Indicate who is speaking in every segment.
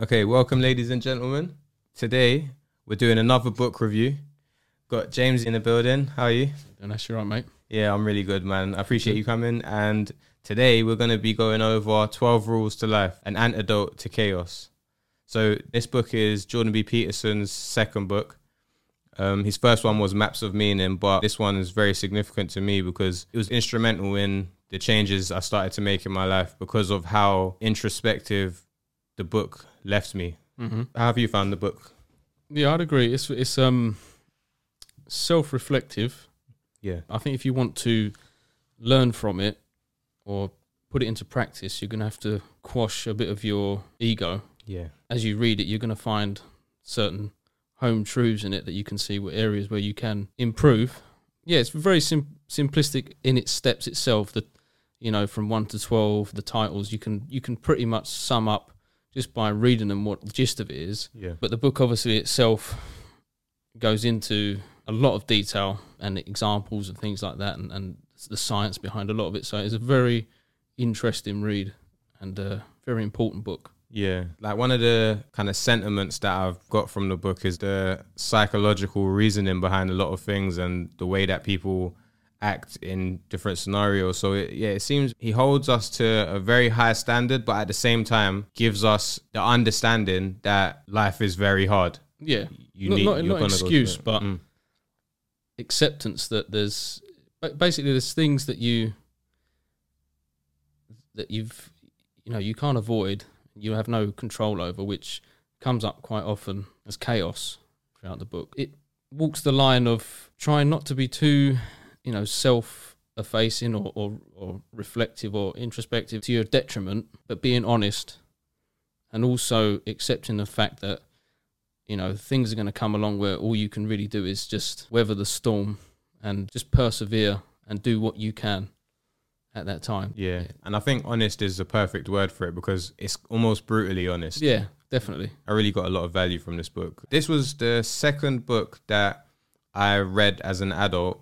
Speaker 1: Okay, welcome, ladies and gentlemen. Today we're doing another book review. Got James in the building. How are you?
Speaker 2: And that's right, mate.
Speaker 1: Yeah, I'm really good, man. I appreciate you coming. And today we're going to be going over 12 Rules to Life, an antidote to chaos. So, this book is Jordan B. Peterson's second book. Um, his first one was Maps of Meaning, but this one is very significant to me because it was instrumental in the changes I started to make in my life because of how introspective the book left me.
Speaker 2: Mm-hmm.
Speaker 1: How have you found the book?
Speaker 2: Yeah, I'd agree. It's it's um self-reflective.
Speaker 1: Yeah,
Speaker 2: I think if you want to learn from it or put it into practice, you're going to have to quash a bit of your ego.
Speaker 1: yeah,
Speaker 2: As you read it, you're going to find certain home truths in it that you can see what areas where you can improve. Yeah, it's very sim- simplistic in its steps itself. That you know, from one to twelve, the titles you can you can pretty much sum up just by reading them what the gist of it is.
Speaker 1: yeah,
Speaker 2: But the book obviously itself goes into a lot of detail and examples and things like that and, and the science behind a lot of it. So it's a very interesting read and a very important book.
Speaker 1: yeah. Like one of the kind of sentiments that I've got from the book is the psychological reasoning behind a lot of things and the way that people act in different scenarios. So it, yeah, it seems he holds us to a very high standard, but at the same time gives us the understanding that life is very hard.
Speaker 2: Yeah.
Speaker 1: You
Speaker 2: not
Speaker 1: need
Speaker 2: not, not
Speaker 1: go
Speaker 2: excuse,
Speaker 1: through
Speaker 2: but
Speaker 1: Mm.
Speaker 2: acceptance that there's basically there's things that you that you've you know you can't avoid you have no control over which comes up quite often as chaos throughout the book it walks the line of trying not to be too you know self effacing or, or, or reflective or introspective to your detriment but being honest and also accepting the fact that you know things are going to come along where all you can really do is just weather the storm and just persevere and do what you can at that time
Speaker 1: Yeah, and I think honest is the perfect word for it because it's almost brutally honest.
Speaker 2: yeah definitely
Speaker 1: I really got a lot of value from this book. This was the second book that I read as an adult.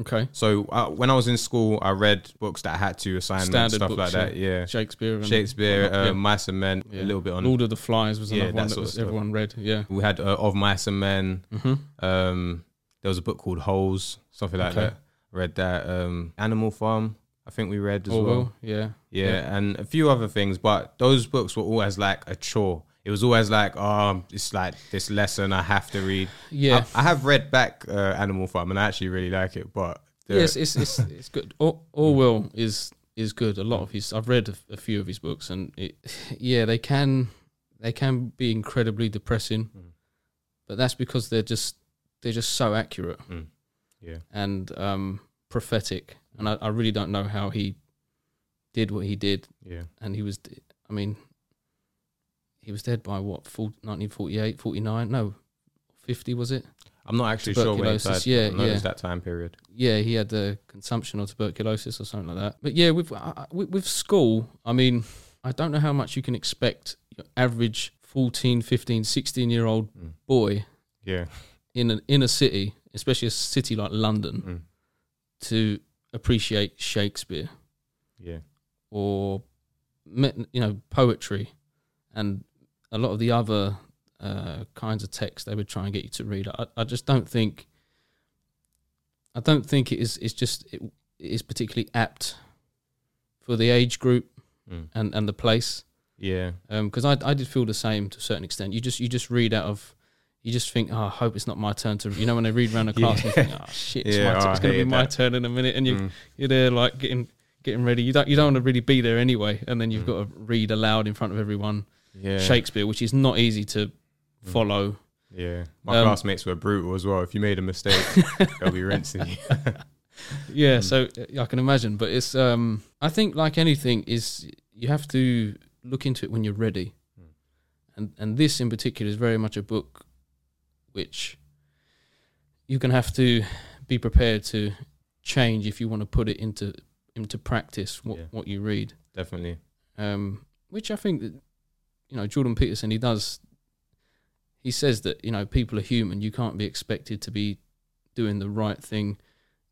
Speaker 2: Okay
Speaker 1: So uh, when I was in school, I read books that I had to assign
Speaker 2: Standard
Speaker 1: stuff
Speaker 2: books,
Speaker 1: like that. Yeah,
Speaker 2: shakespeare and
Speaker 1: Shakespeare, uh, Mice and Men,
Speaker 2: Yeah.
Speaker 1: a little bit on.
Speaker 2: lord of the flies was
Speaker 1: Yeah,
Speaker 2: another
Speaker 1: that
Speaker 2: one that everyone read yeah
Speaker 1: We had uh, Of Mice and Men.
Speaker 2: mm-hmm.
Speaker 1: Um, there was a book called Holes, something like
Speaker 2: Okay.
Speaker 1: that. Read that. Um, Animal Farm, I think we read as
Speaker 2: oh
Speaker 1: well.
Speaker 2: well yeah
Speaker 1: Yeah, and a few other things, but those books were always like a chore. It was always like, oh, it's like this lesson I have to read.
Speaker 2: yeah
Speaker 1: I, I have read back uh, Animal Farm and I actually really like it, but
Speaker 2: yes it's it's it's good Or- orwell is is good a lot of his i've read a, a few of his books and it yeah they can they can be incredibly depressing
Speaker 1: Mm.
Speaker 2: but that's because they're just they're just so accurate
Speaker 1: Mm. yeah,
Speaker 2: and um, prophetic. And I, I really don't know how he did what he did.
Speaker 1: yeah,
Speaker 2: And he was, I mean, he was dead by what, full- 1948, 49? No, 50 was it?
Speaker 1: I'm not actually sure when
Speaker 2: Tuberculosis,
Speaker 1: died.
Speaker 2: yeah,
Speaker 1: I know it
Speaker 2: yeah.
Speaker 1: that time period.
Speaker 2: Yeah, he had the consumption of tuberculosis or something like that. But yeah, with, I- with, with school, I mean, I don't know how much you can expect your average 14, 15, 16 year old
Speaker 1: Mm.
Speaker 2: boy
Speaker 1: Yeah,
Speaker 2: in an inner city, especially a city like London,
Speaker 1: mm.
Speaker 2: to appreciate Shakespeare.
Speaker 1: yeah,
Speaker 2: or you know poetry and a lot of the other uh, kinds of text they would try and get you to read. I, I just don't think I don't think it is it's just it, is particularly apt for the age group
Speaker 1: mm.
Speaker 2: and, and the place
Speaker 1: yeah,
Speaker 2: because I I did feel the same to a certain extent. You just you just read out of you just think, oh, I hope it's not my turn to. You know, when they read around the class, and you think, oh shit, it's,
Speaker 1: Yeah, oh,
Speaker 2: it's going to be
Speaker 1: hated
Speaker 2: my
Speaker 1: that.
Speaker 2: turn in a minute, and you
Speaker 1: Mm.
Speaker 2: you're there like getting getting ready. You don't you don't want to really be there anyway, and then you've
Speaker 1: Mm.
Speaker 2: got to read aloud in front of everyone
Speaker 1: yeah,
Speaker 2: Shakespeare, which is not easy to follow.
Speaker 1: yeah. My
Speaker 2: Um,
Speaker 1: classmates were brutal as well. If you made a mistake, they'll be rinsing you.
Speaker 2: Yeah,
Speaker 1: Mm.
Speaker 2: so uh, I can imagine, but it's um I think like anything is you have to look into it when you're ready,
Speaker 1: Mm.
Speaker 2: and and this in particular is very much a book which you're gonna have to be prepared to change if you want to put it into into practice what
Speaker 1: Yeah.
Speaker 2: what you read.
Speaker 1: Definitely.
Speaker 2: um, which I think that you know Jordan Peterson he does. He says that you know people are human. You can't be expected to be doing the right thing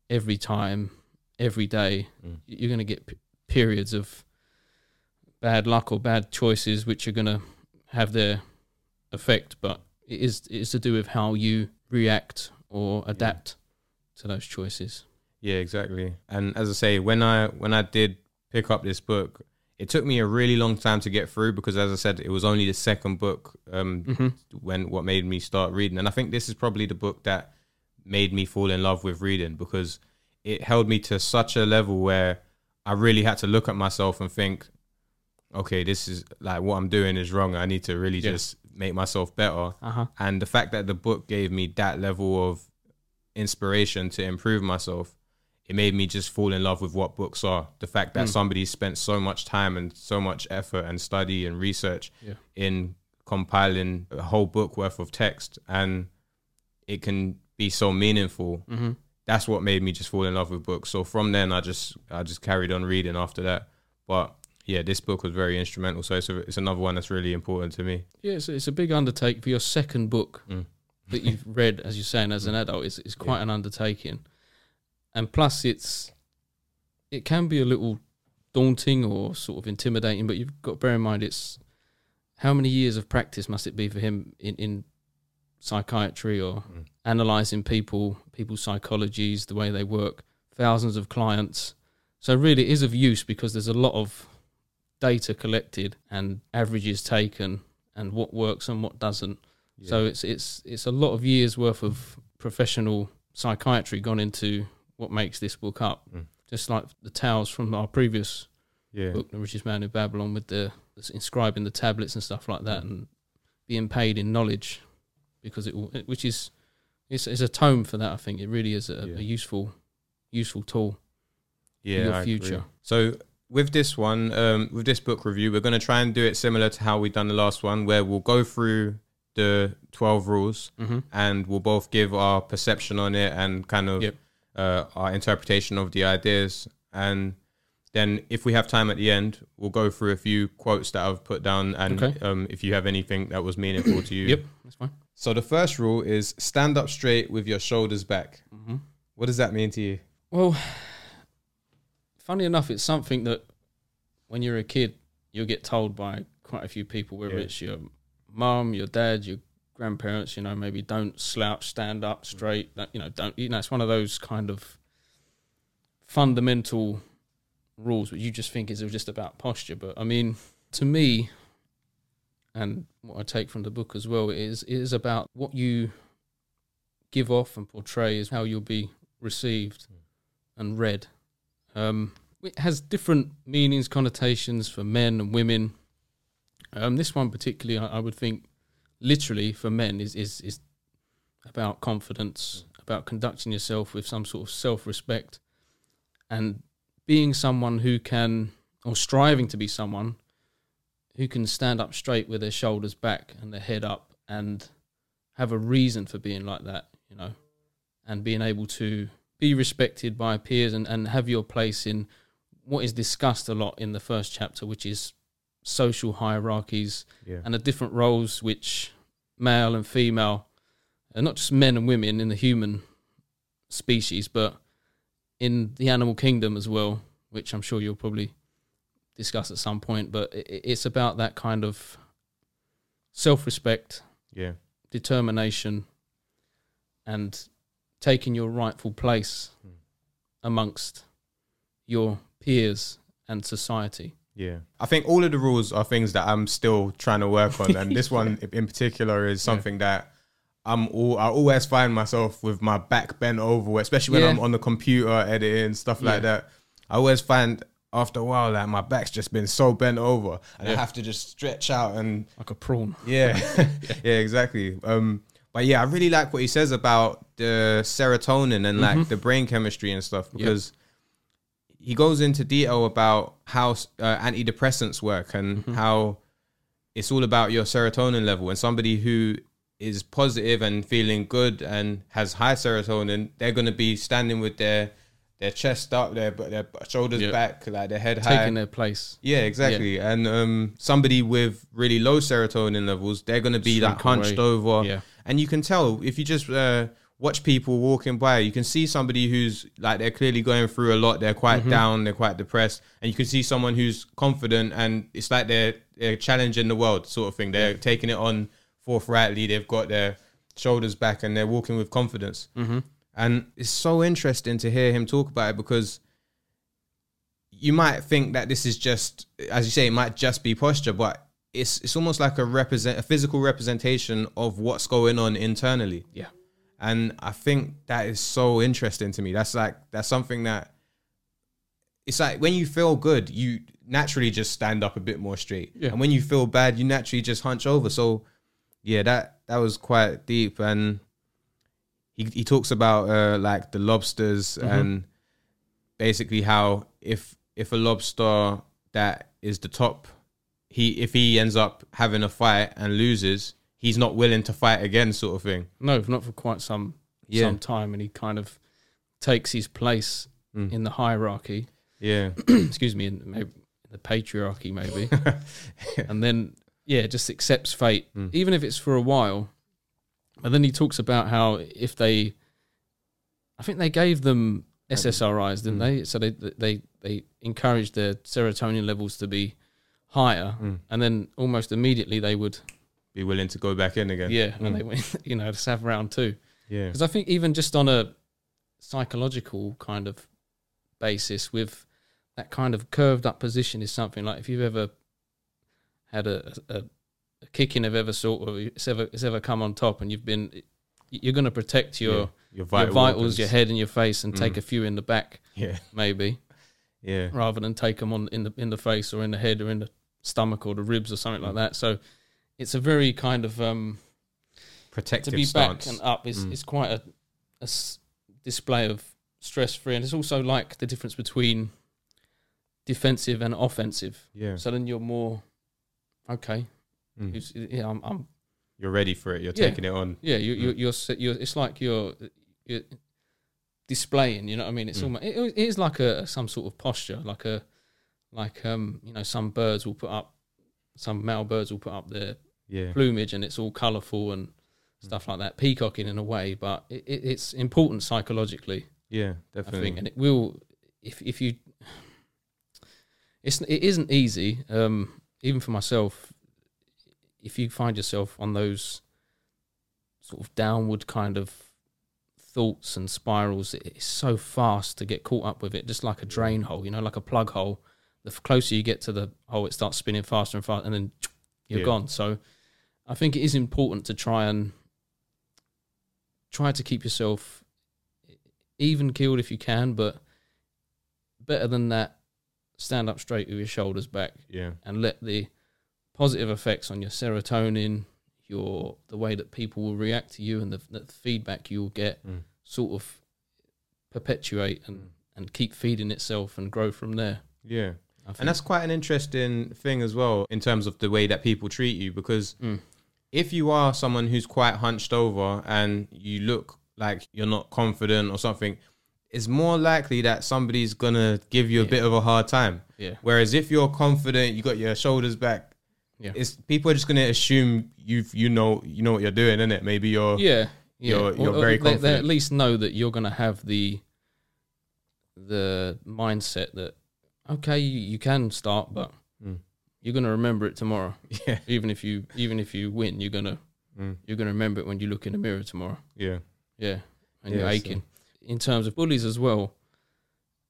Speaker 2: every time, every day.
Speaker 1: Mm.
Speaker 2: You're going to get p- periods of bad luck or bad choices, which are going to have their effect, but it is it is to do with how you react or adapt to those choices.
Speaker 1: Yeah, exactly. And as I say, when I when I did pick up this book, it took me a really long time to get through because, as I said, it was only the second book um,
Speaker 2: Mm-hmm.
Speaker 1: when what made me start reading. And I think this is probably the book that made me fall in love with reading because it held me to such a level where I really had to look at myself and think, okay, this is like what I'm doing is wrong. I need to really
Speaker 2: Yeah.
Speaker 1: just make myself better.
Speaker 2: Uh huh.
Speaker 1: And the fact that the book gave me that level of inspiration to improve myself, it made me just fall in love with what books are. The fact that
Speaker 2: Mm.
Speaker 1: somebody spent so much time and so much effort and study and research
Speaker 2: Yeah.
Speaker 1: in compiling a whole book worth of text and it can be so meaningful.
Speaker 2: Mm-hmm.
Speaker 1: That's what made me just fall in love with books. So from then I just I just carried on reading after that. But yeah, this book was very instrumental. So it's, a, it's another one that's really important to me.
Speaker 2: Yeah, it's, it's a big undertake for your second book
Speaker 1: Mm.
Speaker 2: that you've read, as you're saying, as an adult. It's, it's quite
Speaker 1: Yeah.
Speaker 2: an undertaking, and plus, it's it can be a little daunting or sort of intimidating. But you've got to bear in mind, it's how many years of practice must it be for him in, in psychiatry or
Speaker 1: Mm.
Speaker 2: analyzing people, people's psychologies, the way they work, thousands of clients. So really, it is of use because there's a lot of data collected and averages taken and what works and what doesn't. So it's it's it's a lot of years worth of professional psychiatry gone into what makes this book up.
Speaker 1: Mm.
Speaker 2: Just like the tales from our previous
Speaker 1: yeah.
Speaker 2: book, The Richest Man in Babylon, with the, inscribing the tablets and stuff like that, and being paid in knowledge, because it will, which is it's, it's a tome for that. I think it really is a,
Speaker 1: Yeah.
Speaker 2: a useful useful tool.
Speaker 1: yeah,
Speaker 2: your
Speaker 1: I agree.
Speaker 2: future.
Speaker 1: So with this one, um, with this book review, we're going to try and do it similar to how we done the last one, where we'll go through the twelve rules
Speaker 2: Mm-hmm.
Speaker 1: and we'll both give our perception on it and kind of
Speaker 2: Yep.
Speaker 1: Uh, our interpretation of the ideas. And then, if we have time at the end, we'll go through a few quotes that I've put down, and
Speaker 2: Okay.
Speaker 1: um, if you have anything that was meaningful to you.
Speaker 2: Yep, that's fine.
Speaker 1: So the first rule is stand up straight with your shoulders back.
Speaker 2: Mm-hmm.
Speaker 1: What does that mean to you?
Speaker 2: Well, funny enough, it's something that when you're a kid, you'll get told by quite a few people, whether
Speaker 1: Yeah.
Speaker 2: it's your mum, your dad, your grandparents, you know, maybe don't slouch, stand up straight. That you know, don't you know, it's one of those kind of fundamental rules which you just think is just about posture. But I mean, to me, and what I take from the book as well is is about what you give off and portray is how you'll be received and read. Um, it has different meanings, connotations for men and women. Um, this one particularly, I, I would think, literally for men is is is about confidence, about conducting yourself with some sort of self respect, and being someone who can, or striving to be someone who can stand up straight with their shoulders back and their head up and have a reason for being like that, you know, and being able to be respected by peers and, and have your place in what is discussed a lot in the first chapter, which is social hierarchies
Speaker 1: Yeah.
Speaker 2: and the different roles which male and female, and not just men and women in the human species, but in the animal kingdom as well, which I'm sure you'll probably discuss at some point. But it's about that kind of self respect,
Speaker 1: Yeah.
Speaker 2: determination, and taking your rightful place
Speaker 1: Hmm.
Speaker 2: amongst your peers and society.
Speaker 1: Yeah. I think all of the rules are things that I'm still trying to work on. And this one in particular is something that I'm all, I always find myself with my back bent over, especially when
Speaker 2: Yeah.
Speaker 1: I'm on the computer editing, stuff like
Speaker 2: Yeah.
Speaker 1: that. I always find after a while that my back's just been so bent over and I have to just stretch out and
Speaker 2: Like a prawn.
Speaker 1: yeah, yeah, exactly. Um, but yeah, I really like what he says about the serotonin and like
Speaker 2: Mhm.
Speaker 1: the brain chemistry and stuff because he goes into detail about how uh, antidepressants work and
Speaker 2: Mhm.
Speaker 1: how it's all about your serotonin level. And somebody who is positive and feeling good and has high serotonin, they're going to be standing with their their chest up, their but their shoulders
Speaker 2: Yeah.
Speaker 1: back, like their head high.
Speaker 2: Taking their place.
Speaker 1: Yeah, exactly. And um, somebody with really low serotonin levels, they're going to be like
Speaker 2: Shrink
Speaker 1: hunched
Speaker 2: away.
Speaker 1: over.
Speaker 2: Yeah.
Speaker 1: And you can tell if you just uh, watch people walking by. You can see somebody who's like they're clearly going through a lot. They're quite down. They're quite depressed, and you can see someone who's confident, and it's like they're they're challenging the world, sort of thing. They're taking it on forthrightly. They've got their shoulders back, and they're walking with confidence.
Speaker 2: Mm-hmm.
Speaker 1: And it's so interesting to hear him talk about it because you might think that this is just, as you say, it might just be posture, but it's it's almost like a represent a physical representation of what's going on internally.
Speaker 2: Yeah.
Speaker 1: And I think that is so interesting to me. That's like that's something that it's like when you feel good, you naturally just stand up a bit more straight.
Speaker 2: Yeah.
Speaker 1: And when you feel bad, you naturally just hunch over. So yeah, that that was quite deep and he he talks about uh like the lobsters and basically how if if a lobster that is the top he if he ends up having a fight and loses, he's not willing to fight again sort of thing.
Speaker 2: No, not for quite some
Speaker 1: Yeah.
Speaker 2: some time, and he kind of takes his place
Speaker 1: Mm.
Speaker 2: in the hierarchy.
Speaker 1: Yeah.
Speaker 2: excuse me, in maybe the patriarchy, maybe, and then yeah, just accepts fate,
Speaker 1: Mm.
Speaker 2: even if it's for a while. And then he talks about how if they, I think they gave them SSRIs, didn't
Speaker 1: Mm.
Speaker 2: they? So they they they encouraged their serotonin levels to be higher,
Speaker 1: Mm.
Speaker 2: and then almost immediately they would
Speaker 1: Be willing to go back in again.
Speaker 2: yeah, and
Speaker 1: Mm.
Speaker 2: they went you know to have round two.
Speaker 1: Yeah.
Speaker 2: Because I think even just on a psychological kind of basis, with that kind of curved up position, is something like if you've ever had a, a, a kicking of ever sort, or it's ever it's ever come on top, and you've been, you're going to protect your
Speaker 1: yeah. Your,
Speaker 2: your vitals,
Speaker 1: organs.
Speaker 2: your head and your face, and take
Speaker 1: Mm.
Speaker 2: a few in the back,
Speaker 1: Yeah.
Speaker 2: maybe,
Speaker 1: Yeah.
Speaker 2: rather than take them on in the in the face or in the head or in the stomach or the ribs or something like
Speaker 1: Mm.
Speaker 2: that. So it's a very kind of um,
Speaker 1: Protective
Speaker 2: to be
Speaker 1: stance.
Speaker 2: back and up is,
Speaker 1: Mm.
Speaker 2: is quite a, a s- display of stress free, and it's also like the difference between defensive and offensive.
Speaker 1: yeah.
Speaker 2: So then you're more okay.
Speaker 1: Mm.
Speaker 2: Yeah, I'm, I'm.
Speaker 1: You're ready for it. You're
Speaker 2: Yeah.
Speaker 1: taking it on.
Speaker 2: Yeah, you, you,
Speaker 1: Mm.
Speaker 2: you're, s- you're. It's like you're, you're displaying. You know what I mean? It's
Speaker 1: Mm.
Speaker 2: almost. It, it is like a some sort of posture, like a, like um, you know, some birds will put up, some male birds will put up their
Speaker 1: Yeah.
Speaker 2: plumage and it's all colourful and stuff like that. Peacocking in a way, but it, it, it's important psychologically,
Speaker 1: Yeah.
Speaker 2: I
Speaker 1: Definitely.
Speaker 2: think, and it will. If if you, it's it isn't easy. Um, even for myself, if you find yourself on those sort of downward kind of thoughts and spirals, it- it's so fast to get caught up with it, just like a drain hole, you know, like a plug hole. The closer you get to the hole, it starts spinning faster and faster, and then you're
Speaker 1: Yeah.
Speaker 2: gone. So, I think it is important to try and try to keep yourself even keeled if you can, but better than that, stand up straight with your shoulders back
Speaker 1: yeah.
Speaker 2: and let the positive effects on your serotonin, your the way that people will react to you, and the, the feedback you will get,
Speaker 1: Mm.
Speaker 2: sort of perpetuate and, and keep feeding itself and grow from there.
Speaker 1: Yeah. And that's quite an interesting thing as well in terms of the way that people treat you because
Speaker 2: Mm.
Speaker 1: If you are someone who's quite hunched over and you look like you're not confident or something, it's more likely that somebody's gonna give you a
Speaker 2: Yeah.
Speaker 1: bit of a hard time.
Speaker 2: yeah,
Speaker 1: Whereas if you're confident, you got your shoulders back,
Speaker 2: Yeah.
Speaker 1: it's people are just gonna assume you've you know you know what you're doing, isn't it? Maybe you're
Speaker 2: yeah, yeah.
Speaker 1: you're- you're
Speaker 2: Or- or
Speaker 1: very
Speaker 2: they, they
Speaker 1: confident.
Speaker 2: at least know that you're to have the the mindset that okay, you, you can start, but. You're going to remember it tomorrow.
Speaker 1: yeah
Speaker 2: Even if you even if you win, you're gonna
Speaker 1: Mm.
Speaker 2: you're gonna remember it when you look in the mirror tomorrow.
Speaker 1: yeah
Speaker 2: Yeah, and
Speaker 1: Yeah,
Speaker 2: you're
Speaker 1: so-
Speaker 2: aching. In terms of bullies as well,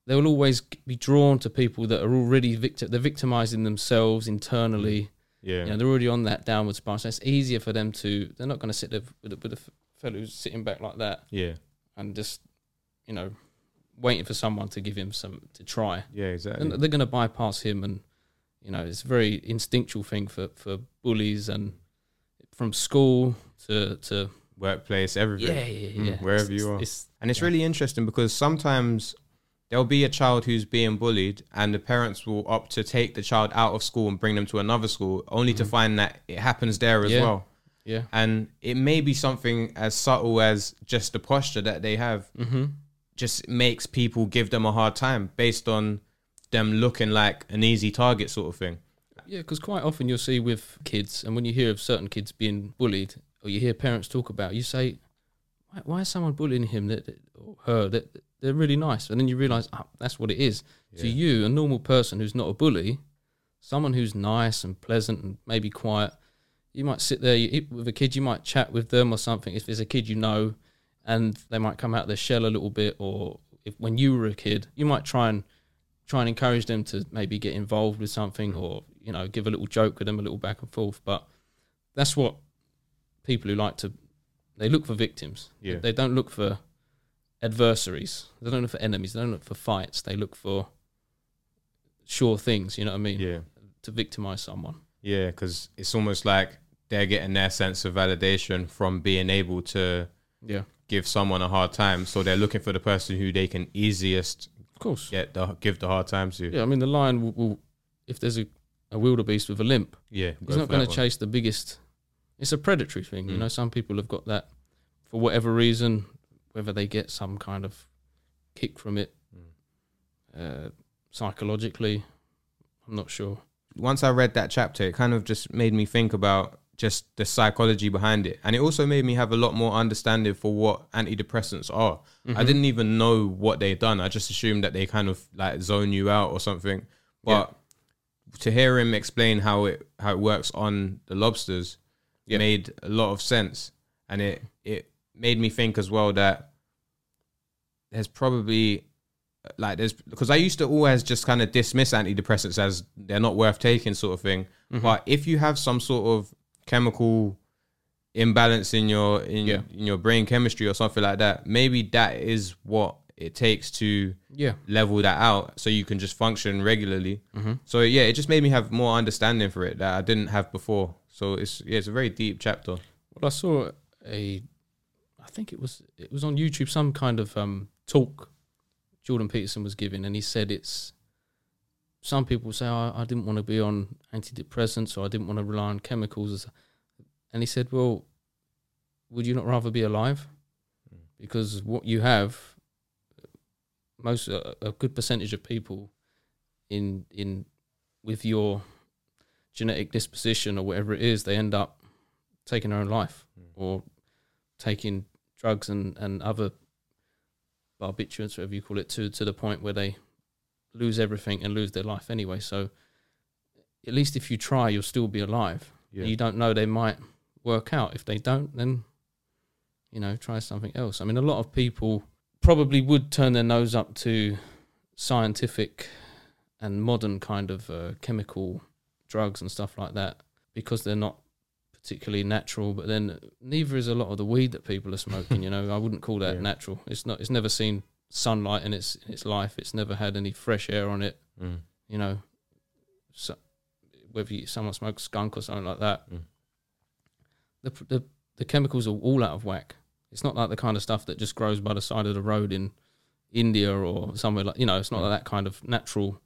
Speaker 2: they will always be drawn to people that are already victim. They're victimizing themselves internally.
Speaker 1: yeah
Speaker 2: You know, they're already on that downward spiral. So it's easier for them to. They're not going to sit there with a, with a fellow who's sitting back like that
Speaker 1: yeah
Speaker 2: and just, you know, waiting for someone to give him some to try.
Speaker 1: yeah exactly
Speaker 2: And they're going to bypass him, and you know, it's a very instinctual thing for for bullies and from school to to
Speaker 1: workplace everything.
Speaker 2: yeah yeah
Speaker 1: Mm,
Speaker 2: yeah
Speaker 1: wherever
Speaker 2: It's-
Speaker 1: you are.
Speaker 2: It's,
Speaker 1: And it's
Speaker 2: Yeah.
Speaker 1: really interesting because sometimes there'll be a child who's being bullied and the parents will opt to take the child out of school and bring them to another school only to
Speaker 2: Mhm.
Speaker 1: find that it happens there as
Speaker 2: Yeah.
Speaker 1: well.
Speaker 2: yeah.
Speaker 1: And it may be something as subtle as just the posture that they have
Speaker 2: Mm-hmm.
Speaker 1: just makes people give them a hard time based on them looking like an easy target sort of thing.
Speaker 2: Yeah, because quite often you'll see with kids, and when you hear of certain kids being bullied, or you hear parents talk about, you say, why, why is someone bullying him that, that- or her that they're really nice? And then you realize oh, that's what it is. To you a normal person who's not a bully someone who's nice and pleasant and maybe quiet you might sit there you with a kid you might chat with them or something. If there's a kid you know and they might come out of their shell a little bit or if when you were a kid you might try and try and encourage them to maybe get involved with something or you know give a little joke with them a little back and forth. But that's what people who like to they look for victims.
Speaker 1: Yeah.
Speaker 2: they don't look for adversaries. They don't look for enemies. They don't look for fights. They look for sure things you know what i mean?
Speaker 1: Yeah.
Speaker 2: to victimize someone.
Speaker 1: Yeah, because it's almost like they're getting their sense of validation from being able to
Speaker 2: yeah.
Speaker 1: give someone a hard time. So they're looking for the person who they can easiest
Speaker 2: course
Speaker 1: get the give the hard time to.
Speaker 2: yeah i mean the lion will, will if there's a, a wildebeest with a limp
Speaker 1: Yeah,
Speaker 2: He's not going to chase the biggest. It's a predatory thing, you
Speaker 1: Mm.
Speaker 2: know. Some people have got that for whatever reason, whether they get some kind of kick from it uh, psychologically. I'm not sure.
Speaker 1: Once I read that chapter, it kind of just made me think about just the psychology behind it, and it also made me have a lot more understanding for what antidepressants are.
Speaker 2: Mm-hmm.
Speaker 1: I didn't even know what they'd done. I just assumed that they kind of like zone you out or something. But to hear him explain how it how it works on the lobsters
Speaker 2: Yeah.
Speaker 1: made a lot of sense, and it it made me think as well that there's probably like there's because I used to always just kind of dismiss antidepressants as they're not worth taking sort of thing.
Speaker 2: Mm-hmm.
Speaker 1: But if you have some sort of chemical imbalance in your in,
Speaker 2: Yeah.
Speaker 1: in your brain chemistry or something like that, maybe that is what it takes to
Speaker 2: Yeah,
Speaker 1: level that out so you can just function regularly.
Speaker 2: Mm-hmm.
Speaker 1: So yeah, it just made me have more understanding for it that I didn't have before. So it's yeah, it's a very deep chapter.
Speaker 2: well, I saw a, I think it was it was on YouTube, some kind of um, talk Jordan Peterson was giving, and he said it's. Some people say "Oh, I, didn't want to be on antidepressants or I didn't want to rely on chemicals, and he said, "Well, would you not rather be alive? Because what you have, most a, a good percentage of people, in in with your genetic disposition or whatever it is, they end up taking their own life hmm. or taking drugs and, and other barbiturates, whatever you call it, to to the point where they lose everything and lose their life anyway. So at least if you try, you'll still be alive.
Speaker 1: Yeah.
Speaker 2: You don't know they might work out. If they don't, then you know, try something else. I mean, a lot of people probably would turn their nose up to scientific and modern kind of uh, chemical drugs and stuff like that because they're not particularly natural. But then neither is a lot of the weed that people are smoking. you know, I wouldn't call that
Speaker 1: Yeah.
Speaker 2: natural. It's not. It's never seen sunlight in its in its life. It's never had any fresh air on it.
Speaker 1: Mm.
Speaker 2: You know, so whether you, someone smokes skunk or something like that,
Speaker 1: Mm.
Speaker 2: the the the chemicals are all out of whack. It's not like the kind of stuff that just grows by the side of the road in India or somewhere like you know. It's not
Speaker 1: Mm.
Speaker 2: like that kind of natural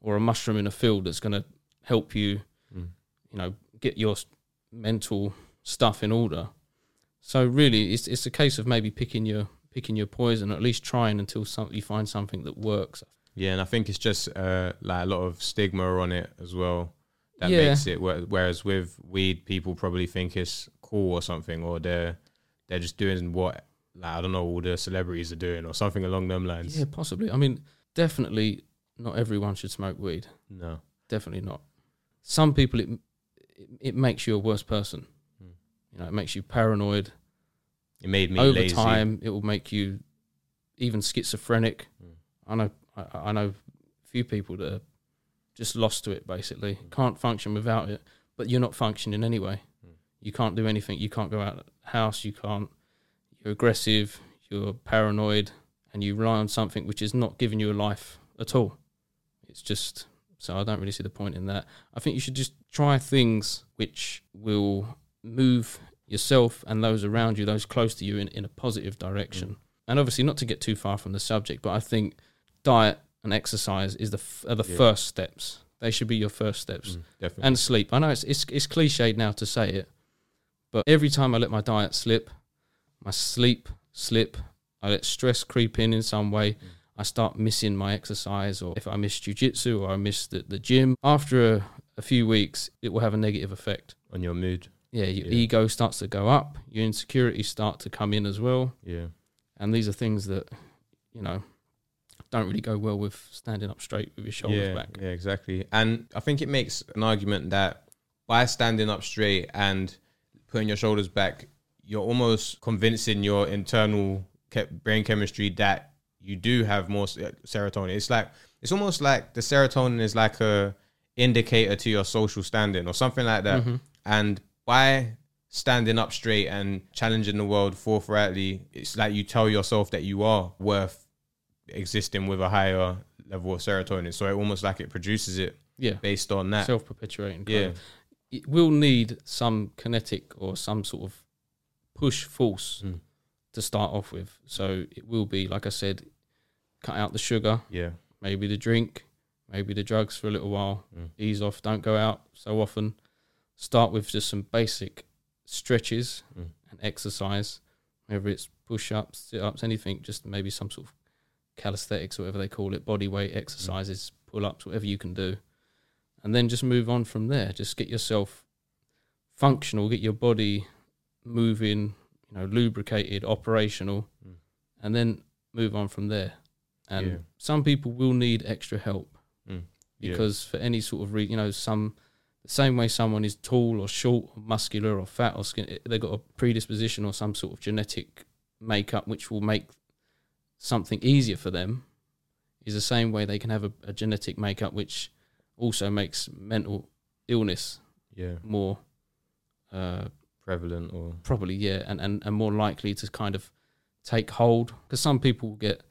Speaker 2: or a mushroom in a field that's going to help you,
Speaker 1: Mm.
Speaker 2: you know, get your mental stuff in order. So really, it's it's a case of maybe picking your picking your poison, or at least trying until some, you find something that works.
Speaker 1: Yeah, and I think it's just uh, like a lot of stigma on it as well that
Speaker 2: Yeah.
Speaker 1: makes it. Whereas with weed, people probably think it's cool or something, or they're they're just doing what like I don't know all the celebrities are doing or something along them lines.
Speaker 2: Yeah, possibly. I mean, definitely not everyone should smoke weed.
Speaker 1: No.
Speaker 2: Definitely not. Some people, it it, it makes you a worse person.
Speaker 1: Hmm.
Speaker 2: You know, it makes you paranoid.
Speaker 1: It made me
Speaker 2: Over
Speaker 1: lazy.
Speaker 2: time, it will make you even schizophrenic.
Speaker 1: Hmm.
Speaker 2: I know. I, I know a few people that are just lost to it. Basically,
Speaker 1: Hmm.
Speaker 2: can't function without it. But you're not functioning anyway.
Speaker 1: Hmm.
Speaker 2: You can't do anything. You can't go out of the house. You can't. You're aggressive. You're paranoid, and you rely on something which is not giving you a life at all. It's just so I don't really see the point in that. I think you should just try things which will move yourself and those around you, those close to you, in, in a positive direction. And obviously, not to get too far from the subject, but I think diet and exercise is the f- are the
Speaker 1: Yeah.
Speaker 2: first steps. They should be your first steps.
Speaker 1: Mm, definitely.
Speaker 2: And sleep. I know it's it's it's cliched now to say it, but every time I let my diet slip, my sleep slip, I let stress creep in in some way. I start missing my exercise, or if I miss jujitsu or I miss the, the gym, after a, a few weeks, it will have a negative effect.
Speaker 1: on your mood.
Speaker 2: Yeah, your
Speaker 1: Yeah.
Speaker 2: ego starts to go up, your insecurities start to come in as well,
Speaker 1: Yeah.
Speaker 2: and these are things that you know don't really go well with standing up straight with your shoulders
Speaker 1: yeah,
Speaker 2: back.
Speaker 1: Yeah, exactly. And I think it makes an argument that by standing up straight and putting your shoulders back, you're almost convincing your internal ke- brain chemistry that you do have more serotonin. It's like it's almost like the serotonin is like a indicator to your social standing or something like that.
Speaker 2: Mhm.
Speaker 1: And by standing up straight and challenging the world forthrightly, it's like you tell yourself that you are worth existing with a higher level of serotonin. So it almost like it produces it
Speaker 2: Yeah,
Speaker 1: based on that.
Speaker 2: self perpetuating.
Speaker 1: yeah,
Speaker 2: it will need some kinetic or some sort of push force
Speaker 1: Mm.
Speaker 2: to start off with. So it will be, like I said, cut out the sugar,
Speaker 1: yeah,
Speaker 2: maybe the drink, maybe the drugs for a little while,
Speaker 1: Mm.
Speaker 2: ease off, don't go out so often. Start with just some basic stretches
Speaker 1: Mm.
Speaker 2: and exercise, whether it's push ups, sit ups, anything, just maybe some sort of calisthenics whatever they call it, body weight exercises, pull ups, whatever you can do. And then just move on from there. Just get yourself functional, get your body moving, you know, lubricated, operational,
Speaker 1: Mm.
Speaker 2: and then move on from there. And
Speaker 1: Yeah.
Speaker 2: some people will need extra help
Speaker 1: Mm. Yeah.
Speaker 2: because for any sort of re- you know some the same way someone is tall or short or muscular or fat or skin they've got a predisposition or some sort of genetic makeup which will make something easier for them is the same way they can have a, a genetic makeup which also makes mental illness
Speaker 1: yeah,
Speaker 2: more uh,
Speaker 1: prevalent or
Speaker 2: probably yeah and, and, and more likely to kind of take hold. Because some people get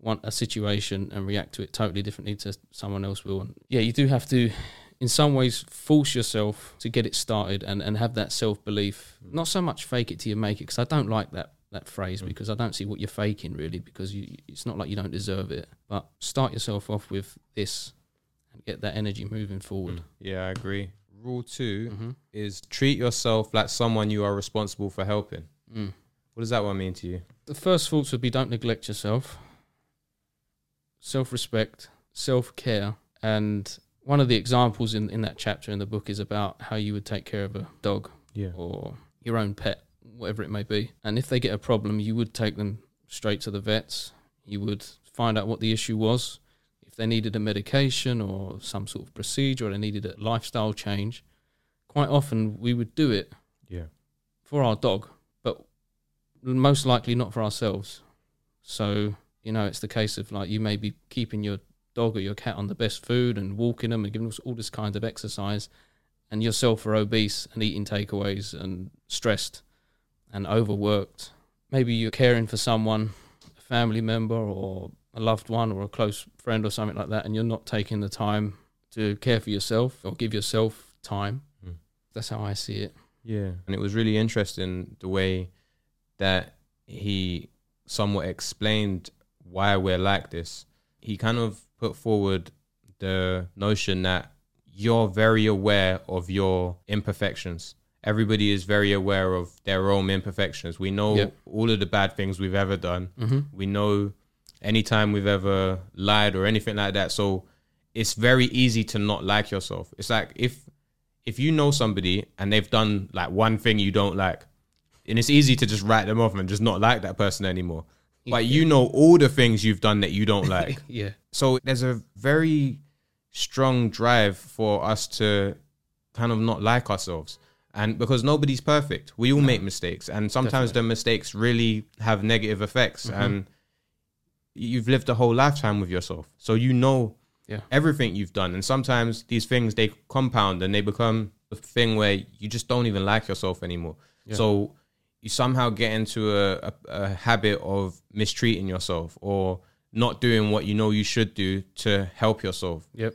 Speaker 2: want a situation and react to it totally differently to someone else will. And yeah you do have to in some ways force yourself to get it started and, and have that self-belief not so much fake it till you make it because i don't like that that phrase
Speaker 1: Mm.
Speaker 2: because i don't see what you're faking really because you it's not like you don't deserve it but start yourself off with this and get that energy moving forward
Speaker 1: Mm. yeah, I agree. Rule 2
Speaker 2: mm-hmm.
Speaker 1: is treat yourself like someone you are responsible for helping.
Speaker 2: mm.
Speaker 1: What does that one mean to you?
Speaker 2: the first thoughts would be don't neglect yourself self-respect self-care and one of the examples in, in that chapter in the book is about how you would take care of a dog
Speaker 1: Yeah,
Speaker 2: or your own pet whatever it may be. And if they get a problem you would take them straight to the vets. You would find out what the issue was. If they needed a medication or some sort of procedure or they needed a lifestyle change quite often we would do it
Speaker 1: yeah,
Speaker 2: for our dog, but most likely not for ourselves. So, you know, it's the case of like you may be keeping your dog or your cat on the best food and walking them and giving them all this kind of exercise, and yourself are obese and eating takeaways and stressed and overworked. Maybe you're caring for someone, a family member or a loved one or a close friend or something like that, and you're not taking the time to care for yourself or give yourself time.
Speaker 1: Mm.
Speaker 2: That's how I see it.
Speaker 1: yeah. And it was really interesting the way that he somewhat explained why we're like this. He kind of put forward the notion that you're very aware of your imperfections. Everybody is very aware of their own imperfections. We know
Speaker 2: Yep.
Speaker 1: all of the bad things we've ever done.
Speaker 2: Mm-hmm.
Speaker 1: We know anytime we've ever lied or anything like that. So it's very easy to not like yourself. It's like if if you know somebody and they've done like one thing you don't like, and it's easy to just write them off and just not like that person anymore. But you know all the things you've done that you don't like.
Speaker 2: yeah.
Speaker 1: so there's a very strong drive for us to kind of not like ourselves. And because nobody's perfect, we all make mistakes, and sometimes the mistakes really have negative effects.
Speaker 2: Mhm.
Speaker 1: And you've lived a whole lifetime with yourself, so you know
Speaker 2: Yeah.
Speaker 1: everything you've done. And sometimes these things they compound and they become a thing where you just don't even like yourself anymore.
Speaker 2: Yeah.
Speaker 1: So you somehow get into a, a, a habit of mistreating yourself or not doing what you know you should do to help yourself.
Speaker 2: Yep.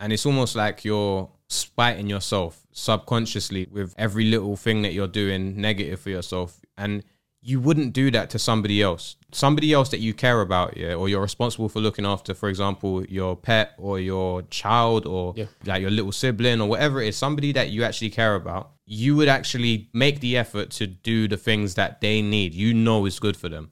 Speaker 1: And it's almost like you're spiting yourself subconsciously with every little thing that you're doing negative for yourself. And you wouldn't do that to somebody else. Somebody else that you care about, yeah, or you're responsible for looking after, for example, your pet or your child or
Speaker 2: Yeah.
Speaker 1: like your little sibling or whatever it is, somebody that you actually care about, you would actually make the effort to do the things that they need, you know is good for them.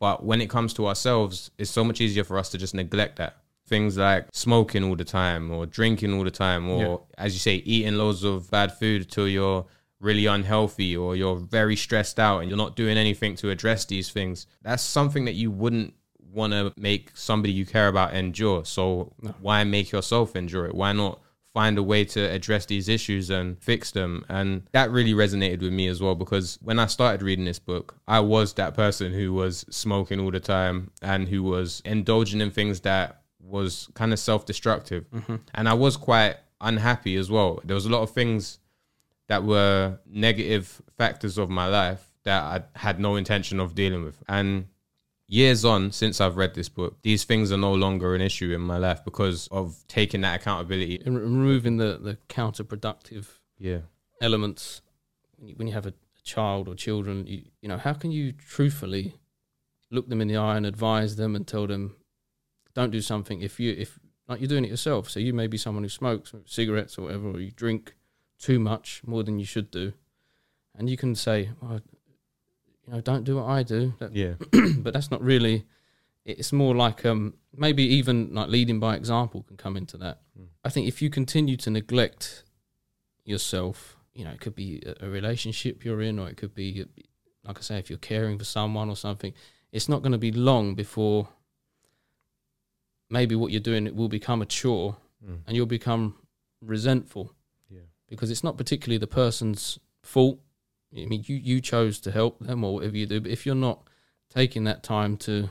Speaker 1: But when it comes to ourselves, it's so much easier for us to just neglect that. Things like smoking all the time or drinking all the time or,
Speaker 2: Yeah.
Speaker 1: as you say, eating loads of bad food till you're really unhealthy or you're very stressed out and you're not doing anything to address these things, that's something that you wouldn't want to make somebody you care about endure. So
Speaker 2: No.
Speaker 1: why make yourself endure it? Why not find a way to address these issues and fix them? And that really resonated with me as well because when I started reading this book, I was that person who was smoking all the time and who was indulging in things that was kind of self-destructive. Mm-hmm. And I was quite unhappy as well. There was a lot of things that were negative factors of my life that I had no intention of dealing with. And years on since I've read this book, these things are no longer an issue in my life because of taking that accountability.
Speaker 2: And removing the, the counterproductive
Speaker 1: Yeah.
Speaker 2: elements when you, when you have a, child or children you, you know how can you truthfully look them in the eye and advise them and tell them don't do something if you if like you're doing it yourself so you may be someone who smokes cigarettes or whatever or you drink too much more than you should do and you can say well, you know don't do what i do that,
Speaker 1: Yeah.
Speaker 2: but that's not really it's more like um maybe even like leading by example can come into that
Speaker 1: Mm.
Speaker 2: i think if you continue to neglect yourself you know it could be a, a relationship you're in or it could be like i say if you're caring for someone or something it's not going to be long before maybe what you're doing it will become a chore
Speaker 1: Mm.
Speaker 2: and you'll become resentful. Because it's not particularly the person's fault. I mean, you, you chose to help them or whatever you do, but if you're not taking that time to,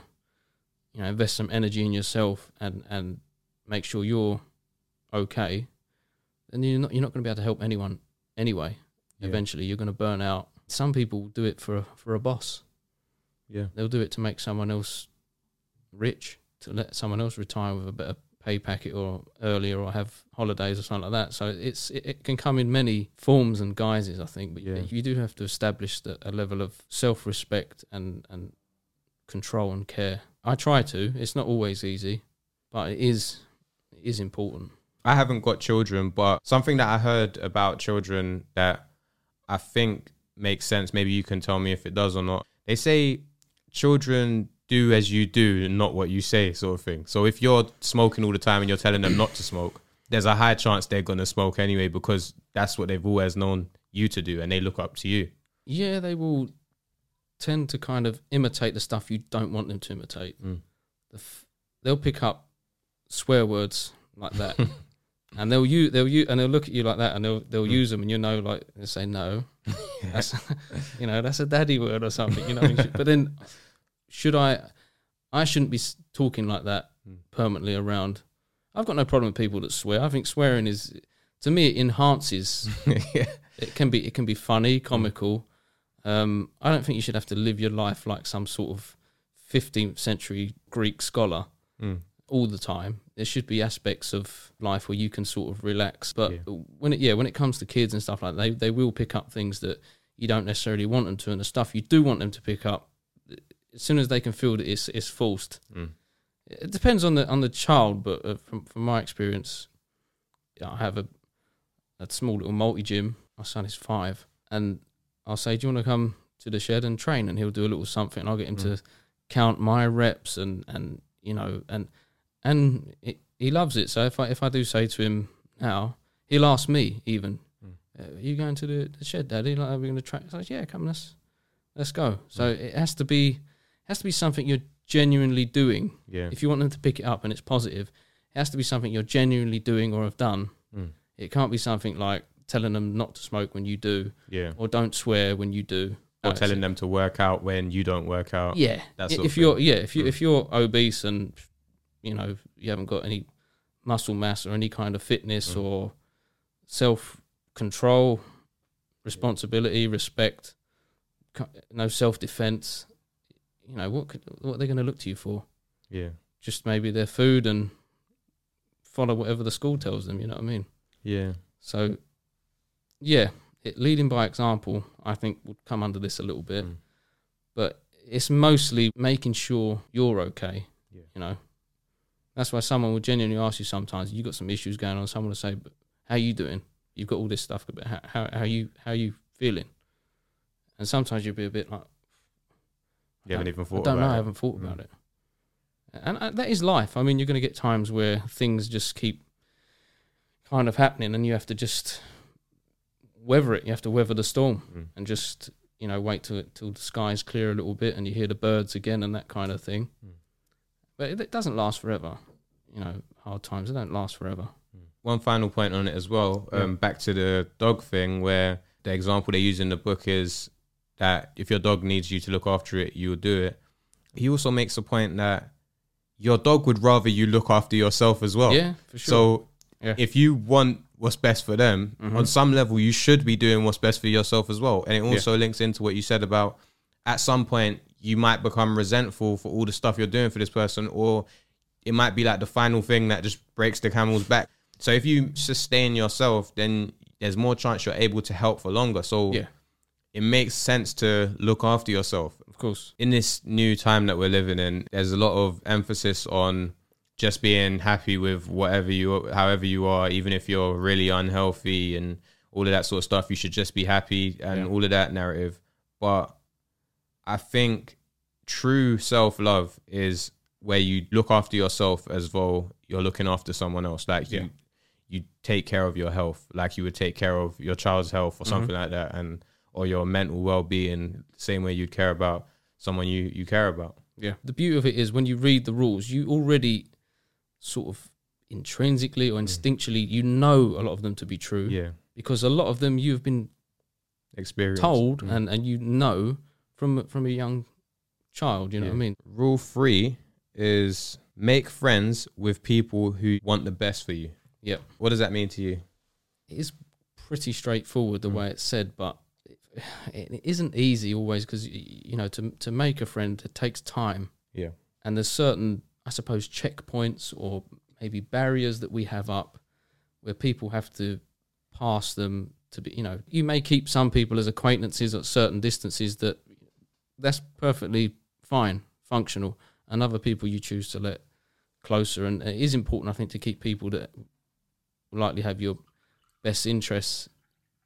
Speaker 2: you know, invest some energy in yourself and, and make sure you're okay, then you're not you're not going to be able to help anyone anyway.
Speaker 1: Yeah.
Speaker 2: Eventually, you're going to burn out. Some people do it for a, for a boss.
Speaker 1: Yeah.
Speaker 2: They'll do it to make someone else rich, to let someone else retire with a better pay packet or earlier or have holidays or something like that. So it's it, it can come in many forms and guises, I think. But
Speaker 1: Yeah.
Speaker 2: you do have to establish that a level of self respect and and control and care. I try to. It's not always easy, but it is it is important.
Speaker 1: I haven't got children, but something that I heard about children that I think makes sense. Maybe you can tell me if it does or not. They say children do as you do, and not what you say, sort of thing. So if you're smoking all the time and you're telling them not to smoke, there's a high chance they're gonna smoke anyway because that's what they've always known you to do, and they look up to you.
Speaker 2: Yeah, they will tend to kind of imitate the stuff you don't want them to imitate.
Speaker 1: Mm.
Speaker 2: The f- they'll pick up swear words like that, and they'll use they'll use and they'll look at you like that, and they'll they'll
Speaker 1: Mm.
Speaker 2: use them, and you know, like they say no, that's you know that's a daddy word or something, you know. what I mean? but then, should I? I shouldn't be talking like that
Speaker 1: Mm.
Speaker 2: permanently around. I've got no problem with people that swear. I think swearing is, to me, it enhances
Speaker 1: yeah.
Speaker 2: it can be it can be funny, comical. Um, I don't think you should have to live your life like some sort of 15th century Greek scholar
Speaker 1: Mm.
Speaker 2: all the time. There should be aspects of life where you can sort of relax. But
Speaker 1: Yeah.
Speaker 2: when it yeah, when it comes to kids and stuff like that, they they will pick up things that you don't necessarily want them to, and the stuff you do want them to pick up, as soon as they can feel that it's it's forced.
Speaker 1: Mm.
Speaker 2: It depends on the on the child, but uh, from from my experience, yeah, I have a a small little multi gym. My son is five, and I'll say, "Do you want to come to the shed and train?" And he'll do a little something. And I'll get him to count my reps and and you know and and it, he loves it. So if I if I do say to him now, he'll ask me even,
Speaker 1: Mm.
Speaker 2: uh, "Are you going to the, the shed, Daddy? Like, are we going to train?" So I say, "Yeah, come, let's let's go." So it has to be has to be something you're genuinely doing
Speaker 1: Yeah.
Speaker 2: if you want them to pick it up and it's positive, it has to be something you're genuinely doing or have done.
Speaker 1: Mm.
Speaker 2: It can't be something like telling them not to smoke when you do,
Speaker 1: Yeah.
Speaker 2: or don't swear when you do,
Speaker 1: Or telling them to work out when you don't work out.
Speaker 2: Yeah,
Speaker 1: that
Speaker 2: I-
Speaker 1: sort of
Speaker 2: if you're yeah if you
Speaker 1: Mm.
Speaker 2: if you're obese and you know you haven't got any muscle mass or any kind of fitness
Speaker 1: Mm.
Speaker 2: or self control, responsibility, respect, no self defense, you know what could, what are they going to look to you for?
Speaker 1: Yeah.
Speaker 2: just maybe their food and follow whatever the school tells them. You know what I mean?
Speaker 1: Yeah.
Speaker 2: So, yeah, it, leading by example, I think would come under this a little bit,
Speaker 1: Mm.
Speaker 2: but it's mostly making sure you're okay.
Speaker 1: Yeah.
Speaker 2: You know, that's why someone will genuinely ask you sometimes. You got some issues going on. Someone will say, "But how you doing? You've got all this stuff. But how how, how you how you feeling?" And sometimes you'll be a bit like,
Speaker 1: You haven't even thought
Speaker 2: I don't know.
Speaker 1: about
Speaker 2: I haven't thought
Speaker 1: Mm.
Speaker 2: about it. And uh, that is life. I mean, you're going to get times where things just keep kind of happening, and you have to just weather it. You have to weather the storm
Speaker 1: Mm.
Speaker 2: and just you know wait till till the skies clear a little bit and you hear the birds again and that kind of thing.
Speaker 1: Mm.
Speaker 2: But it, it doesn't last forever. You know, hard times they don't last forever.
Speaker 1: One final point on it as well. Um,
Speaker 2: Yeah.
Speaker 1: Back to the dog thing, where the example they use in the book is that if your dog needs you to look after it, you'll do it. He also makes a point that your dog would rather you look after yourself as well.
Speaker 2: yeah, for sure.
Speaker 1: So
Speaker 2: Yeah.
Speaker 1: if you want what's best for them,
Speaker 2: Mhm.
Speaker 1: on some level, you should be doing what's best for yourself as well. And it also links into what you said about at some point you might become resentful for all the stuff you're doing for this person, or it might be like the final thing that just breaks the camel's back. So if you sustain yourself, then there's more chance you're able to help for longer. So
Speaker 2: yeah,
Speaker 1: it makes sense to look after yourself
Speaker 2: of course.
Speaker 1: in this new time that we're living in, there's a lot of emphasis on just being happy with whatever you, however you are, even if you're really unhealthy and all of that sort of stuff. You should just be happy and
Speaker 2: Yeah.
Speaker 1: all of that narrative. But I think true self love is where you look after yourself as though you're looking after someone else. Like
Speaker 2: Yeah.
Speaker 1: you, you take care of your health, like you would take care of your child's health or
Speaker 2: Mhm.
Speaker 1: something like that, and or your mental well being, same way you'd care about someone you you care about.
Speaker 2: Yeah. The beauty of it is when you read the rules, you already sort of intrinsically or instinctually you know a lot of them to be true
Speaker 1: Mm. Yeah,
Speaker 2: because a lot of them you've been
Speaker 1: experienced
Speaker 2: told
Speaker 1: Mm.
Speaker 2: and, and you know from from a young child. You know
Speaker 1: Yeah.
Speaker 2: what I mean?
Speaker 1: Rule three is make friends with people who want the best for you.
Speaker 2: Yep.
Speaker 1: What does that mean to you?
Speaker 2: It is pretty straightforward the
Speaker 1: Mm.
Speaker 2: way it's said, but it, isn't easy always because you know to to make a friend it takes time.
Speaker 1: Yeah.
Speaker 2: and there's certain I suppose checkpoints or maybe barriers that we have up where people have to pass them to be you know you may keep some people as acquaintances at certain distances that that's perfectly fine functional and other people you choose to let closer and it is important I think to keep people that likely have your best interests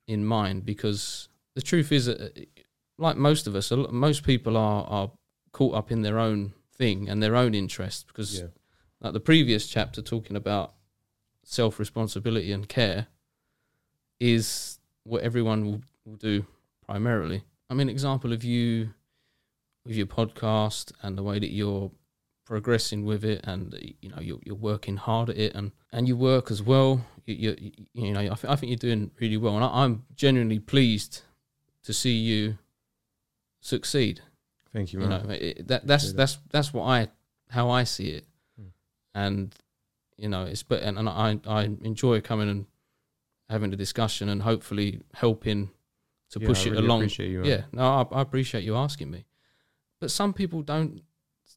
Speaker 2: in mind because the truth is that uh, like most of us most people are are caught up in their own thing and their own interests because like the previous chapter talking about self responsibility and care is what everyone will, will do primarily. I mean, example of you with your podcast and the way that you're progressing with it, and you know you're, you're working hard at it, and and you work as well. You you, you know I, th- I think you're doing really well, and I, I'm genuinely pleased to see you succeed.
Speaker 1: Thank you,
Speaker 2: you
Speaker 1: man.
Speaker 2: know it, that that's that's that's what i how i see it.
Speaker 1: Hmm.
Speaker 2: and you know it's but and, and i i enjoy coming and having a discussion and hopefully helping to
Speaker 1: Yeah,
Speaker 2: push
Speaker 1: I
Speaker 2: it
Speaker 1: really
Speaker 2: along.
Speaker 1: you,
Speaker 2: yeah no I, I appreciate you asking me. But some people don't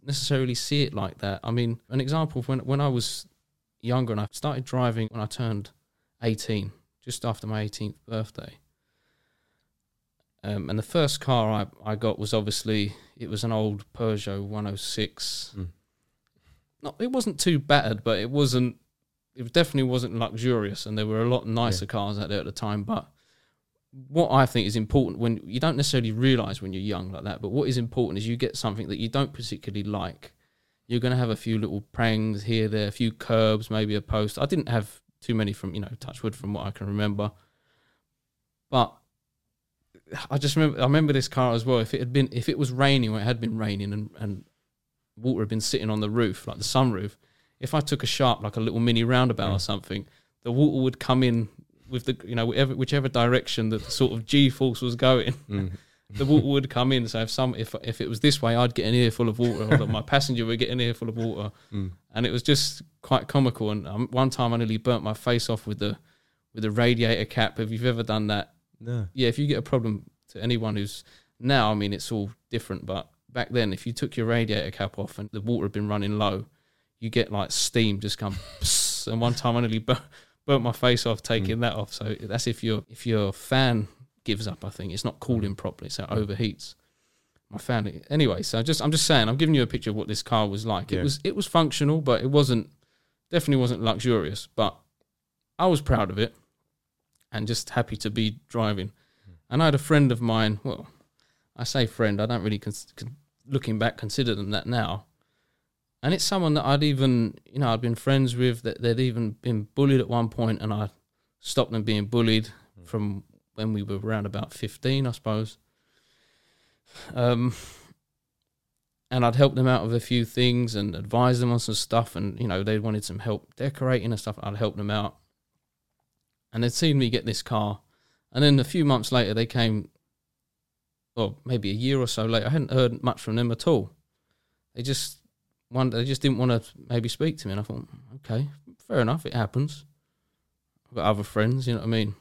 Speaker 2: necessarily see it like that. I mean an example of when when i was younger and i started driving when i turned 18 just after my 18th birthday um, and the first car I, I got was obviously it was an old Peugeot 106.
Speaker 1: Mm.
Speaker 2: Not it wasn't too battered, but it wasn't. It definitely wasn't luxurious, and there were a lot nicer cars out there at the time. But what I think is important when you don't necessarily realize when you're young like that, but what is important is you get something that you don't particularly like. You're going to have a few little prangs here, there, a few curbs, maybe a post. I didn't have too many from you know Touchwood from what I can remember, but I just remember I remember this car as well. If it had been if it was raining, or it had been raining, and and water had been sitting on the roof, like the sunroof. If I took a sharp, like a little mini roundabout or
Speaker 1: Mm.
Speaker 2: something, the water would come in with the you know whichever whichever direction that the sort of G force was going,
Speaker 1: Mm.
Speaker 2: the water would come in. So if some if if it was this way, I'd get an ear full of water, or my passenger would get an ear full of water,
Speaker 1: Mm.
Speaker 2: and it was just quite comical. And um, one time I nearly burnt my face off with the with the radiator cap. If you've ever done that,
Speaker 1: No.
Speaker 2: yeah, if you get a problem to anyone who's now, I mean, it's all different, but back then, if you took your radiator cap off and the water had been running low, you get like steam just come. and one time I nearly burnt, burnt my face off taking mm. that off. So that's if your if your fan gives up. I think it's not cooling mm. properly, so it overheats. My fan. Anyway, so just I'm just saying, I'm giving you a picture of what this car was like.
Speaker 1: Yeah.
Speaker 2: It was it was functional, but it wasn't definitely wasn't luxurious. But I was proud of it and just happy to be driving. And I had a friend of mine. Well, I say friend. I don't really, cons- con- looking back, consider them that now. And it's someone that I'd even, you know, I'd been friends with. That they'd even been bullied at one point, and I stopped them being bullied from when we were around about 15, I suppose. Um, and I'd help them out with a few things and advise them on some stuff. And, you know, they wanted some help decorating and stuff. I'd help them out. And they'd seen me get this car. And then a few months later, they came, well, maybe a year or so later. I hadn't heard much from them at all. They just, one, they just didn't want to maybe speak to me. And I thought, okay, fair enough, it happens. I've got other friends, you know what I mean?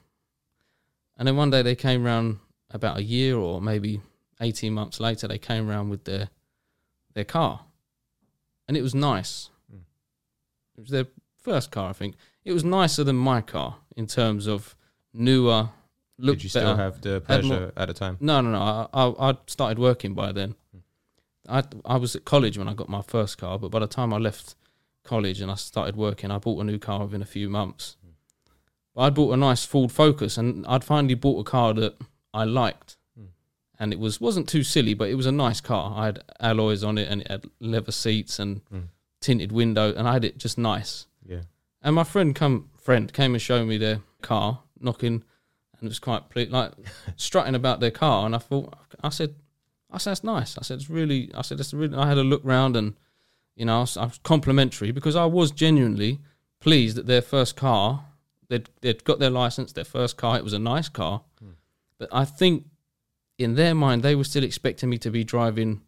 Speaker 2: And then one day they came round about a year or maybe 18 months later, they came round with their their car. And it was nice.
Speaker 1: Mm.
Speaker 2: It was their first car, I think. It was nicer than my car in terms of newer, looked
Speaker 1: Did you
Speaker 2: better.
Speaker 1: still have the
Speaker 2: Had more-
Speaker 1: pleasure at the time?
Speaker 2: No, no, no. I, I, I'd started working by then. I, I was at college when I got my first car, but by the time I left college and I started working, I bought a new car within a few months. But I'd bought a nice Ford Focus, and I'd finally bought a car that I liked,
Speaker 1: Mm.
Speaker 2: and it was wasn't too silly, but it was a nice car. I had alloys on it, and it had leather seats and
Speaker 1: Mm.
Speaker 2: tinted window, and I had it just nice.
Speaker 1: Yeah.
Speaker 2: And my friend come friend came and showed me their car, knocking, and it was quite ple- like strutting about their car. And I thought, I said, I said that's nice. I said it's really. I said it's really. I had a look round and, you know, I was, I was complimentary because I was genuinely pleased that their first car, they'd they'd got their license, their first car. It was a nice car,
Speaker 1: Hmm.
Speaker 2: but I think in their mind they were still expecting me to be driving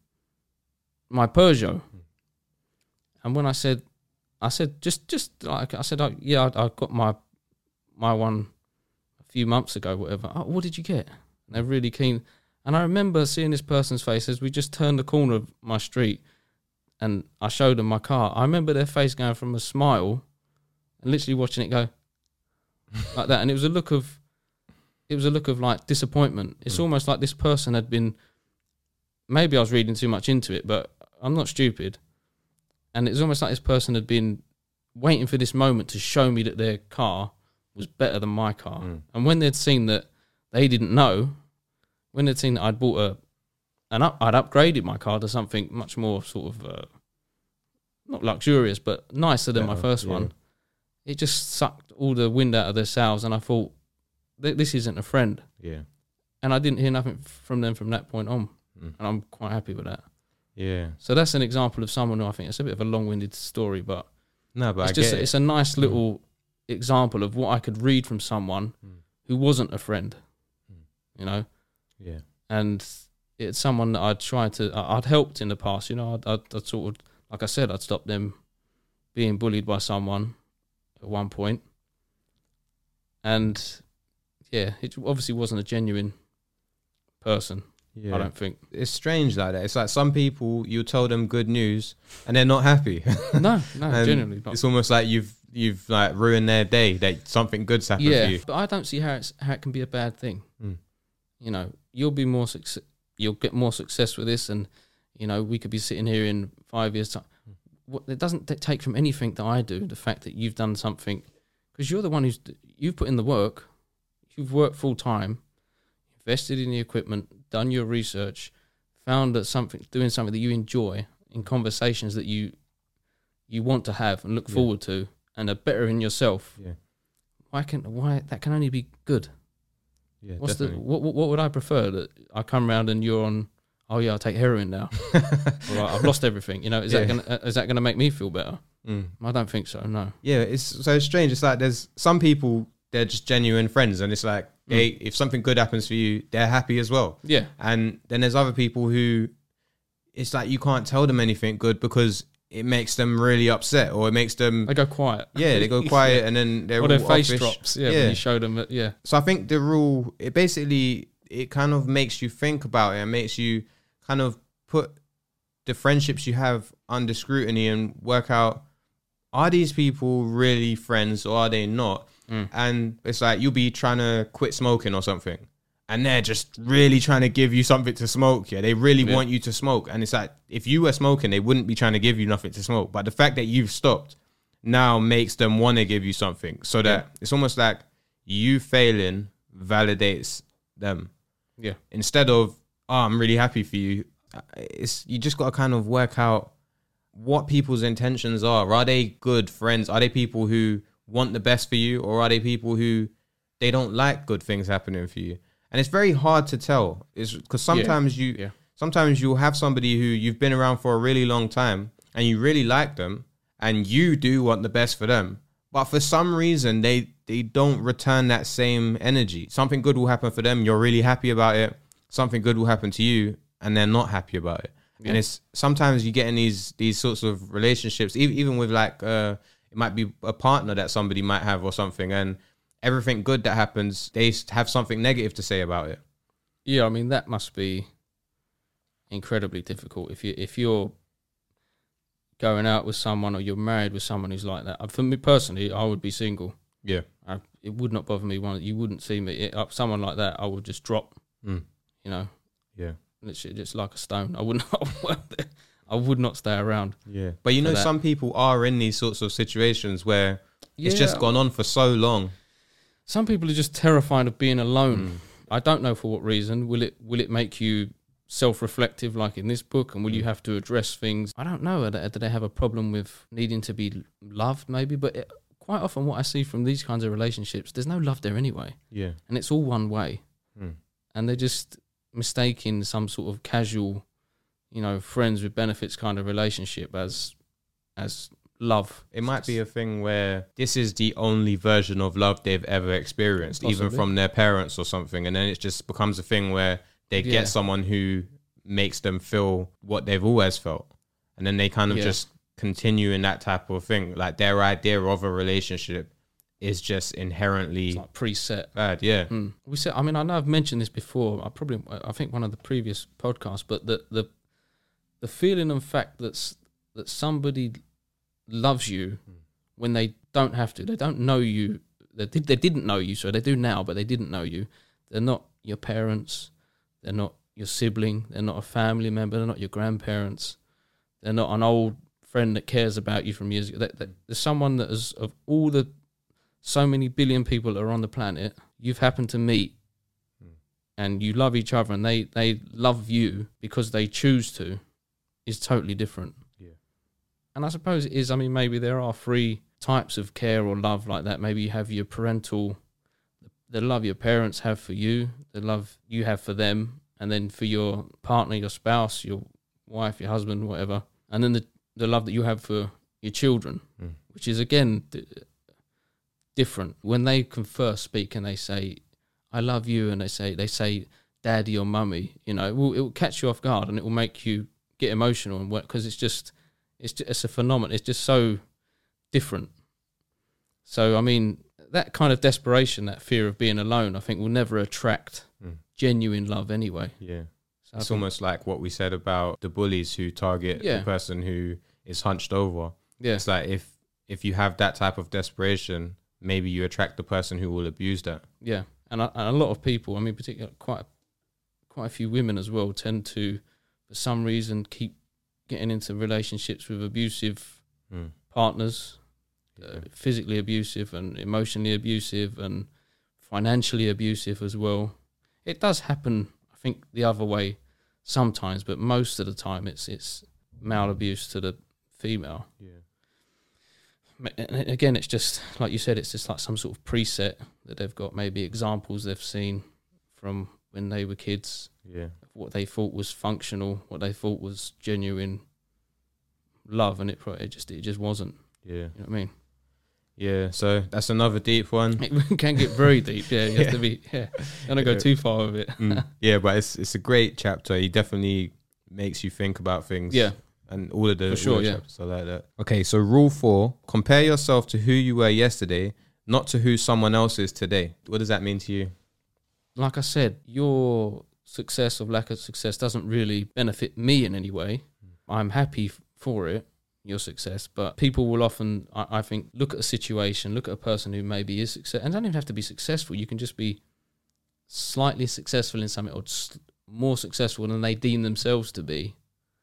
Speaker 2: my Peugeot. And when I said, I said just just like I said, I, yeah, I, I got my my one a few months ago, whatever. Oh, what did you get? And they're really keen. And I remember seeing this person's face as we just turned the corner of my street, and I showed them my car. I remember their face going from a smile, and literally watching it go like that, and it was a look of, it was a look of like disappointment. It's
Speaker 1: Mm.
Speaker 2: almost like this person had been. Maybe I was reading too much into it, but I'm not stupid. And it's almost like this person had been waiting for this moment to show me that their car was better than my car.
Speaker 1: Mm.
Speaker 2: And when they'd seen that they didn't know, when they'd seen that I'd bought a, an up, I'd upgraded my car to something much more sort of, uh, not luxurious, but nicer than my first
Speaker 1: yeah.
Speaker 2: one. It just sucked all the wind out of their sails, and I thought, this isn't a friend.
Speaker 1: Yeah.
Speaker 2: And I didn't hear nothing from them from that point on,
Speaker 1: Mm.
Speaker 2: and I'm quite happy with that.
Speaker 1: Yeah.
Speaker 2: So that's an example of someone who I think it's a bit of a long-winded story, but
Speaker 1: No, but
Speaker 2: it's
Speaker 1: I
Speaker 2: just
Speaker 1: it.
Speaker 2: it's a nice
Speaker 1: Mm.
Speaker 2: little example of what I could read from someone
Speaker 1: Mm.
Speaker 2: who wasn't a friend,
Speaker 1: Mm.
Speaker 2: you know,
Speaker 1: Yeah.
Speaker 2: and it's someone that I'd tried to I- I'd helped in the past, you know, I'd, I'd, I'd sort of like I said, I'd stopped them being bullied by someone at one point, and yeah, it obviously wasn't a genuine person.
Speaker 1: Yeah.
Speaker 2: I don't think.
Speaker 1: it's strange like that. It's like some people you tell them good news and they're not happy.
Speaker 2: No, no,
Speaker 1: And
Speaker 2: genuinely not.
Speaker 1: it's almost like you've you've like ruined their day. That something good's happened
Speaker 2: yeah,
Speaker 1: for you.
Speaker 2: but I don't see how it's how it can be a bad thing.
Speaker 1: Mm.
Speaker 2: You know, you'll be more success. You'll get more success with this, and you know, we could be sitting here in five years' time. What it doesn't take from anything that I do. The fact that you've done something, because you're the one who's you've put in the work. You've worked full time, invested in the equipment, done your research, found that something doing something that you enjoy in conversations that you you want to have and look
Speaker 1: Yeah.
Speaker 2: forward to, and are better in yourself
Speaker 1: Yeah.
Speaker 2: why can why that can only be good?
Speaker 1: Yeah.
Speaker 2: What's
Speaker 1: definitely.
Speaker 2: the what, what what would I prefer that I come around and you're on? Oh yeah, I'll take heroin now. I've lost everything. You know, is that gonna uh, is that gonna make me feel better?
Speaker 1: Mm.
Speaker 2: I don't think so. No.
Speaker 1: Yeah, it's so strange. It's like there's some people they're just genuine friends, and it's like. They if something good happens for you, they're happy as well.
Speaker 2: Yeah.
Speaker 1: And then there's other people who it's like you can't tell them anything good because it makes them really upset or it makes them
Speaker 2: they go quiet.
Speaker 1: yeah they go quiet and then they're
Speaker 2: or their
Speaker 1: all
Speaker 2: face drops. Yeah,
Speaker 1: Yeah.
Speaker 2: When you show them. That, yeah.
Speaker 1: So I think the rule it basically it kind of makes you think about it and makes you kind of put the friendships you have under scrutiny and work out are these people really friends or are they not?
Speaker 2: Mm.
Speaker 1: And it's like you'll be trying to quit smoking or something. And they're just really trying to give you something to smoke. Yeah. They really
Speaker 2: Yeah.
Speaker 1: want you to smoke. And it's like if you were smoking, they wouldn't be trying to give you nothing to smoke. But the fact that you've stopped now makes them want to give you something. So that it's almost like you failing validates them
Speaker 2: Yeah.
Speaker 1: instead of oh i'm really happy for you it's you just got to kind of work out what people's intentions are are they good friends are they people who want the best for you or are they people who they don't like good things happening for you, and it's very hard to tell. It's because sometimes you
Speaker 2: Yeah.
Speaker 1: sometimes you'll have somebody who you've been around for a really long time and you really like them and you do want the best for them. But for some reason they they don't return that same energy. Something good will happen for them. You're really happy about it. Something good will happen to you and they're not happy about it. And it's sometimes you get in these these sorts of relationships even, even with like uh it might be a partner that somebody might have or something and everything good that happens they have something negative to say about it
Speaker 2: Yeah, I mean that must be incredibly difficult if you if you're going out with someone or you're married with someone who's like that. Uh, For me personally, I would be single.
Speaker 1: yeah
Speaker 2: I, it would not bother me. One, you wouldn't see me it, up someone like that. I would just drop.
Speaker 1: Mm.
Speaker 2: You know,
Speaker 1: yeah
Speaker 2: literally just like a stone. I wouldn't. I would not stay around.
Speaker 1: Yeah, but you know,
Speaker 2: that.
Speaker 1: some people are in these sorts of situations where it's just gone on for so long.
Speaker 2: Some people are just terrified of being alone.
Speaker 1: Mm.
Speaker 2: I don't know for what reason. Will it will it make you self-reflective like in this book and will
Speaker 1: Mm.
Speaker 2: you have to address things i don't know do do they have a problem with needing to be loved maybe but it, quite often what i see from these kinds of relationships there's no love there anyway
Speaker 1: Yeah,
Speaker 2: and it's all one way
Speaker 1: Mm.
Speaker 2: and they're just mistaking some sort of casual you know friends with benefits kind of relationship as as love
Speaker 1: it might be a thing where this is the only version of love they've ever experienced, even from their parents or something, and then it just becomes a thing where they
Speaker 2: Yeah.
Speaker 1: get someone who makes them feel what they've always felt, and then they kind of
Speaker 2: Yeah.
Speaker 1: just continue in that type of thing. Like their idea of a relationship is just inherently
Speaker 2: it's like preset
Speaker 1: bad. Yeah,
Speaker 2: Mm. We said, I mean, I know I've mentioned this before. I probably, I think one of the previous podcasts, but the the the feeling and fact that's that somebody loves you hmm. when they don't have to. They don't know you. They did. They didn't know you, so they do now, but they didn't know you. They're not your parents. They're not your sibling. They're not a family member. They're not your grandparents. They're not an old friend that cares about you from years ago. They- they- There's someone that is of all the so many billion people that are on the planet. You've happened to meet, hmm. and you love each other, and they they love you because they choose to. Is totally different.
Speaker 1: Yeah.
Speaker 2: And I suppose it is. I mean, maybe there are three types of care or love like that. Maybe you have your parental, the love your parents have for you, the love you have for them, and then for your partner, your spouse, your wife, your husband, whatever, and then the the love that you have for your children,
Speaker 1: Mm.
Speaker 2: which is again d- different. When they can first speak and they say, "I love you," and they say they say, "Daddy" or "Mummy," you know, it will, it will catch you off guard and it will make you get emotional and work because it's just it's just, it's a phenomenon. It's just so different. So I mean, that kind of desperation, that fear of being alone, I think will never attract
Speaker 1: Mm.
Speaker 2: genuine love anyway.
Speaker 1: yeah.
Speaker 2: So
Speaker 1: It's almost like what we said about the bullies who target
Speaker 2: Yeah.
Speaker 1: the person who is hunched over.
Speaker 2: yeah,
Speaker 1: It's like if if you have that type of desperation, maybe you attract the person who will abuse that.
Speaker 2: yeah, and a, and a lot of people, I mean, particularly quite quite a few women as well, tend to, for some reason, keep getting into relationships with abusive
Speaker 1: Mm.
Speaker 2: partners, uh, physically abusive and emotionally abusive and financially abusive as well. It does happen, I think, the other way sometimes, but most of the time it's it's male abuse to the female.
Speaker 1: yeah.
Speaker 2: And Again, it's just like you said, it's just like some sort of preset that they've got, maybe examples they've seen from when they were kids,
Speaker 1: Yeah.
Speaker 2: What they thought was functional, what they thought was genuine love, and it just it just wasn't.
Speaker 1: Yeah.
Speaker 2: You know what I mean?
Speaker 1: Yeah. So that's another deep one.
Speaker 2: It can get very deep. Yeah, you have to be. Yeah, don't go too far with it.
Speaker 1: Mm. Yeah, but it's it's a great chapter. He definitely makes you think about things.
Speaker 2: Yeah,
Speaker 1: And all of the,
Speaker 2: For sure, yeah.
Speaker 1: chapters are like that. Okay, so rule four: compare yourself to who you were yesterday, not to who someone else is today. What does that mean to you?
Speaker 2: like I said, your success or lack of success doesn't really benefit me in any way. I'm happy for it, your success, but people will often, I, I think, look at a situation, look at a person who maybe is success, and don't even have to be successful. You can just be slightly successful in something or more successful than they deem themselves to be,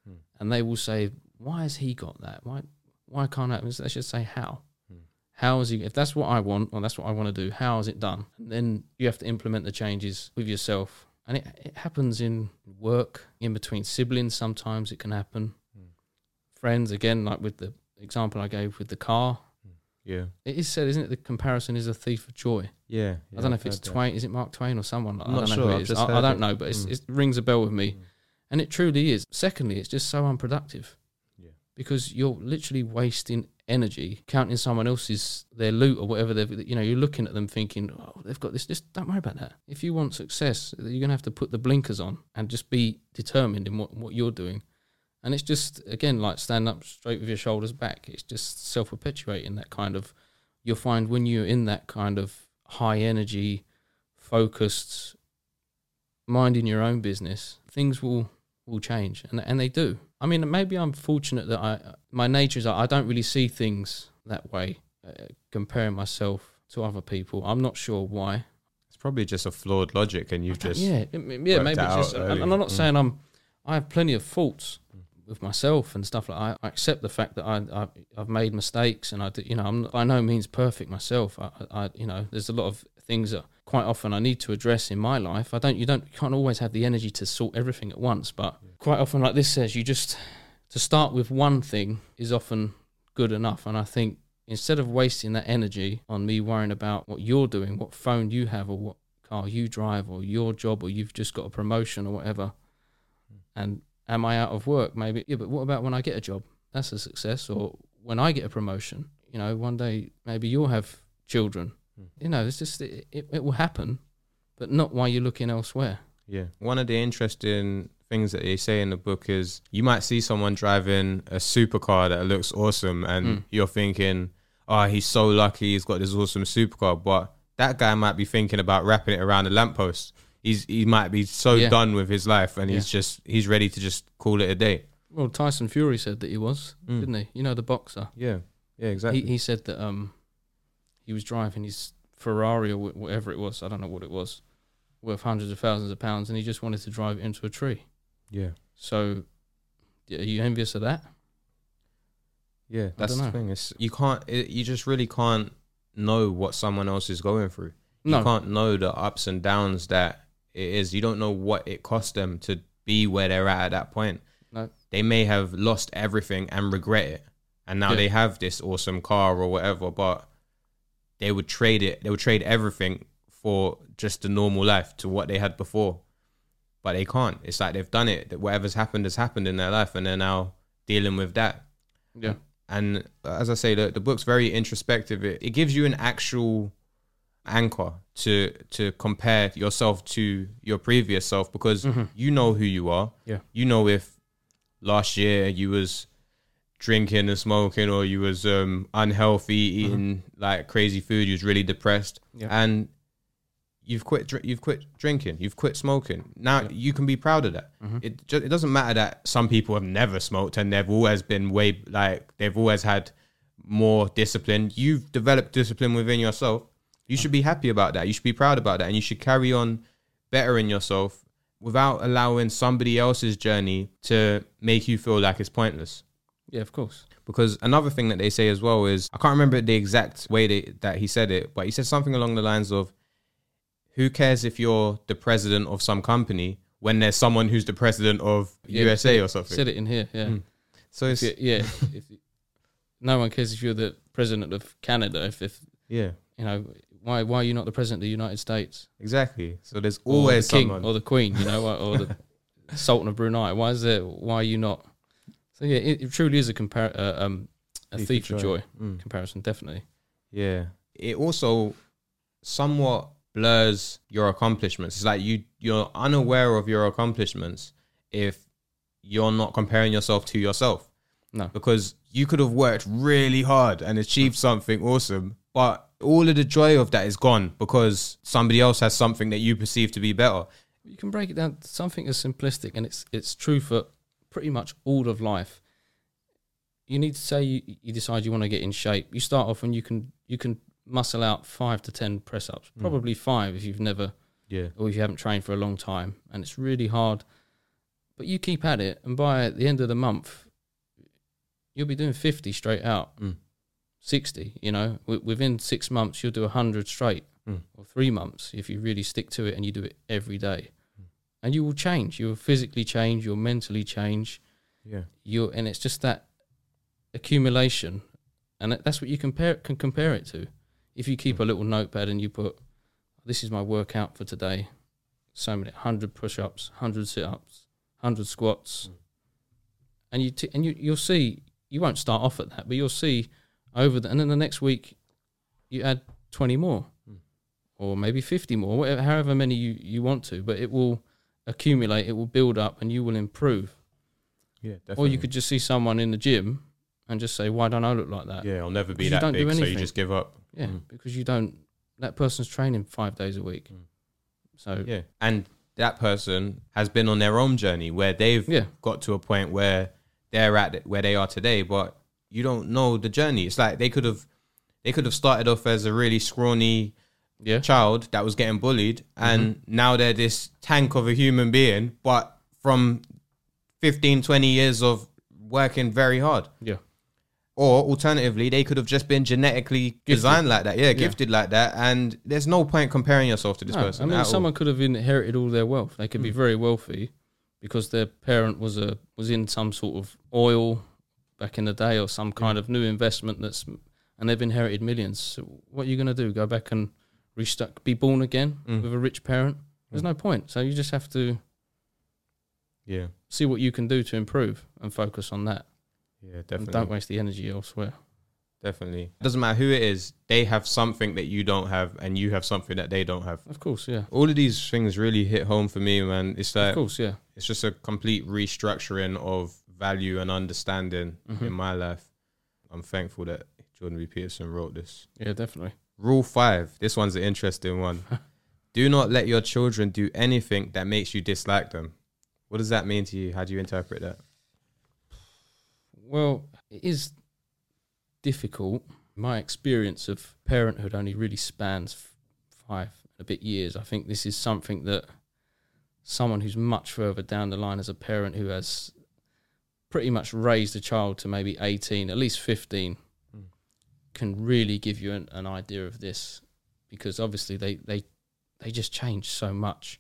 Speaker 1: Hmm.
Speaker 2: and they will say, "Why has he got that? Why, why can't I?" They should say, "How."
Speaker 1: Hmm.
Speaker 2: How is he? If that's what I want, or that's what I want to do, how is it done? And then you have to implement the changes with yourself, and it it happens in work, in between siblings. Sometimes it can happen.
Speaker 1: Hmm.
Speaker 2: Friends, again, like with the example I gave with the car,
Speaker 1: Yeah.
Speaker 2: it is said, isn't it? The comparison is a thief of joy.
Speaker 1: Yeah,
Speaker 2: I don't know if it's Twain. Is it Mark Twain or someone? I
Speaker 1: I'm not
Speaker 2: don't know
Speaker 1: sure,
Speaker 2: who it is. I, I don't know, but it's,
Speaker 1: Mm.
Speaker 2: it rings a bell with me,
Speaker 1: Mm.
Speaker 2: and it truly is. Secondly, it's just so unproductive. Because you're literally wasting energy counting someone else's their loot or whatever they've you know you're looking at them thinking oh they've got this just don't worry about that. If you want success you're to have to put the blinkers on and just be determined in what, what you're doing. And it's just again like stand up straight with your shoulders back. It's just self-perpetuating that kind of you'll find when you're in that kind of high energy focused minding your own business things will will change and and they do i mean maybe i'm fortunate that i my nature is i don't really see things that way uh, comparing myself to other people i'm not sure why
Speaker 1: It's probably just a flawed logic, and you've just
Speaker 2: yeah, yeah, maybe just.
Speaker 1: out
Speaker 2: And. I'm not
Speaker 1: Mm.
Speaker 2: saying I'm. I have plenty of faults with myself and stuff like. I, I accept the fact that I, I I've made mistakes and I, you know, I'm by no means perfect myself. I, I, you know, there's a lot of things that quite often I need to address in my life. I don't. You don't. You can't always have the energy to sort everything at once. But quite often, like this says, you just to start with one thing is often good enough. And I think instead of wasting that energy on me worrying about what you're doing, what phone you have, or what car you drive, or your job, or you've just got a promotion or whatever, hmm. and am I out of work? Maybe. Yeah, but what about when I get a job? That's a success. Or when I get a promotion, you know, one day maybe you'll have children. You know, it's just it, it, it will happen, but not while you're looking elsewhere.
Speaker 1: Yeah. One of the interesting things that they say in the book is you might see someone driving a supercar that looks awesome and
Speaker 2: Mm.
Speaker 1: you're thinking, oh, he's so lucky he's got this awesome supercar. But that guy might be thinking about wrapping it around a lamppost. He's, he might be so
Speaker 2: Yeah.
Speaker 1: done with his life and he's just, he's ready to just call it a day.
Speaker 2: Well, Tyson Fury said that he was,
Speaker 1: Mm.
Speaker 2: didn't he? You know, the boxer.
Speaker 1: Yeah. Yeah, exactly.
Speaker 2: He he said that um he was driving his Ferrari or whatever it was. I don't know what it was, worth hundreds of thousands of pounds, and he just wanted to drive it into a tree.
Speaker 1: yeah.
Speaker 2: So, yeah, are you envious of that?
Speaker 1: Yeah, that's the thing. It's you can't. It, you just really can't know what someone else is going through. You can't know the ups and downs that it is. You don't know what it cost them to be where they're at at that point.
Speaker 2: No.
Speaker 1: They may have lost everything and regret it, and now
Speaker 2: Yeah.
Speaker 1: they have this awesome car or whatever. But they would trade it. They would trade everything for just the normal life to what they had before. But they can't. It's like they've done it. That whatever's happened has happened in their life, and they're now dealing with that
Speaker 2: Yeah.
Speaker 1: and uh, as I say, the, the book's very introspective. It, it gives you an actual anchor to to compare yourself to your previous self because mm-hmm. you know who you are.
Speaker 2: Yeah.
Speaker 1: You know if last year you was drinking and smoking or you was um unhealthy, eating like crazy food, you was really depressed,
Speaker 2: Yeah.
Speaker 1: and you've quit dr- you've quit drinking, you've quit smoking. Now
Speaker 2: Yeah.
Speaker 1: you can be proud of that. It ju- it doesn't matter that some people have never smoked and they've always been way like they've always had more discipline. You've developed discipline within yourself. You should be happy about that. You should be proud about that, and you should carry on bettering yourself without allowing somebody else's journey to make you feel like it's pointless.
Speaker 2: Yeah, of course.
Speaker 1: Because another thing that they say as well is I can't remember the exact way that, that he said it, but he said something along the lines of, "Who cares if you're the president of some company when there's someone who's the president of
Speaker 2: Yeah,
Speaker 1: USA or something?"
Speaker 2: Said it in here. Yeah.
Speaker 1: Mm. So it's
Speaker 2: If you- yeah. if, no one cares if you're the president of Canada. If, if
Speaker 1: yeah,
Speaker 2: you know why why are you not the president of the United States?
Speaker 1: exactly. So there's
Speaker 2: Or
Speaker 1: always
Speaker 2: the king
Speaker 1: someone.
Speaker 2: or the queen, you know, or, or the Sultan of Brunei. Why is there? Why are you not? So yeah, it, it truly is a compar- uh, um, a
Speaker 1: Thief
Speaker 2: thief,
Speaker 1: of joy.
Speaker 2: joy,
Speaker 1: Mm.
Speaker 2: comparison, definitely.
Speaker 1: Yeah. It also somewhat blurs your accomplishments. It's like you you're unaware of your accomplishments if you're not comparing yourself to yourself.
Speaker 2: No.
Speaker 1: Because you could have worked really hard and achieved something awesome, but all of the joy of that is gone because somebody else has something that you perceive to be better.
Speaker 2: You can break it down something as simplistic, and it's it's true for pretty much all of life. You need to say you, you decide you want to get in shape. You start off and you can you can muscle out five to ten press ups, probably five if you've never
Speaker 1: Yeah.
Speaker 2: or if you haven't trained for a long time, and it's really hard. But you keep at it, and by the end of the month, you'll be doing fifty straight out,
Speaker 1: Mm.
Speaker 2: sixty. You know, w- within six months, you'll do hundred straight,
Speaker 1: Mm.
Speaker 2: or three months if you really stick to it and you do it every day.
Speaker 1: Mm.
Speaker 2: And you will change. You will physically change. You'll mentally change.
Speaker 1: Yeah.
Speaker 2: You and it's just that accumulation, and that's what you compare can compare it to. If you keep a little notepad and you put this is my workout for today. So many, hundred push-ups, hundred sit-ups, hundred squats,
Speaker 1: Mm.
Speaker 2: and you t- and you you'll see you won't start off at that, but you'll see over the and then the next week you add twenty more,
Speaker 1: Mm.
Speaker 2: or maybe fifty more, whatever, however many you you want to, but it will accumulate, it will build up, and you will improve.
Speaker 1: Yeah, definitely.
Speaker 2: Or you could just see someone in the gym and just say, "Why don't I look like that?"
Speaker 1: Yeah, I'll never be
Speaker 2: Because you
Speaker 1: that
Speaker 2: don't do
Speaker 1: big, so you just give up.
Speaker 2: Yeah,
Speaker 1: Mm.
Speaker 2: because you don't. That person's training five days a week,
Speaker 1: Mm.
Speaker 2: so
Speaker 1: Yeah, and that person has been on their own journey where they've
Speaker 2: yeah,
Speaker 1: got to a point where they're at where they are today, but you don't know the journey. It's like they could have they could have started off as a really scrawny
Speaker 2: yeah,
Speaker 1: child that was getting bullied and
Speaker 2: Mm-hmm.
Speaker 1: now they're this tank of a human being but from 15 20 years of working very hard
Speaker 2: yeah,
Speaker 1: or alternatively they could have just been genetically designed like that yeah, gifted like that and there's no point comparing yourself to this
Speaker 2: No,
Speaker 1: person
Speaker 2: I mean,
Speaker 1: at all.
Speaker 2: someone could have inherited all their wealth. They could be
Speaker 1: Mm.
Speaker 2: very wealthy because their parent was a was in some sort of oil back in the day or some kind of new investment that's and they've inherited millions. So what are you going to do? Go back and restuck, be born again
Speaker 1: Mm.
Speaker 2: with a rich parent? There's
Speaker 1: Mm.
Speaker 2: no point. So you just have to
Speaker 1: yeah
Speaker 2: see what you can do to improve and focus on that.
Speaker 1: yeah
Speaker 2: And
Speaker 1: definitely
Speaker 2: don't waste the energy elsewhere.
Speaker 1: definitely it doesn't matter who it is they have something that you don't have and you have something that they don't have
Speaker 2: Of course, yeah.
Speaker 1: all of these things really hit home for me man it's like
Speaker 2: Of course, yeah.
Speaker 1: it's just a complete restructuring of value and understanding
Speaker 2: Mhm.
Speaker 1: in my life. I'm thankful that Jordan B. Peterson wrote this.
Speaker 2: Yeah, definitely.
Speaker 1: Rule five. This one's an interesting one. do not let your children do anything that makes you dislike them. What does that mean to you? How do you interpret that?
Speaker 2: Well, it is difficult. My experience of parenthood only really spans f- five and a bit years. I think this is something that someone who's much further down the line as a parent who has pretty much raised a child to maybe 18, at least 15,
Speaker 1: Mm.
Speaker 2: Can really give you an, an idea of this because obviously they, they, they just change so much.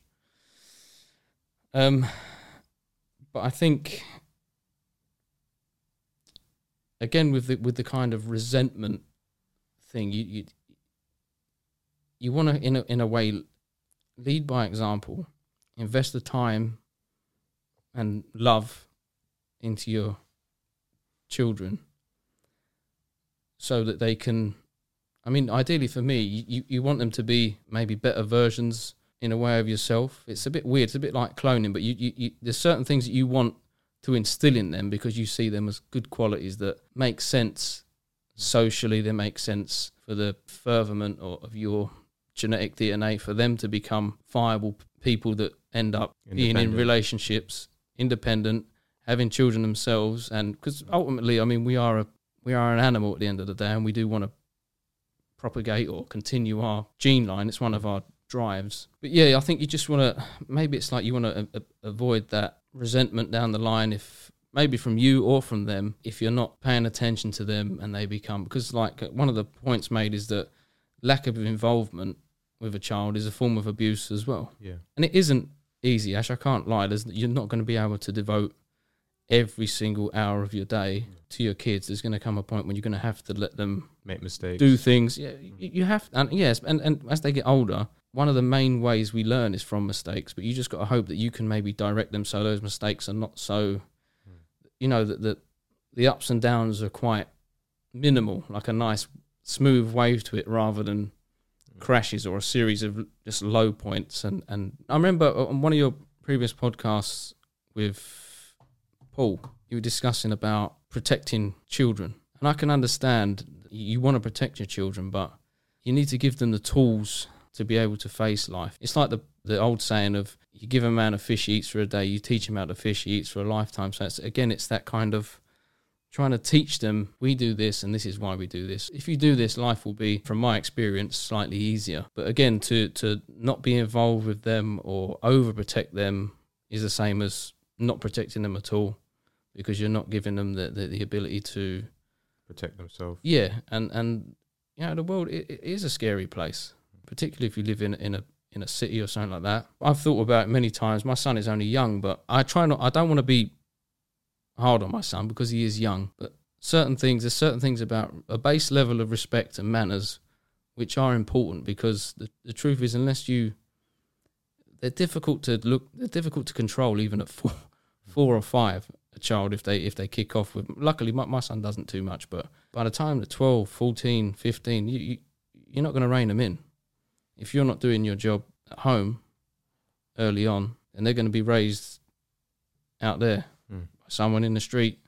Speaker 2: Um, but I think again with the with the kind of resentment thing you you you want to in a in a way lead by example invest the time and love into your children so that they can i mean ideally for me you, you want them to be maybe better versions in a way of yourself. It's a bit weird. It's a bit like cloning but you, you, you there's certain things that you want to instill in them because you see them as good qualities that make sense socially, they make sense for the furtherment or, of your genetic DNA for them to become viable people that end up being in relationships, independent, having children themselves, and because ultimately, I mean, we are a we are an animal at the end of the day, and we do want to propagate or continue our gene line. It's one of our drives. But yeah, I think you just want to. Maybe it's like you want to uh, avoid that resentment down the line if maybe from you or from them if you're not paying attention to them and they become because like one of the points made is that lack of involvement with a child is a form of abuse as well
Speaker 1: Yeah.
Speaker 2: and it isn't easy ash i can't lie There's, you're not going to be able to devote every single hour of your day to your kids there's going to come a point when you're going to have to let them
Speaker 1: Make mistakes.
Speaker 2: do things. Yeah, mm. you, you have, and yes, and, and as they get older, one of the main ways we learn is from mistakes. But you just got to hope that you can maybe direct them so those mistakes are not so, mm. you know, that that the ups and downs are quite minimal, like a nice smooth wave to it, rather than mm. crashes or a series of just low points. And and I remember uh, on one of your previous podcasts with Paul, you were discussing about protecting children. And I can understand you want to protect your children, but you need to give them the tools to be able to face life. It's like the the old saying of you give a man a fish he eats for a day, you teach him how to fish he eats for a lifetime. So it's, again, it's that kind of trying to teach them we do this and this is why we do this. If you do this, life will be, from my experience, slightly easier. But again, to to not be involved with them or overprotect them is the same as not protecting them at all because you're not giving them the, the, the ability to
Speaker 1: Protect themselves.
Speaker 2: yeah, and and you know the world it, it is a scary place, particularly if you live in in a in a city or something like that. I've thought about it many times. My son is only young, but I try not. I don't want to be hard on my son because he is young. But certain things, there's certain things about a base level of respect and manners which are important because the, the truth is, unless you, they're difficult to look, they're difficult to control even at four, four or five. A child if they if they kick off with. Luckily, my, my son doesn't too much, but by the time they're 12, 14, 15, you, you you're not going to rein them in. If you're not doing your job at home early on, then they're going to be raised out there
Speaker 1: Mm.
Speaker 2: by someone in the street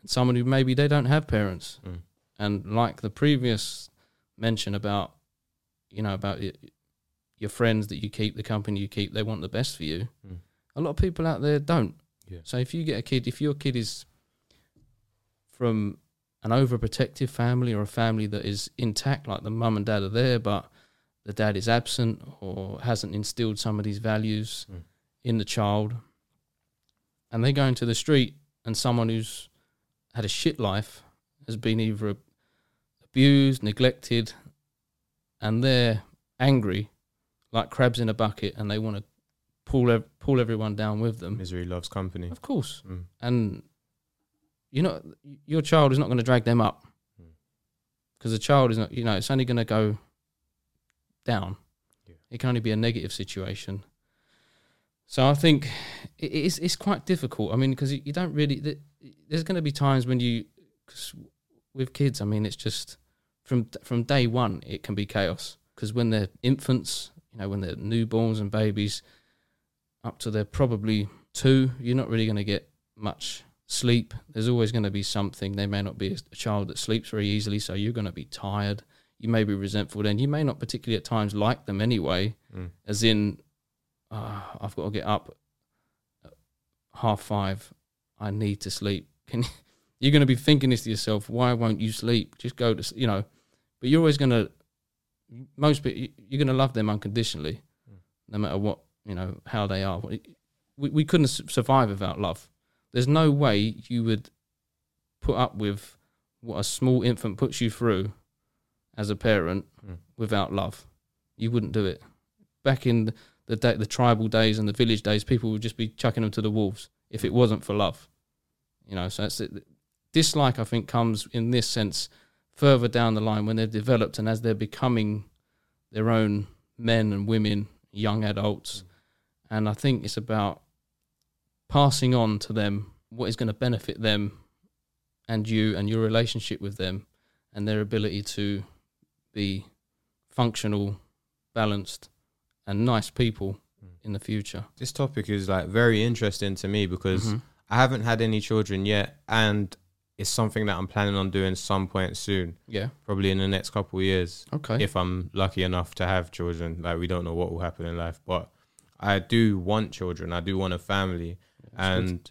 Speaker 2: and someone who maybe they don't have parents.
Speaker 1: Mm.
Speaker 2: And like the previous mention about, you know, about y- your friends that you keep, the company you keep, they want the best for you.
Speaker 1: Mm.
Speaker 2: A lot of people out there don't.
Speaker 1: Yeah.
Speaker 2: So if you get a kid, if your kid is from an overprotective family or a family that is intact, like the mum and dad are there, but the dad is absent or hasn't instilled some of these values
Speaker 1: Mm.
Speaker 2: in the child, and they go into the street and someone who's had a shit life has been either abused, neglected, and they're angry like crabs in a bucket and they want to pull ev- pull everyone down with them.
Speaker 1: Misery loves company.
Speaker 2: Of course.
Speaker 1: Mm.
Speaker 2: And you know your child is not going to drag them up.
Speaker 1: Mm.
Speaker 2: Because the child is not, you know, it's only going to go down.
Speaker 1: Yeah.
Speaker 2: It can only be a negative situation. So I think it, it's it's quite difficult. I mean, because you, you don't really. th- There's going to be times when you, cause with kids. I mean, it's just from from day one it can be chaos. Because when they're infants, you know, when they're newborns and babies, up to they're probably two, you're not really going to get much sleep. There's always going to be something. They may not be a child that sleeps very easily, so you're going to be tired. You may be resentful then. You may not particularly at times like them anyway,
Speaker 1: Mm.
Speaker 2: as in, "Ah, I've got to get up at half five. I need to sleep. Can you're going to be thinking this to yourself? Why won't you sleep? Just go to you know. But you're always going to most people you're going to love them unconditionally,
Speaker 1: Mm.
Speaker 2: no matter what you know how they are. We we couldn't survive without love. There's no way you would put up with what a small infant puts you through as a parent
Speaker 1: Mm.
Speaker 2: without love. You wouldn't do it. Back in the day, the tribal days and the village days, people would just be chucking them to the wolves if it wasn't for love. You know, so it's it. dislike. I think comes in this sense further down the line when they're developed and as they're becoming their own men and women, young adults. And I think it's about passing on to them what is going to benefit them and you and your relationship with them and their ability to be functional, balanced, and nice people in the future.
Speaker 1: This topic is like very interesting to me because
Speaker 2: Mhm.
Speaker 1: I haven't had any children yet, and it's something that I'm planning on doing some point soon,
Speaker 2: Yeah.
Speaker 1: probably in the next couple of years,
Speaker 2: Okay.
Speaker 1: if I'm lucky enough to have children. Like we don't know what will happen in life, but I do want children. I do want a family,
Speaker 2: That's good.
Speaker 1: and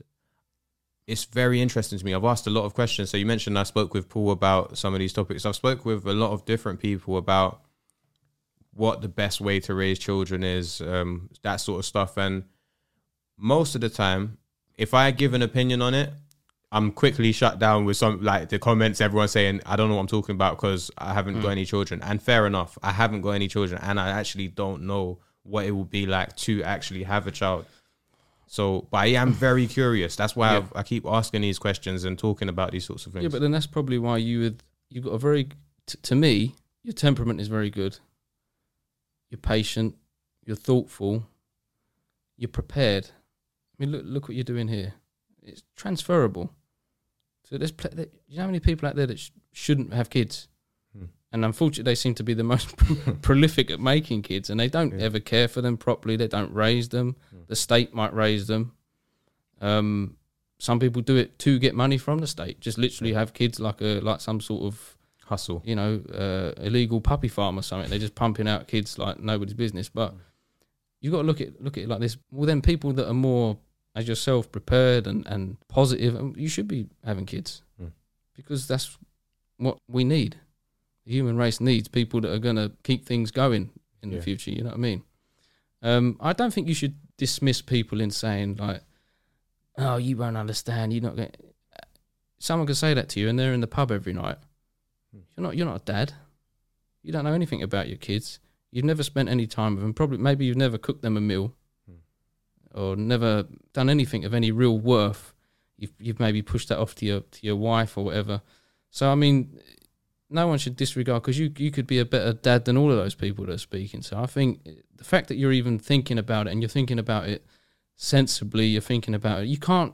Speaker 1: it's very interesting to me. I've asked a lot of questions. So you mentioned I spoke with Paul about some of these topics. I've spoke with a lot of different people about what the best way to raise children is, um, that sort of stuff. And most of the time, if I give an opinion on it, I'm quickly shut down with some like the comments. Everyone saying I don't know what I'm talking about because I haven't got any children. And fair enough, I haven't got any children, and I actually don't know what it would be like to actually have a child. So, but I am very curious. That's why
Speaker 2: Yeah.
Speaker 1: I've, I keep asking these questions and talking about these sorts of things.
Speaker 2: Yeah, but then that's probably why you would. You've got a very. T- to me, your temperament is very good. You're patient. You're thoughtful. You're prepared. I mean, look look what you're doing here. It's transferable. So there's pl- you know how many people out there that sh- shouldn't have kids. And unfortunately they seem to be the most prolific at making kids, and they don't
Speaker 1: Yeah.
Speaker 2: ever care for them properly. They don't raise them.
Speaker 1: Hmm.
Speaker 2: The state might raise them. Um, some people do it to get money from the state. Just literally have kids like a like some sort of
Speaker 1: Hustle.
Speaker 2: you know uh, illegal puppy farm or something. They're just pumping out kids like nobody's business. But you've got to look at look at it like this. Well, then people that are more as yourself prepared and and positive, and you should be having kids
Speaker 1: Mm.
Speaker 2: because that's what we need. The human race needs people that are going to keep things going in
Speaker 1: Yeah.
Speaker 2: the future. You know what I mean? Um, I don't think you should dismiss people in saying like, "Oh, you won't understand. You're not going." Someone could say that to you, and they're in the pub every night.
Speaker 1: Hmm.
Speaker 2: You're not. You're not a dad. You don't know anything about your kids. You've never spent any time with them. Probably, maybe you've never cooked them a meal,
Speaker 1: Hmm.
Speaker 2: or never done anything of any real worth. You've you've maybe pushed that off to your to your wife or whatever. So I mean, no one should disregard because you you could be a better dad than all of those people that are speaking. So I think the fact that you're even thinking about it and you're thinking about it sensibly, you're thinking about it. You can't.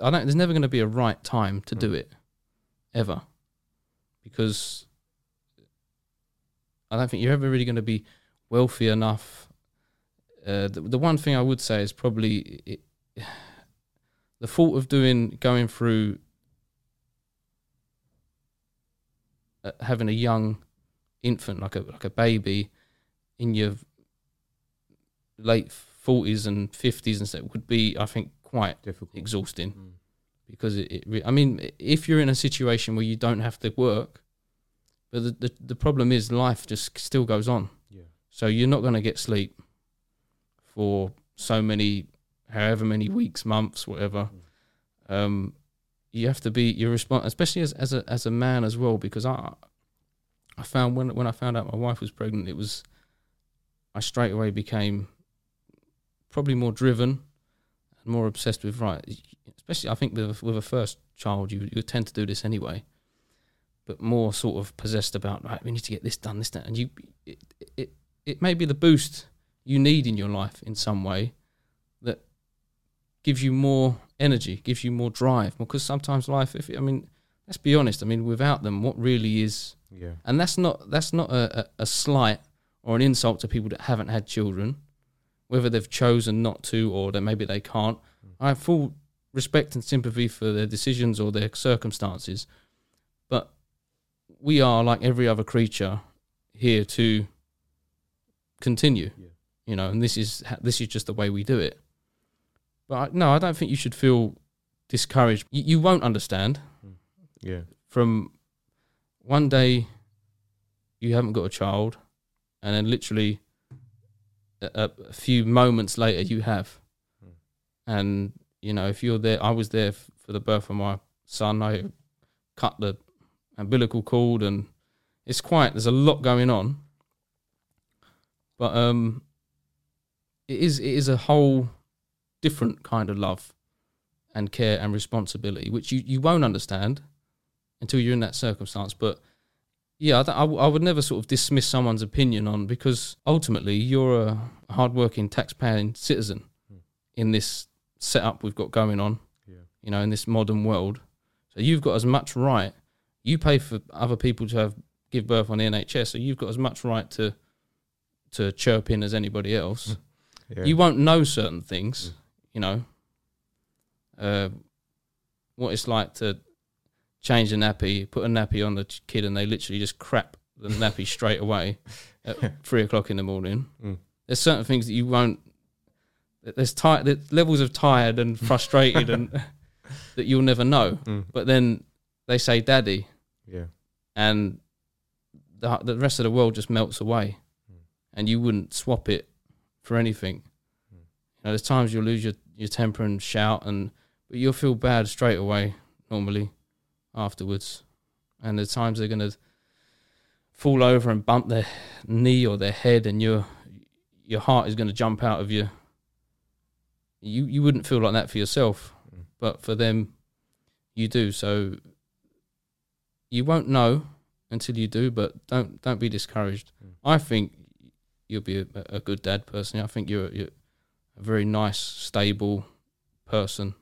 Speaker 2: I don't. There's never going to be a right time to do it, ever, because I don't think you're ever really going to be wealthy enough. Uh, the, the one thing I would say is probably it, the thought of doing going through uh, having a young infant like a like a baby in your late forties and fifties and stuff would be, I think, quite
Speaker 1: Difficult.
Speaker 2: exhausting
Speaker 1: Mm.
Speaker 2: because it, it re- I mean, if you're in a situation where you don't have to work, but the, the the problem is life just still goes on.
Speaker 1: Yeah.
Speaker 2: So you're not going to get sleep for so many, however many weeks, months, whatever. Um, you have to be you're responsible, especially as as a as a man as well, because I I found when when I found out my wife was pregnant, it was I straight away became probably more driven and more obsessed with right. Especially, I think with with a first child, you you tend to do this anyway, but more sort of possessed about right. We need to get this done, this done, and you it it it may be the boost you need in your life in some way that gives you more energy, gives you more drive. Because sometimes life, if I mean, let's be honest. I mean, without them, what really is
Speaker 1: Yeah.
Speaker 2: and that's not that's not a, a, a slight or an insult to people that haven't had children, whether they've chosen not to or that maybe they can't. Mm. I have full respect and sympathy for their decisions or their circumstances, but we are like every other creature here to continue.
Speaker 1: Yeah.
Speaker 2: You know, and this is this is just the way we do it. But I, no, I don't think you should feel discouraged. You, you won't understand
Speaker 1: Yeah.
Speaker 2: from one day you haven't got a child, and then literally a, a- few moments later you have.
Speaker 1: Hmm.
Speaker 2: And you know, if you're there, I was there f- for the birth of my son. I cut the umbilical cord, and it's quite. There's a lot going on, but um, it is it is a whole different kind of love and care and responsibility, which you, you won't understand until you're in that circumstance. But yeah, I, I, would never sort of dismiss someone's opinion on because ultimately you're a hardworking, tax-paying citizen
Speaker 1: Hmm.
Speaker 2: in this setup we've got going on.
Speaker 1: Yeah.
Speaker 2: You know, in this modern world, so you've got as much right. You pay for other people to have give birth on the NHS, so you've got as much right to to chirp in as anybody else.
Speaker 1: Yeah.
Speaker 2: You won't know certain things,
Speaker 1: Mm.
Speaker 2: You know. Uh, what it's like to change a nappy, put a nappy on the kid, and they literally just crap the nappy straight away at three o'clock in the morning.
Speaker 1: Mm.
Speaker 2: There's certain things that you won't. There's ti- there's levels of tired and frustrated, and that you'll never know.
Speaker 1: Mm.
Speaker 2: But then they say "daddy,"
Speaker 1: Yeah.
Speaker 2: and the the rest of the world just melts away,
Speaker 1: Mm.
Speaker 2: and you wouldn't swap it for anything.
Speaker 1: Mm.
Speaker 2: You know, there's times you'll lose your, your temper and shout, and but you'll feel bad straight away normally afterwards, and the times they're gonna fall over and bump their knee or their head, and your your heart is gonna jump out of you. You you wouldn't feel like that for yourself,
Speaker 1: Mm.
Speaker 2: but for them, you do. So you won't know until you do, but don't don't be discouraged.
Speaker 1: Mm.
Speaker 2: I think you'll be a, a good dad personally. I think you're, you're a very nice, stable person.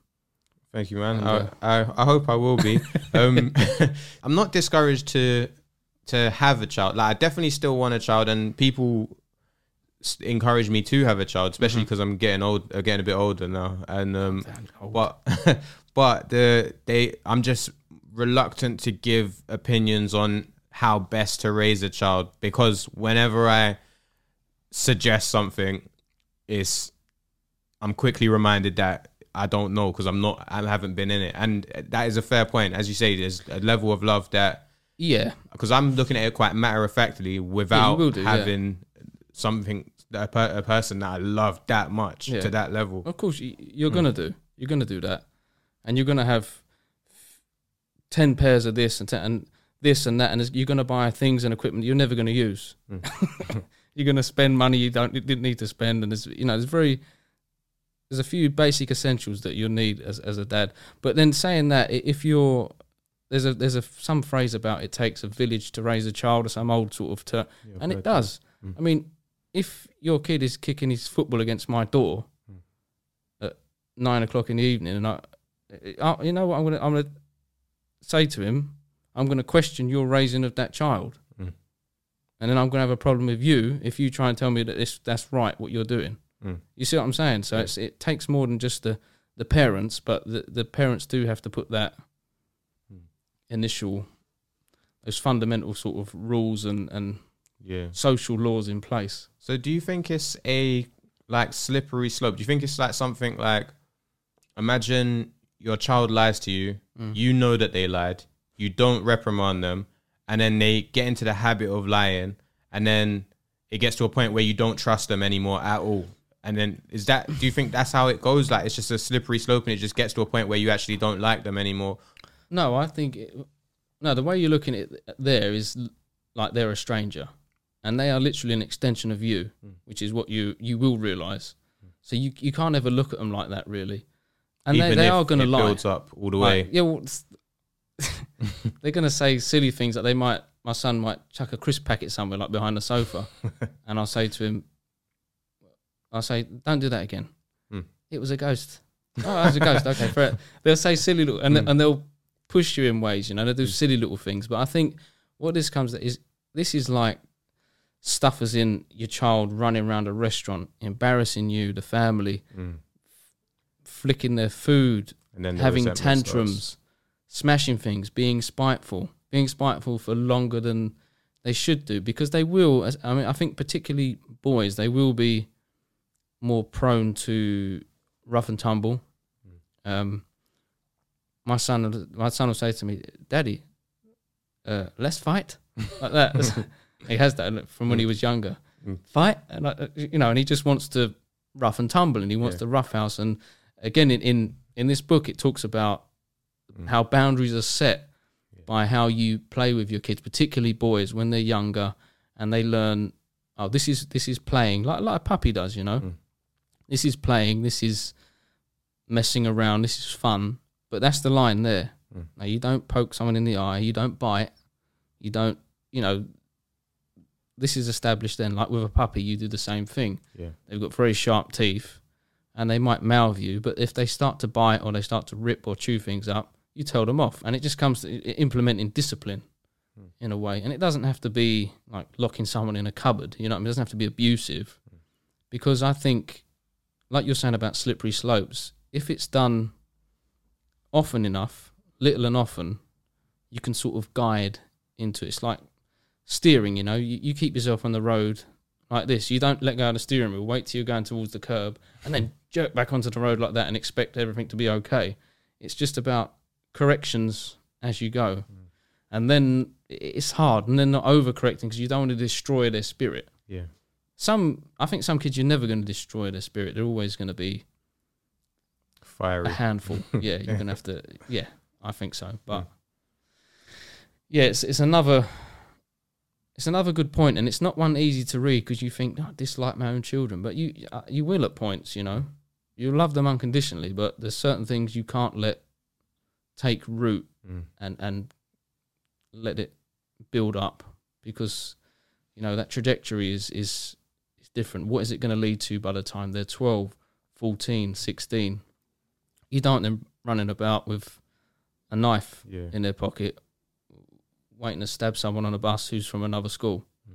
Speaker 1: Thank you, man. I,
Speaker 2: uh,
Speaker 1: I I hope I will be. um, I'm not discouraged to to have a child. Like I definitely still want a child, and people encourage me to have a child, especially because I'm getting old, uh, getting a bit older now. And um, but but the they I'm just reluctant to give opinions on how best to raise a child because whenever I suggest something, it's I'm quickly reminded that I don't know because I'm not I haven't been in it, and that is a fair point. As you say, there's a level of love that
Speaker 2: Yeah,
Speaker 1: because I'm looking at it quite matter of factly without
Speaker 2: will do, yeah.
Speaker 1: having something a, per, a person that I love that much
Speaker 2: Yeah.
Speaker 1: to that level.
Speaker 2: of course you, you're
Speaker 1: Mm.
Speaker 2: gonna do. You're gonna do that, and you're gonna have ten pairs of this and ten, and this and that, and you're gonna buy things and equipment you're never gonna use.
Speaker 1: Mm.
Speaker 2: you're gonna spend money you don't you didn't need to spend, and it's you know it's very there's a few basic essentials that you'll need as as a dad. But then saying that, if you're there's a there's a some phrase about it takes a village to raise a child or some old sort of term,
Speaker 1: Yeah,
Speaker 2: and it does.
Speaker 1: Mm.
Speaker 2: I mean, if your kid is kicking his football against my door
Speaker 1: Mm.
Speaker 2: at nine o'clock in the evening, and I, I you know what I'm gonna I'm gonna say to him, I'm gonna question your raising of that child,
Speaker 1: Mm.
Speaker 2: and then I'm gonna have a problem with you if you try and tell me that this that's right what you're doing.
Speaker 1: Mm.
Speaker 2: You see what I'm saying? So
Speaker 1: Yeah.
Speaker 2: it's it takes more than just the the parents, but the the parents do have to put that
Speaker 1: Mm.
Speaker 2: initial those fundamental sort of rules and and
Speaker 1: Yeah.
Speaker 2: social laws in place.
Speaker 1: So do you think it's a like slippery slope? Do you think it's like something like imagine your child lies to you,
Speaker 2: Mm.
Speaker 1: you know that they lied, you don't reprimand them, and then they get into the habit of lying, and then it gets to a point where you don't trust them anymore at all. And then is that do you think that's how it goes? Like it's just a slippery slope and it just gets to a point where you actually don't like them anymore.
Speaker 2: No, I think it, no. The way you're looking at it there is like they're a stranger, and they are literally an extension of you,
Speaker 1: Mm.
Speaker 2: which is what you you will realize. So you you can't ever look at them like that really, and
Speaker 1: Even
Speaker 2: they, they are going to lie.
Speaker 1: builds up all the way.
Speaker 2: Like, yeah, well, they're going to say silly things that they might. My son might chuck a crisp packet somewhere, like behind the sofa, and I'll say to him, "I'll say, don't do that again.
Speaker 1: Hmm.
Speaker 2: It was a ghost. Oh, it was a ghost. Okay, fair. They'll say silly little, and
Speaker 1: Hmm.
Speaker 2: and they'll push you in ways. You know, they will do silly little things. But I think what this comes to is this is like stuff as in your child running around a restaurant, embarrassing you, the family,
Speaker 1: Mm.
Speaker 2: flicking their food,
Speaker 1: And then
Speaker 2: having
Speaker 1: resentment starts.
Speaker 2: tantrums, smashing things, being spiteful, being spiteful for longer than they should do because they will. as- I mean, I think particularly boys, they will be more prone to rough and tumble. Um, my son, my son will say to me, "Daddy, uh, let's fight," like that. he has that from when he was younger.
Speaker 1: Mm.
Speaker 2: Fight, and I, you know, and he just wants to rough and tumble, and he wants
Speaker 1: Yeah.
Speaker 2: to roughhouse. And again, in, in in this book, it talks about
Speaker 1: Mm.
Speaker 2: how boundaries are set
Speaker 1: Yeah.
Speaker 2: by how you play with your kids, particularly boys when they're younger, and they learn, oh, this is this is playing like like a puppy does, you know.
Speaker 1: Mm.
Speaker 2: This is playing. This is messing around. This is fun. But that's the line there.
Speaker 1: Mm.
Speaker 2: Now you don't poke someone in the eye. You don't bite. You don't. You know. This is established then. Like with a puppy, you do the same thing.
Speaker 1: Yeah.
Speaker 2: They've got very sharp teeth, and they might mouth you. But if they start to bite or they start to rip or chew things up, you tell them off, and it just comes to implementing discipline
Speaker 1: Hmm.
Speaker 2: in a way. And it doesn't have to be like locking someone in a cupboard. You know, what I mean? it doesn't have to be abusive, because I think, like you're saying about slippery slopes, if it's done often enough, little and often, you can sort of guide into it. It's like steering. You know, you, you keep yourself on the road like this. You don't let go of the steering wheel. Wait till you're going towards the curb, and then jerk back onto the road like that and expect everything to be okay. It's just about corrections as you go, mm. and then it's hard, and then not overcorrecting because you don't want to destroy their spirit.
Speaker 1: Yeah.
Speaker 2: Some, I think, some kids you're never going to destroy their spirit. They're always going to be
Speaker 1: fiery.
Speaker 2: a handful. yeah, you're going to have to. Yeah, I think so. But yeah, it's it's another. It's another good point, and it's not one easy to read because you think, oh, I dislike my own children, but you uh, you will at points, you know, you love them unconditionally, but there's certain things you can't let take root
Speaker 1: Mm.
Speaker 2: and and let it build up because you know that trajectory is is different what is it going to lead to by the time they're 12 14 16 you don't want them running about with a knife
Speaker 1: Yeah.
Speaker 2: in their pocket waiting to stab someone on a bus who's from another school
Speaker 1: Mm.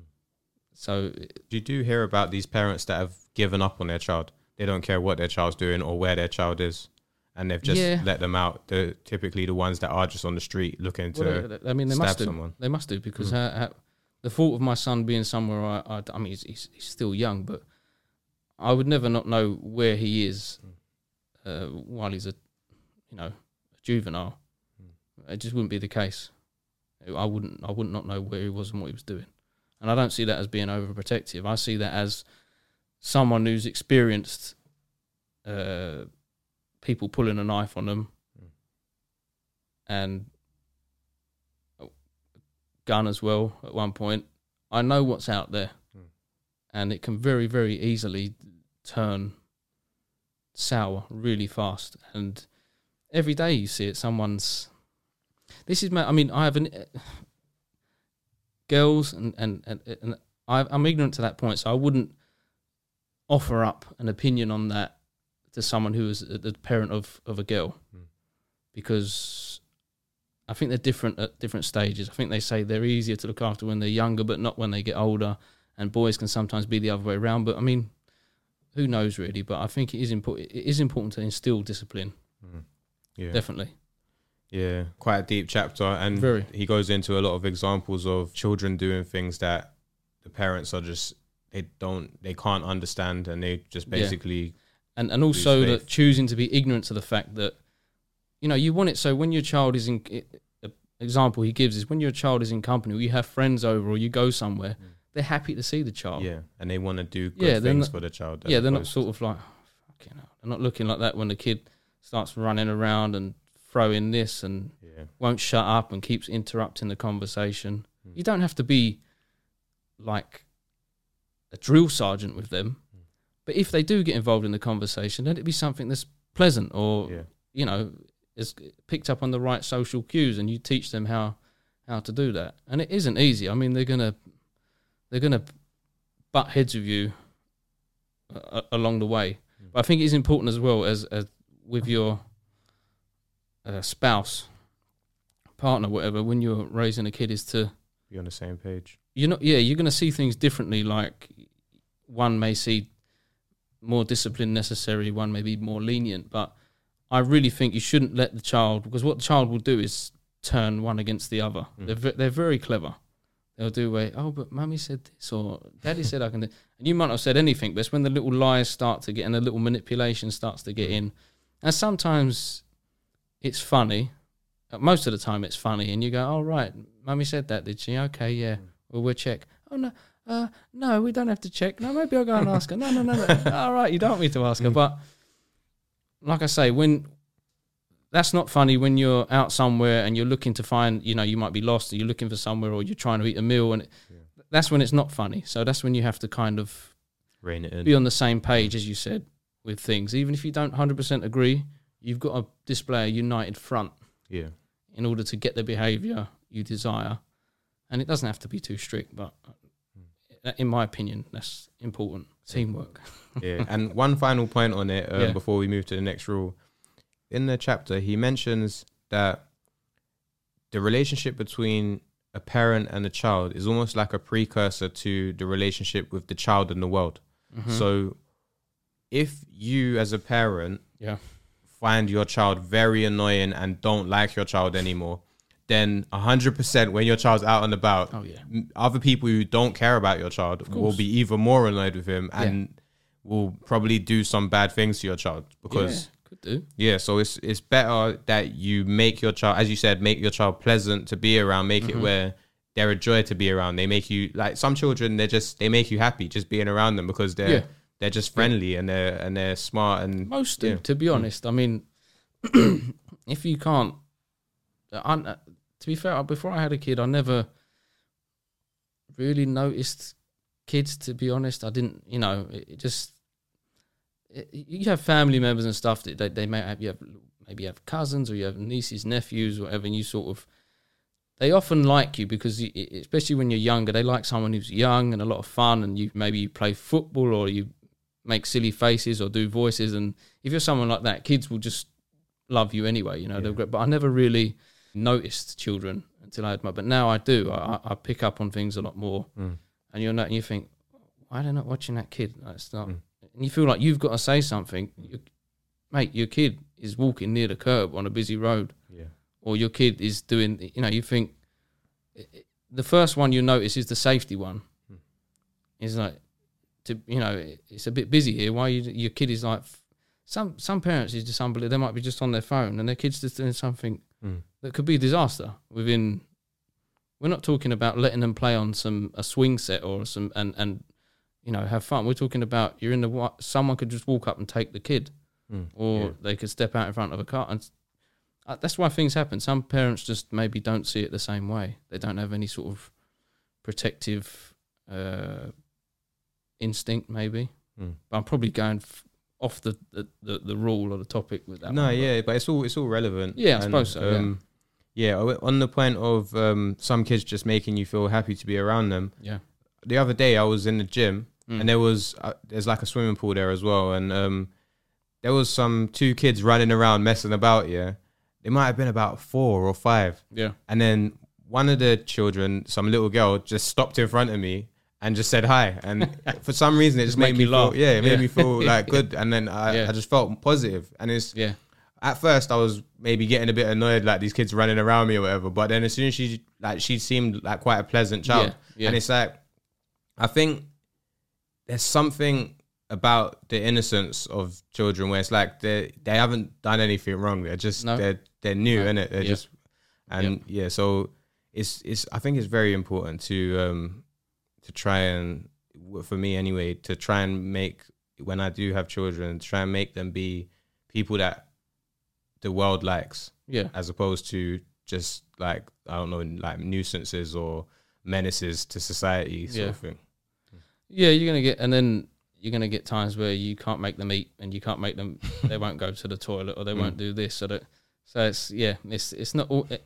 Speaker 2: so
Speaker 1: You do hear about these parents that have given up on their child. They don't care what their child's doing or where their child is, and they've just
Speaker 2: Yeah.
Speaker 1: let them out. They're typically the ones that are just on the street looking to
Speaker 2: well, I mean they
Speaker 1: stab
Speaker 2: must do
Speaker 1: someone.
Speaker 2: They must do because
Speaker 1: Mm.
Speaker 2: uh, the thought of my son being somewhere, I, I, I mean, he's, he's, he's still young, but I would never not know where he is uh, while he's a, you know, a juvenile. It just wouldn't be the case. I wouldn't, I wouldn't not know where he was and what he was doing, and I don't see that as being overprotective. I see that as someone who's experienced uh, people pulling a knife on them,
Speaker 1: Mm.
Speaker 2: and gun as well at one point. I know what's out there,
Speaker 1: Mm.
Speaker 2: and it can very, very easily turn sour really fast. And every day you see it, someone's. this is my. I mean, I have an uh, girls, and and and, and I, I'm ignorant to that point, so I wouldn't offer up an opinion on that to someone who is the parent of of a girl,
Speaker 1: Hmm.
Speaker 2: because I think they're different at different stages. I think they say they're easier to look after when they're younger, but not when they get older. And boys can sometimes be the other way around. But I mean, who knows really? But I think it is important. It is important to instill discipline,
Speaker 1: Mm. Yeah.
Speaker 2: definitely.
Speaker 1: Yeah, quite a deep chapter, and
Speaker 2: Very.
Speaker 1: he goes into a lot of examples of children doing things that the parents are just they don't they can't understand, and they just
Speaker 2: Yeah.
Speaker 1: basically
Speaker 2: and and also that choosing to be ignorant to the fact that you know you want it so when your child is in example he gives is when your child is in company or you have friends over or you go somewhere they're happy to see the child
Speaker 1: yeah, and they want to do good
Speaker 2: Oh. Yeah,
Speaker 1: things
Speaker 2: not-
Speaker 1: for the child.
Speaker 2: yeah they're not sort of like fucking hell. they're not looking like that when the kid starts running around and throwing this and
Speaker 1: yeah,
Speaker 2: won't shut up and keeps interrupting the conversation
Speaker 1: Mm.
Speaker 2: you don't have to be like a drill sergeant with them
Speaker 1: Mm.
Speaker 2: but if they do get involved in the conversation let it be something that's pleasant or
Speaker 1: yeah,
Speaker 2: you know, is picked up on the right social cues, and you teach them how how to do that. And it isn't easy. I mean, they're gonna they're gonna butt heads with you uh, along the way.
Speaker 1: Mm.
Speaker 2: But I think it's important as well as, as with your uh, spouse, partner, whatever. When you're raising a kid, is to
Speaker 1: be on the same page.
Speaker 2: you're not yeah you're going to see things differently like one may see more discipline necessary one may be more lenient but i really think you shouldn't let the child because what the child will do is turn one against the other
Speaker 1: Mm.
Speaker 2: they're, they're very clever they'll do way oh but mummy said this or daddy said i can do and you might not have said anything but it's when the little lies start to get and the little manipulation starts to get in and sometimes it's funny Uh, most of the time it's funny and you go oh right mummy said that did she okay yeah well, we'll check. Oh no, uh, no, we don't have to check. No, maybe I'll go and ask her. No, no, no, no. All right, you don't need to ask her. But like I say, when that's not funny when you're out somewhere and you're looking to find, you know, you might be lost and you're looking for somewhere or you're trying to eat a meal, and
Speaker 1: Yeah.
Speaker 2: that's when it's not funny. So that's when you have to kind of
Speaker 1: Rein it in.
Speaker 2: be on the same page as you said with things. Even if you don't hundred percent agree, you've got to display a united front
Speaker 1: yeah,
Speaker 2: in order to get the behaviour you desire. And it doesn't have to be too strict, but in my opinion, that's important. Teamwork.
Speaker 1: yeah. and one final point on it um,
Speaker 2: Yeah.
Speaker 1: before we move to the next rule. In the chapter, he mentions that the relationship between a parent and a child is almost like a precursor to the relationship with the child and the world.
Speaker 2: Mhm.
Speaker 1: So, if you as a parent
Speaker 2: yeah,
Speaker 1: find your child very annoying and don't like your child anymore, then 100% when your child's out and about,
Speaker 2: oh yeah,
Speaker 1: other people who don't care about your child will be even more annoyed with him and will probably do some bad things to your child because
Speaker 2: yeah, could do.
Speaker 1: yeah. so it's it's better that you make your child as you said make your child pleasant to be around make
Speaker 2: Mm-hmm.
Speaker 1: it where they're a joy to be around they make you like some children they're just they make you happy just being around them because they're
Speaker 2: Yeah.
Speaker 1: they're just friendly and they're and they're smart and
Speaker 2: Most do,
Speaker 1: Yeah.
Speaker 2: to be honest. I mean, if you can't, I, uh, to be fair, before I had a kid, I never really noticed kids. To be honest, I didn't. You know, it, it just it, you have family members and stuff that they, they may have. You have maybe you have cousins or you have nieces, nephews, whatever, and you sort of. They often like you because, you, especially when you're younger, they like someone who's young and a lot of fun, and you maybe you play football or you make silly faces or do voices. And if you're someone like that, kids will just love you anyway. You know, they're
Speaker 1: Yeah.
Speaker 2: great. But I never really noticed children until I had my. But now I do. I, I- pick up on things a lot more,
Speaker 1: Mm.
Speaker 2: and you're not. And you think, why are they not watching that kid? Like, It's not.
Speaker 1: Mm.
Speaker 2: And you feel like you've got to say something. You, mate, your kid is walking near the curb on a busy road
Speaker 1: yeah
Speaker 2: or your kid is doing, you know, you think the first one you notice is the safety one.
Speaker 1: Hmm.
Speaker 2: It's like, to you know, it's a bit busy here. Why you, your kid is like, some some parents is just unbelievable. They might be just on their phone and their kid's just doing something
Speaker 1: Mm.
Speaker 2: that could be a disaster within. We're not talking about letting them play on some a swing set or some and and you know have fun. We're talking about you're in the someone could just walk up and take the kid
Speaker 1: Mm.
Speaker 2: or
Speaker 1: Yeah.
Speaker 2: they could step out in front of a car and uh, that's why things happen some parents just maybe don't see it the same way they don't have any sort of protective uh, instinct maybe
Speaker 1: Mm.
Speaker 2: but i'm probably going f- off the, the, the, the rule or the topic with that
Speaker 1: no
Speaker 2: one,
Speaker 1: yeah but it's all it's all relevant
Speaker 2: Yeah, I
Speaker 1: And,
Speaker 2: suppose so, yeah.
Speaker 1: Yeah, on the point of um, some kids just making you feel happy to be around them.
Speaker 2: Yeah.
Speaker 1: The other day I was in the gym
Speaker 2: Mm.
Speaker 1: and there was uh, there's like a swimming pool there as well, and um, there was some two kids running around messing about. Yeah, they might have been about four or five,
Speaker 2: Yeah.
Speaker 1: and then one of the children, some little girl, just stopped in front of me and just said hi, and for some reason it just made me
Speaker 2: laugh.
Speaker 1: feel yeah, it made
Speaker 2: Yeah.
Speaker 1: me feel like good, and then I,
Speaker 2: Yeah.
Speaker 1: I just felt positive. and it's
Speaker 2: Yeah.
Speaker 1: at first I was maybe getting a bit annoyed like these kids running around me or whatever. But then as soon as she like she seemed like quite a pleasant child.
Speaker 2: Yeah.
Speaker 1: And it's like I think there's something about the innocence of children where it's like they they haven't done anything wrong. They're just
Speaker 2: No.
Speaker 1: they're they're new,
Speaker 2: No.
Speaker 1: innit? They're just and yeah, so it's it's I think it's very important to um to try and for me anyway to try and make when I do have children try and make them be people that the world likes
Speaker 2: Yeah.
Speaker 1: as opposed to just like I don't know like nuisances or menaces to society sort
Speaker 2: Yeah.
Speaker 1: of thing.
Speaker 2: Yeah, you're gonna get, and then you're gonna get times where you can't make them eat, and you can't make them. they won't go to the toilet, or they won't do this, or that. So it's yeah, it's it's not all. It,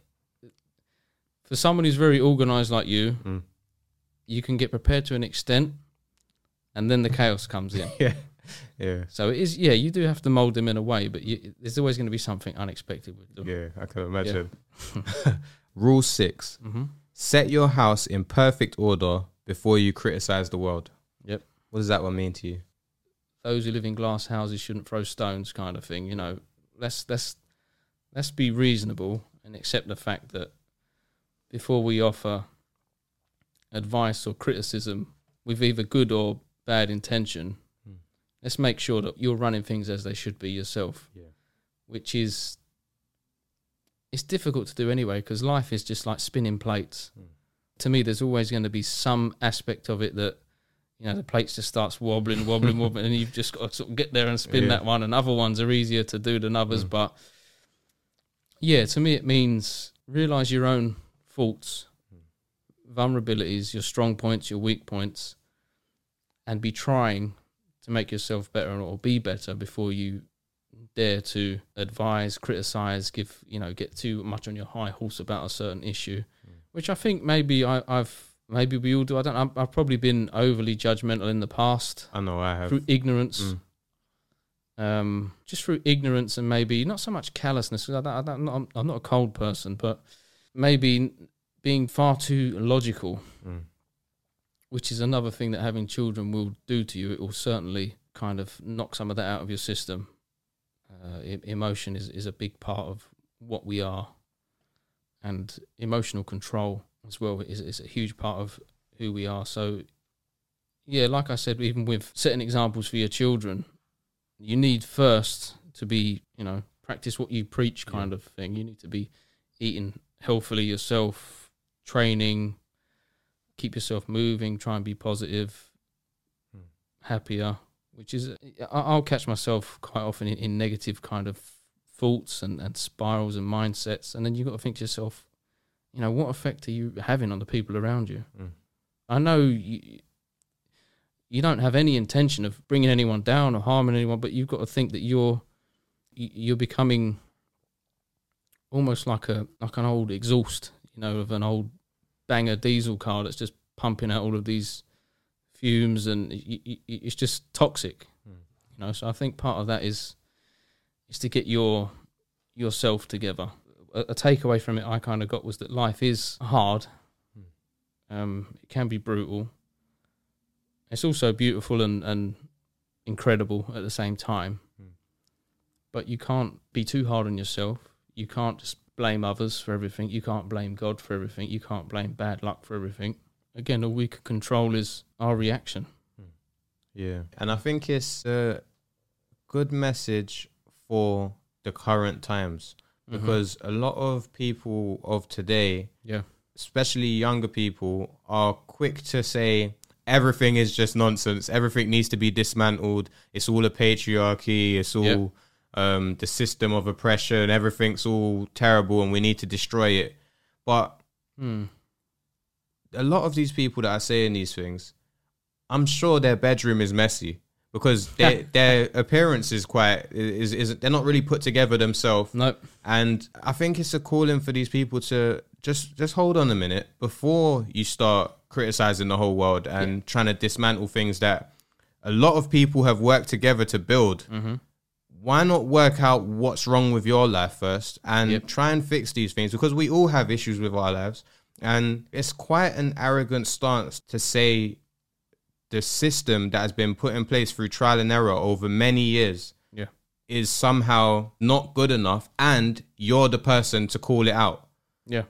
Speaker 2: for someone who's very organised like you,
Speaker 1: Mm.
Speaker 2: You can get prepared to an extent, and then the chaos comes in.
Speaker 1: Yeah, yeah,
Speaker 2: So it is yeah, you do have to mould them in a way, but you, there's always going to be something unexpected with them.
Speaker 1: yeah. I can imagine. Rule six:
Speaker 2: hmm
Speaker 1: Set your house in perfect order before you criticize the world.
Speaker 2: Yep.
Speaker 1: What does that one mean to you?
Speaker 2: those who live in glass houses shouldn't throw stones kind of thing you know let's let's let's be reasonable and accept the fact that before we offer advice or criticism with either good or bad intention
Speaker 1: Hmm.
Speaker 2: let's make sure that you're running things as they should be yourself
Speaker 1: Yeah.
Speaker 2: which is it's difficult to do anyway because life is just like spinning plates
Speaker 1: Hmm.
Speaker 2: to me there's always going to be some aspect of it that you know the plates just starts wobbling wobbling wobbling and you've just got to sort of get there and spin
Speaker 1: Yeah.
Speaker 2: that one and other ones are easier to do than others
Speaker 1: Mm.
Speaker 2: but yeah to me it means realize your own faults vulnerabilities your strong points your weak points and be trying to make yourself better or be better before you dare to advise criticize give you know get too much on your high horse about a certain issue which i think maybe I, i've maybe we all do i don't I've, I've probably been overly judgmental in the past
Speaker 1: I know I have.
Speaker 2: through ignorance
Speaker 1: Mm.
Speaker 2: um, just through ignorance and maybe not so much callousness. I I I'm, not, I'm not a cold person, but maybe being far too logical,
Speaker 1: Mm.
Speaker 2: which is another thing that having children will do to you. It will certainly kind of knock some of that out of your system. Uh, e- emotion is, is a big part of what we are, and emotional control as well is, is a huge part of who we are. So, yeah, like I said, even with setting examples for your children, you need first to be, you know, practice what you preach kind of thing. You need to be eating healthily yourself, training, keep yourself moving, try and be positive,
Speaker 1: Hmm.
Speaker 2: happier, which is, I'll catch myself quite often in, in negative kind of thoughts and, and spirals and mindsets. And then you've got to think to yourself, you know, what effect are you having on the people around you?
Speaker 1: Mm.
Speaker 2: I know you, you don't have any intention of bringing anyone down or harming anyone, but you've got to think that you're you're becoming almost like a like an old exhaust, you know, of an old banger diesel car that's just pumping out all of these fumes, and y y y- it's just toxic,
Speaker 1: Mm.
Speaker 2: you know. So I think part of that is is to get your yourself together. A, a takeaway from it I kind of got was that life is hard. Um, it can be brutal. It's also beautiful and, and incredible at the same time.
Speaker 1: Mm.
Speaker 2: But you can't be too hard on yourself. You can't just blame others for everything. You can't blame God for everything. You can't blame bad luck for everything. Again, all we can control is our reaction.
Speaker 1: Yeah. And I think it's a good message for the current times
Speaker 2: Mhm.
Speaker 1: because a lot of people of today,
Speaker 2: yeah,
Speaker 1: especially younger people, are quick to say everything is just nonsense. Everything needs to be dismantled. It's all a patriarchy. It's all
Speaker 2: Yeah.
Speaker 1: Um, the system of oppression. And everything's all terrible and we need to destroy it. But
Speaker 2: Hmm.
Speaker 1: a lot of these people that are saying these things, I'm sure their bedroom is messy, because their their appearance is quite is is they're not really put together themselves.
Speaker 2: Nope.
Speaker 1: And I think it's a calling for these people to just just hold on a minute before you start criticizing the whole world and trying to dismantle things that a lot of people have worked together to build.
Speaker 2: Mm-hmm.
Speaker 1: Why not work out what's wrong with your life first and
Speaker 2: Yep.
Speaker 1: try and fix these things because we all have issues with our lives. And it's quite an arrogant stance to say the system that has been put in place through trial and error over many years
Speaker 2: Yeah.
Speaker 1: is somehow not good enough and you're the person to call it out
Speaker 2: Yeah.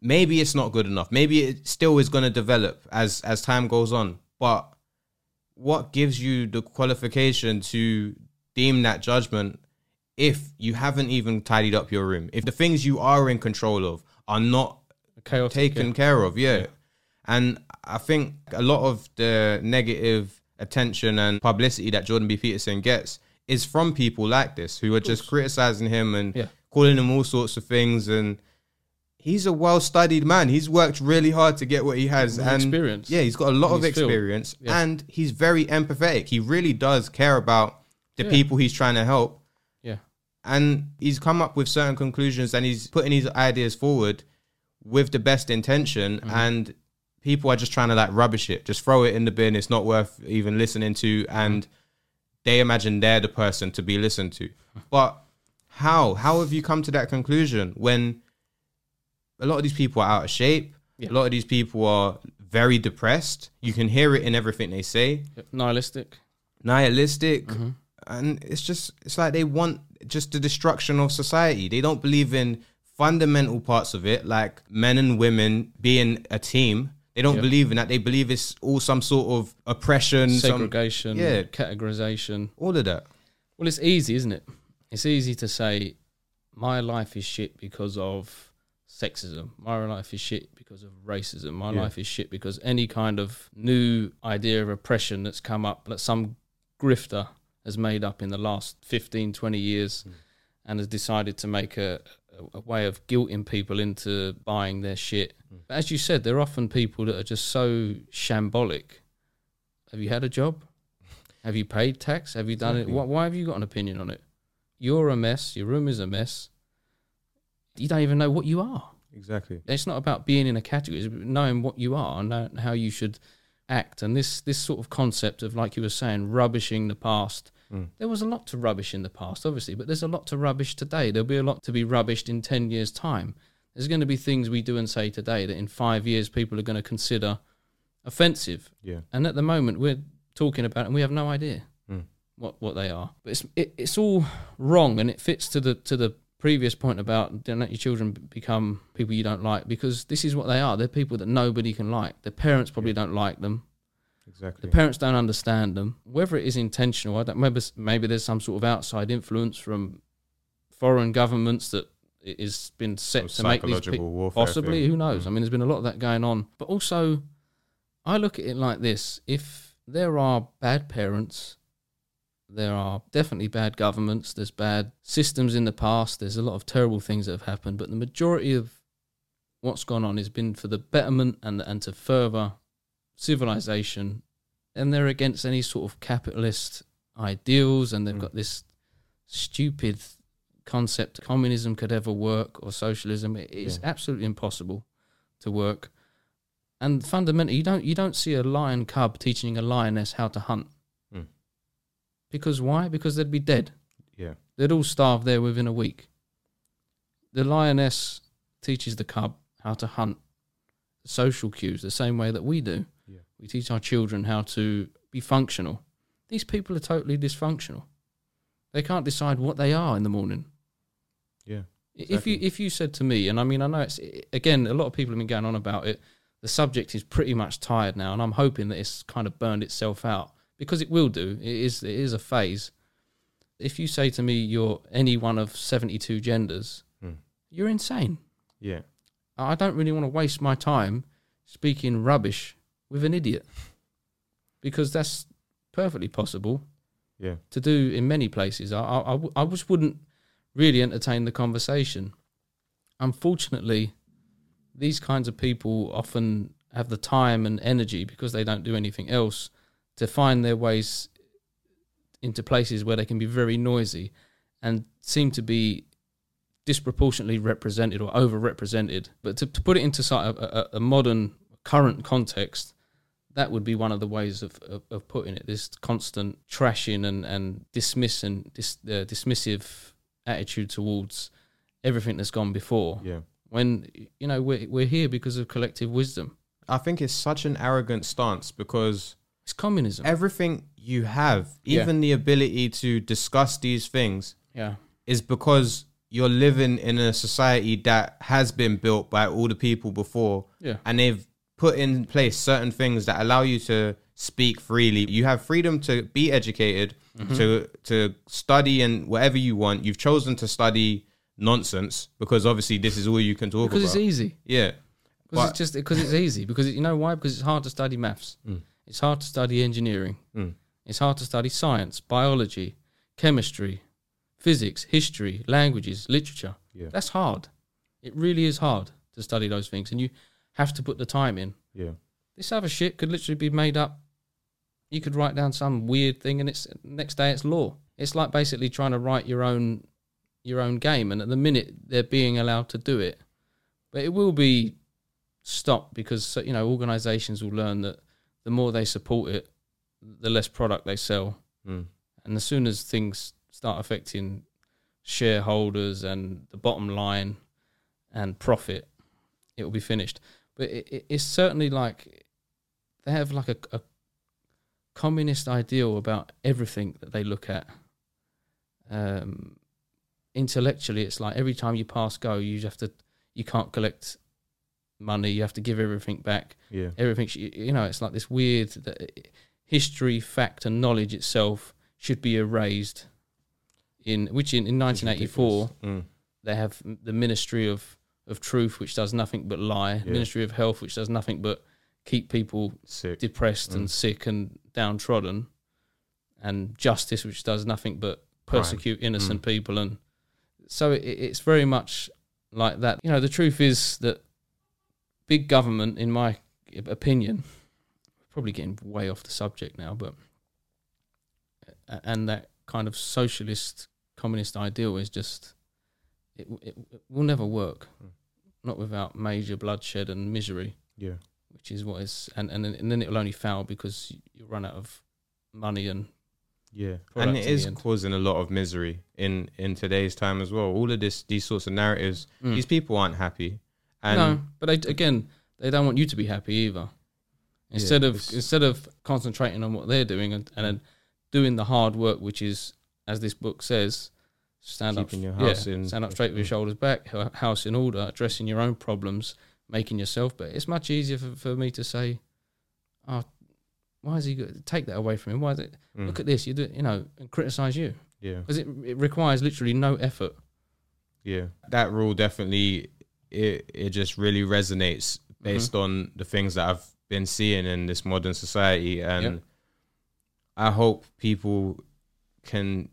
Speaker 1: maybe it's not good enough maybe it still is going to develop as as time goes on but what gives you the qualification to deem that judgment if you haven't even tidied up your room if the things you are in control of are not
Speaker 2: Chaotic.
Speaker 1: taken
Speaker 2: yeah.
Speaker 1: care of yeah. and i think a lot of the negative attention and publicity that jordan b peterson gets is from people like this who are just criticizing him and
Speaker 2: Yeah.
Speaker 1: calling him all sorts of things and he's a well-studied man he's worked really hard to get what he has
Speaker 2: With
Speaker 1: and
Speaker 2: experience
Speaker 1: yeah he's got a lot
Speaker 2: in
Speaker 1: of experience
Speaker 2: Yeah.
Speaker 1: and he's very empathetic he really does care about the
Speaker 2: Yeah.
Speaker 1: people he's trying to help.
Speaker 2: Yeah.
Speaker 1: and he's come up with certain conclusions and he's putting his ideas forward with the best intention.
Speaker 2: Mm-hmm.
Speaker 1: and people are just trying to like rubbish it. Just throw it in the bin. It's not worth even listening to. And they imagine they're the person to be listened to. But how? How have you come to that conclusion when a lot of these people are out of shape?
Speaker 2: Yeah.
Speaker 1: a lot of these people are very depressed. You can hear it in everything they say.
Speaker 2: Nihilistic.
Speaker 1: nihilistic.
Speaker 2: Mm-hmm.
Speaker 1: And it's just it's like they want just the destruction of society they don't believe in fundamental parts of it like men and women being a team they don't
Speaker 2: Yeah.
Speaker 1: believe in that they believe it's all some sort of oppression some,
Speaker 2: Segregation.
Speaker 1: yeah.
Speaker 2: Categorization.
Speaker 1: all of that
Speaker 2: Well, it's easy, isn't it? It's easy to say my life is shit because of sexism. My life is shit because of racism. My
Speaker 1: Yeah.
Speaker 2: life is shit because any kind of new idea of oppression that's come up that some grifter has made up in the last 15, 20 years hmm. and has decided to make a, a, way of guilting people into buying their shit. Hmm. But as you said, they're often people that are just so shambolic. Have you had a job? Have you paid tax? Have you done
Speaker 1: Exactly.
Speaker 2: it? Why, why have you got an opinion on it? You're a mess. Your room is a mess. You don't even know what you are.
Speaker 1: exactly
Speaker 2: It's not about being in a category. It's knowing what you are and how you should act. And this this sort of concept of, like you were saying, rubbishing the past.
Speaker 1: Mm.
Speaker 2: There was a lot to rubbish in the past, obviously, but there's a lot to rubbish today. There'll be a lot to be rubbished in ten years' time. There's going to be things we do and say today that in five years people are going to consider offensive.
Speaker 1: yeah
Speaker 2: And at the moment, we're talking about, it and we have no idea
Speaker 1: Mm.
Speaker 2: what what they are. But it's it, it's all wrong, and it fits to the to the previous point about don't let your children become people you don't like because this is what they are. They're people that nobody can like. Their parents probably don't like them.
Speaker 1: exactly
Speaker 2: The parents don't understand them. Whether it is intentional, I don't. Maybe maybe there's some sort of outside influence from foreign governments that it has been set to make these people Possibly,
Speaker 1: thing.
Speaker 2: who knows? I mean, there's been a lot of that going on. But also, I look at it like this: if there are bad parents, there are definitely bad governments. There's bad systems in the past. There's a lot of terrible things that have happened. But the majority of what's gone on has been for the betterment and and to further civilization. And they're against any sort of capitalist ideals, and they've
Speaker 1: Mm.
Speaker 2: got this stupid concept communism could ever work or socialism. It is
Speaker 1: Yeah.
Speaker 2: absolutely impossible to work. And fundamentally, you don't you don't see a lion cub teaching a lioness how to hunt. Because why? Because they'd be dead.
Speaker 1: yeah
Speaker 2: They'd all starve there within a week. The lioness teaches the cub how to hunt social cues the same way that we do.
Speaker 1: Yeah.
Speaker 2: We teach our children how to be functional. These people are totally dysfunctional. They can't decide what they are in the morning.
Speaker 1: yeah
Speaker 2: If you if you said to me, and I mean I know it's again a lot of people have been going on about it. The subject is pretty much tired now, and I'm hoping that it's kind of burned itself out because it will do. It is it is a phase. If you say to me you're any one of 72 genders,
Speaker 1: Hmm.
Speaker 2: you're insane.
Speaker 1: yeah
Speaker 2: I don't really want to waste my time speaking rubbish with an idiot because that's perfectly possible
Speaker 1: yeah
Speaker 2: to do in many places. I, I, I just wouldn't really entertain the conversation. Unfortunately, these kinds of people often have the time and energy because they don't do anything else to find their ways into places where they can be very noisy and seem to be disproportionately represented or overrepresented. But to, to put it into sort of a, a, modern current context, that would be one of the ways of, of, of putting it. This constant trashing and, and dismissing, dis, uh, dismissive attitude towards everything that's gone before.
Speaker 1: Yeah.
Speaker 2: When you know we're we're here because of collective wisdom.
Speaker 1: I think it's such an arrogant stance because
Speaker 2: It's communism.
Speaker 1: everything you have, even the ability to discuss these things,
Speaker 2: yeah.
Speaker 1: is because you're living in a society that has been built by all the people before
Speaker 2: Yeah.
Speaker 1: and they've put in place certain things that allow you to speak freely. You have freedom to be educated,
Speaker 2: Mm-hmm.
Speaker 1: to to study and whatever you want. You've chosen to study nonsense because obviously this is all you can talk
Speaker 2: Because
Speaker 1: about.
Speaker 2: Because it's easy.
Speaker 1: yeah.
Speaker 2: Because it's just because it's easy. Because you know why? Because it's hard to study maths. It's hard to study engineering.
Speaker 1: Mm.
Speaker 2: It's hard to study science, biology, chemistry, physics, history, languages, literature.
Speaker 1: Yeah.
Speaker 2: That's hard. It really is hard to study those things, and you have to put the time in.
Speaker 1: Yeah.
Speaker 2: This other shit could literally be made up. You could write down some weird thing, and it's next day it's law. It's like basically trying to write your own your own game, and at the minute they're being allowed to do it, but it will be stopped because you know organisations will learn that the more they support it, the less product they sell,
Speaker 1: Mm.
Speaker 2: and as soon as things start affecting shareholders and the bottom line and profit, it will be finished. But it, it, it's certainly like they have like a, a communist ideal about everything that they look at. Um, intellectually, it's like every time you pass go, you have to, you can't collect money. You have to give everything back.
Speaker 1: Yeah.
Speaker 2: Everything, you know, it's like this weird that history, fact, and knowledge itself should be erased. In which in, in 1984.
Speaker 1: Mm.
Speaker 2: they have the Ministry of of Truth, which does nothing but lie.
Speaker 1: Yeah.
Speaker 2: Ministry of Health, which does nothing but keep people
Speaker 1: Sick.
Speaker 2: depressed
Speaker 1: Mm.
Speaker 2: and sick and downtrodden, and Justice, which does nothing but
Speaker 1: Crime.
Speaker 2: persecute innocent
Speaker 1: Mm.
Speaker 2: people. And so it, it's very much like that. You know, the truth is that big government, in my opinion, probably getting way off the subject now, but and that kind of socialist communist ideal is just it, it, it will never work
Speaker 1: Mm.
Speaker 2: not without major bloodshed and misery
Speaker 1: Yeah.
Speaker 2: which is what is and and, then- and then it'll only fail because you run out of money and
Speaker 1: Yeah, and it is causing a lot of misery in in today's time as well. All of this, these sorts of narratives,
Speaker 2: Mm.
Speaker 1: these people aren't happy, and
Speaker 2: no but they, again they don't want you to be happy either. Instead of instead of concentrating on what they're doing and, and then doing the hard work which is as this book says stand up
Speaker 1: your house
Speaker 2: yeah, stand up straight with your
Speaker 1: Mm.
Speaker 2: shoulders back house in order addressing your own problems making yourself better. It's much easier for, for me to say oh why is he go- take that away from him? Why is it
Speaker 1: Mm.
Speaker 2: look at this you do you know and criticize you.
Speaker 1: Yeah,
Speaker 2: because it, it requires literally no effort.
Speaker 1: Yeah, that rule definitely it it just really resonates
Speaker 2: Mm-hmm.
Speaker 1: based on the things that I've been seeing in this modern society, and
Speaker 2: Yep.
Speaker 1: I hope people can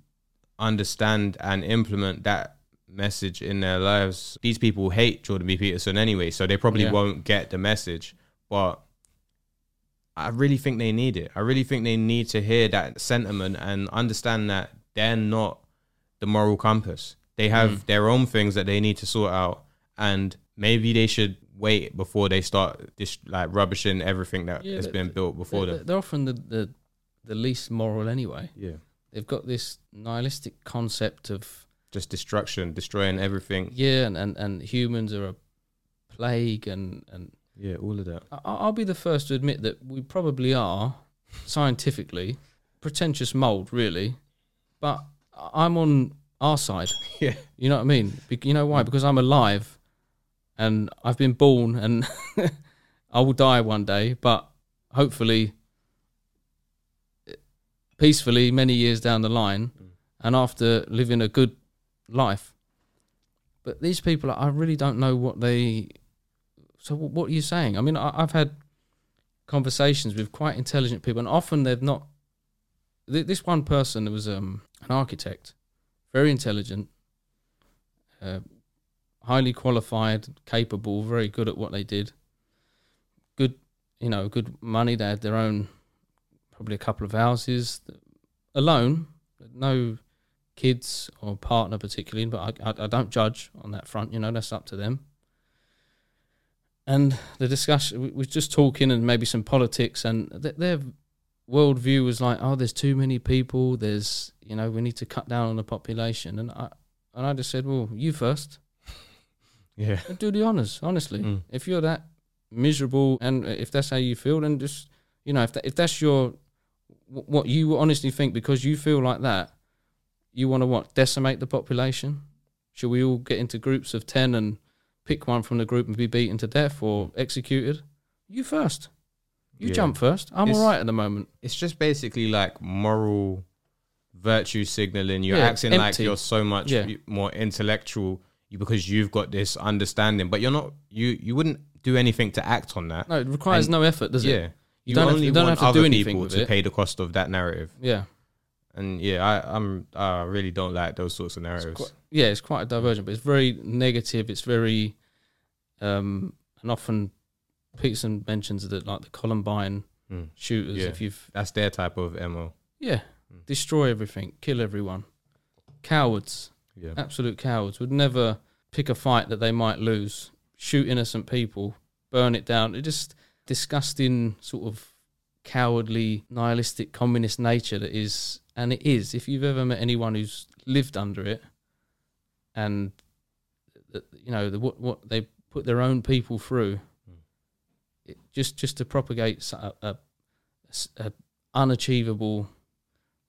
Speaker 1: understand and implement that message in their lives. These people hate Jordan B. Peterson anyway, so they probably
Speaker 2: Yeah.
Speaker 1: won't get the message. But I really think they need it. I really think they need to hear that sentiment and understand that they're not the moral compass. They have
Speaker 2: Mm.
Speaker 1: their own things that they need to sort out, and maybe they should wait before they start this like rubbishing everything that
Speaker 2: Yeah,
Speaker 1: has been built before
Speaker 2: they're,
Speaker 1: them.
Speaker 2: they're often the, the the least moral anyway.
Speaker 1: Yeah,
Speaker 2: they've got this nihilistic concept of
Speaker 1: just destruction, destroying everything.
Speaker 2: yeah and, and, and humans are a plague and, and
Speaker 1: Yeah, all of that.
Speaker 2: I- I'll be the first to admit that we probably are scientifically pretentious mold really but I'm on our side.
Speaker 1: Yeah,
Speaker 2: you know what I mean? Bec- you know why? Because I'm alive and I've been born and I will die one day but hopefully peacefully many years down the line and after living a good life. But these people I really don't know what they so what are you saying? I mean I, I've had conversations with quite intelligent people and often they've not this one person was um, an architect very intelligent uh, highly qualified capable very good at what they did good you know good money they had their own probably a couple of houses alone No kids or partner particularly, but I, I, I don't judge on that front. You know, that's up to them. And the discussion we was just talking and maybe some politics, and th- their worldview was like, oh, there's too many people. There's you know we need to cut down on the population, and I and I just said, well, you first.
Speaker 1: Yeah.
Speaker 2: Do the honors, honestly.
Speaker 1: Mm.
Speaker 2: If you're that miserable, and if that's how you feel, then just you know, if that, if that's your what you honestly think, because you feel like that, you want to what decimate the population? Should we all get into groups of ten and pick one from the group and be beaten to death or executed? You first. You
Speaker 1: Yeah.
Speaker 2: jump first. I'm
Speaker 1: It's-
Speaker 2: all right at the moment.
Speaker 1: It's just basically like moral virtue signaling. You're
Speaker 2: Yeah,
Speaker 1: acting like you're so much
Speaker 2: Yeah.
Speaker 1: more intellectual because you've got this understanding, but you're not. You you wouldn't do anything to act on that.
Speaker 2: No, it requires
Speaker 1: And-
Speaker 2: no effort, does it?
Speaker 1: yeah.
Speaker 2: it?
Speaker 1: You,
Speaker 2: don't have-
Speaker 1: only
Speaker 2: you don't
Speaker 1: want
Speaker 2: have to do anything
Speaker 1: to
Speaker 2: it.
Speaker 1: pay the cost of that narrative.
Speaker 2: Yeah.
Speaker 1: And yeah, I, I'm I really don't like those sorts of narratives.
Speaker 2: quite- yeah, it's quite a divergent, but it's very negative. It's very, um, and often Peterson mentions that like the Columbine
Speaker 1: Mm.
Speaker 2: shooters.
Speaker 1: Yeah.
Speaker 2: If you've
Speaker 1: That's their type of mo.
Speaker 2: yeah,
Speaker 1: Mm.
Speaker 2: destroy everything, kill everyone, cowards,
Speaker 1: Yeah,
Speaker 2: absolute cowards would never pick a fight that they might lose, shoot innocent people, burn it down. It just disgusting sort of cowardly, nihilistic, communist nature that is, and it is. If you've ever met anyone who's lived under it, and you know the, what what they put their own people through, it, just just to propagate a, a, a unachievable,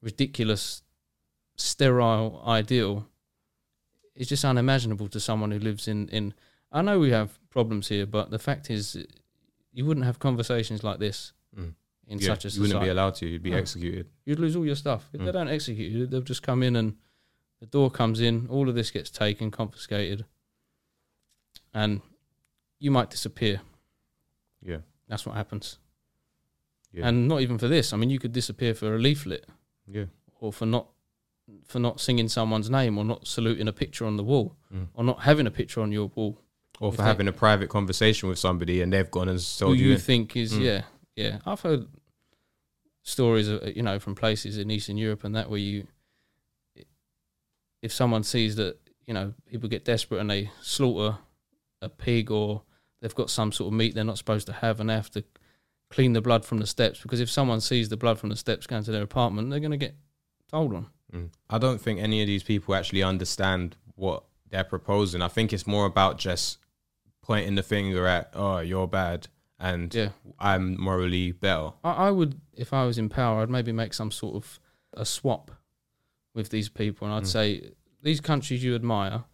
Speaker 2: ridiculous, sterile ideal it's just unimaginable to someone who lives in in I know we have problems here, but the fact is you wouldn't have conversations like this
Speaker 1: Mm.
Speaker 2: in
Speaker 1: yeah.
Speaker 2: such a
Speaker 1: you
Speaker 2: society.
Speaker 1: wouldn't be allowed to. You'd be
Speaker 2: No.
Speaker 1: executed.
Speaker 2: You'd lose all your stuff. If they
Speaker 1: Mm.
Speaker 2: don't execute you, they'll just come in and the door comes in, all of this gets taken, confiscated, and you might disappear.
Speaker 1: Yeah,
Speaker 2: That's what happens.
Speaker 1: yeah,
Speaker 2: And not even for this. I mean, you could disappear for a leaflet
Speaker 1: yeah.
Speaker 2: or for not for not singing someone's name or not saluting a picture on the wall
Speaker 1: Mm.
Speaker 2: or not having a picture on your wall.
Speaker 1: Or for having a private conversation with somebody and they've gone and told
Speaker 2: you,
Speaker 1: you.
Speaker 2: think is
Speaker 1: Mm.
Speaker 2: yeah yeah i've heard stories of you know from places in eastern europe and that where you if someone sees that you know people get desperate and they slaughter a pig or they've got some sort of meat they're not supposed to have and they have to clean the blood from the steps because if someone sees the blood from the steps going to their apartment they're going to get told on
Speaker 1: Mm. I don't think any of these people actually understand what they're proposing. I think it's more about just pointing the finger at, oh, you're bad and
Speaker 2: yeah
Speaker 1: I'm morally better.
Speaker 2: I, I would, if I was in power, I'd maybe make some sort of a swap with these people, and I'd
Speaker 1: Mm.
Speaker 2: say these countries you admire.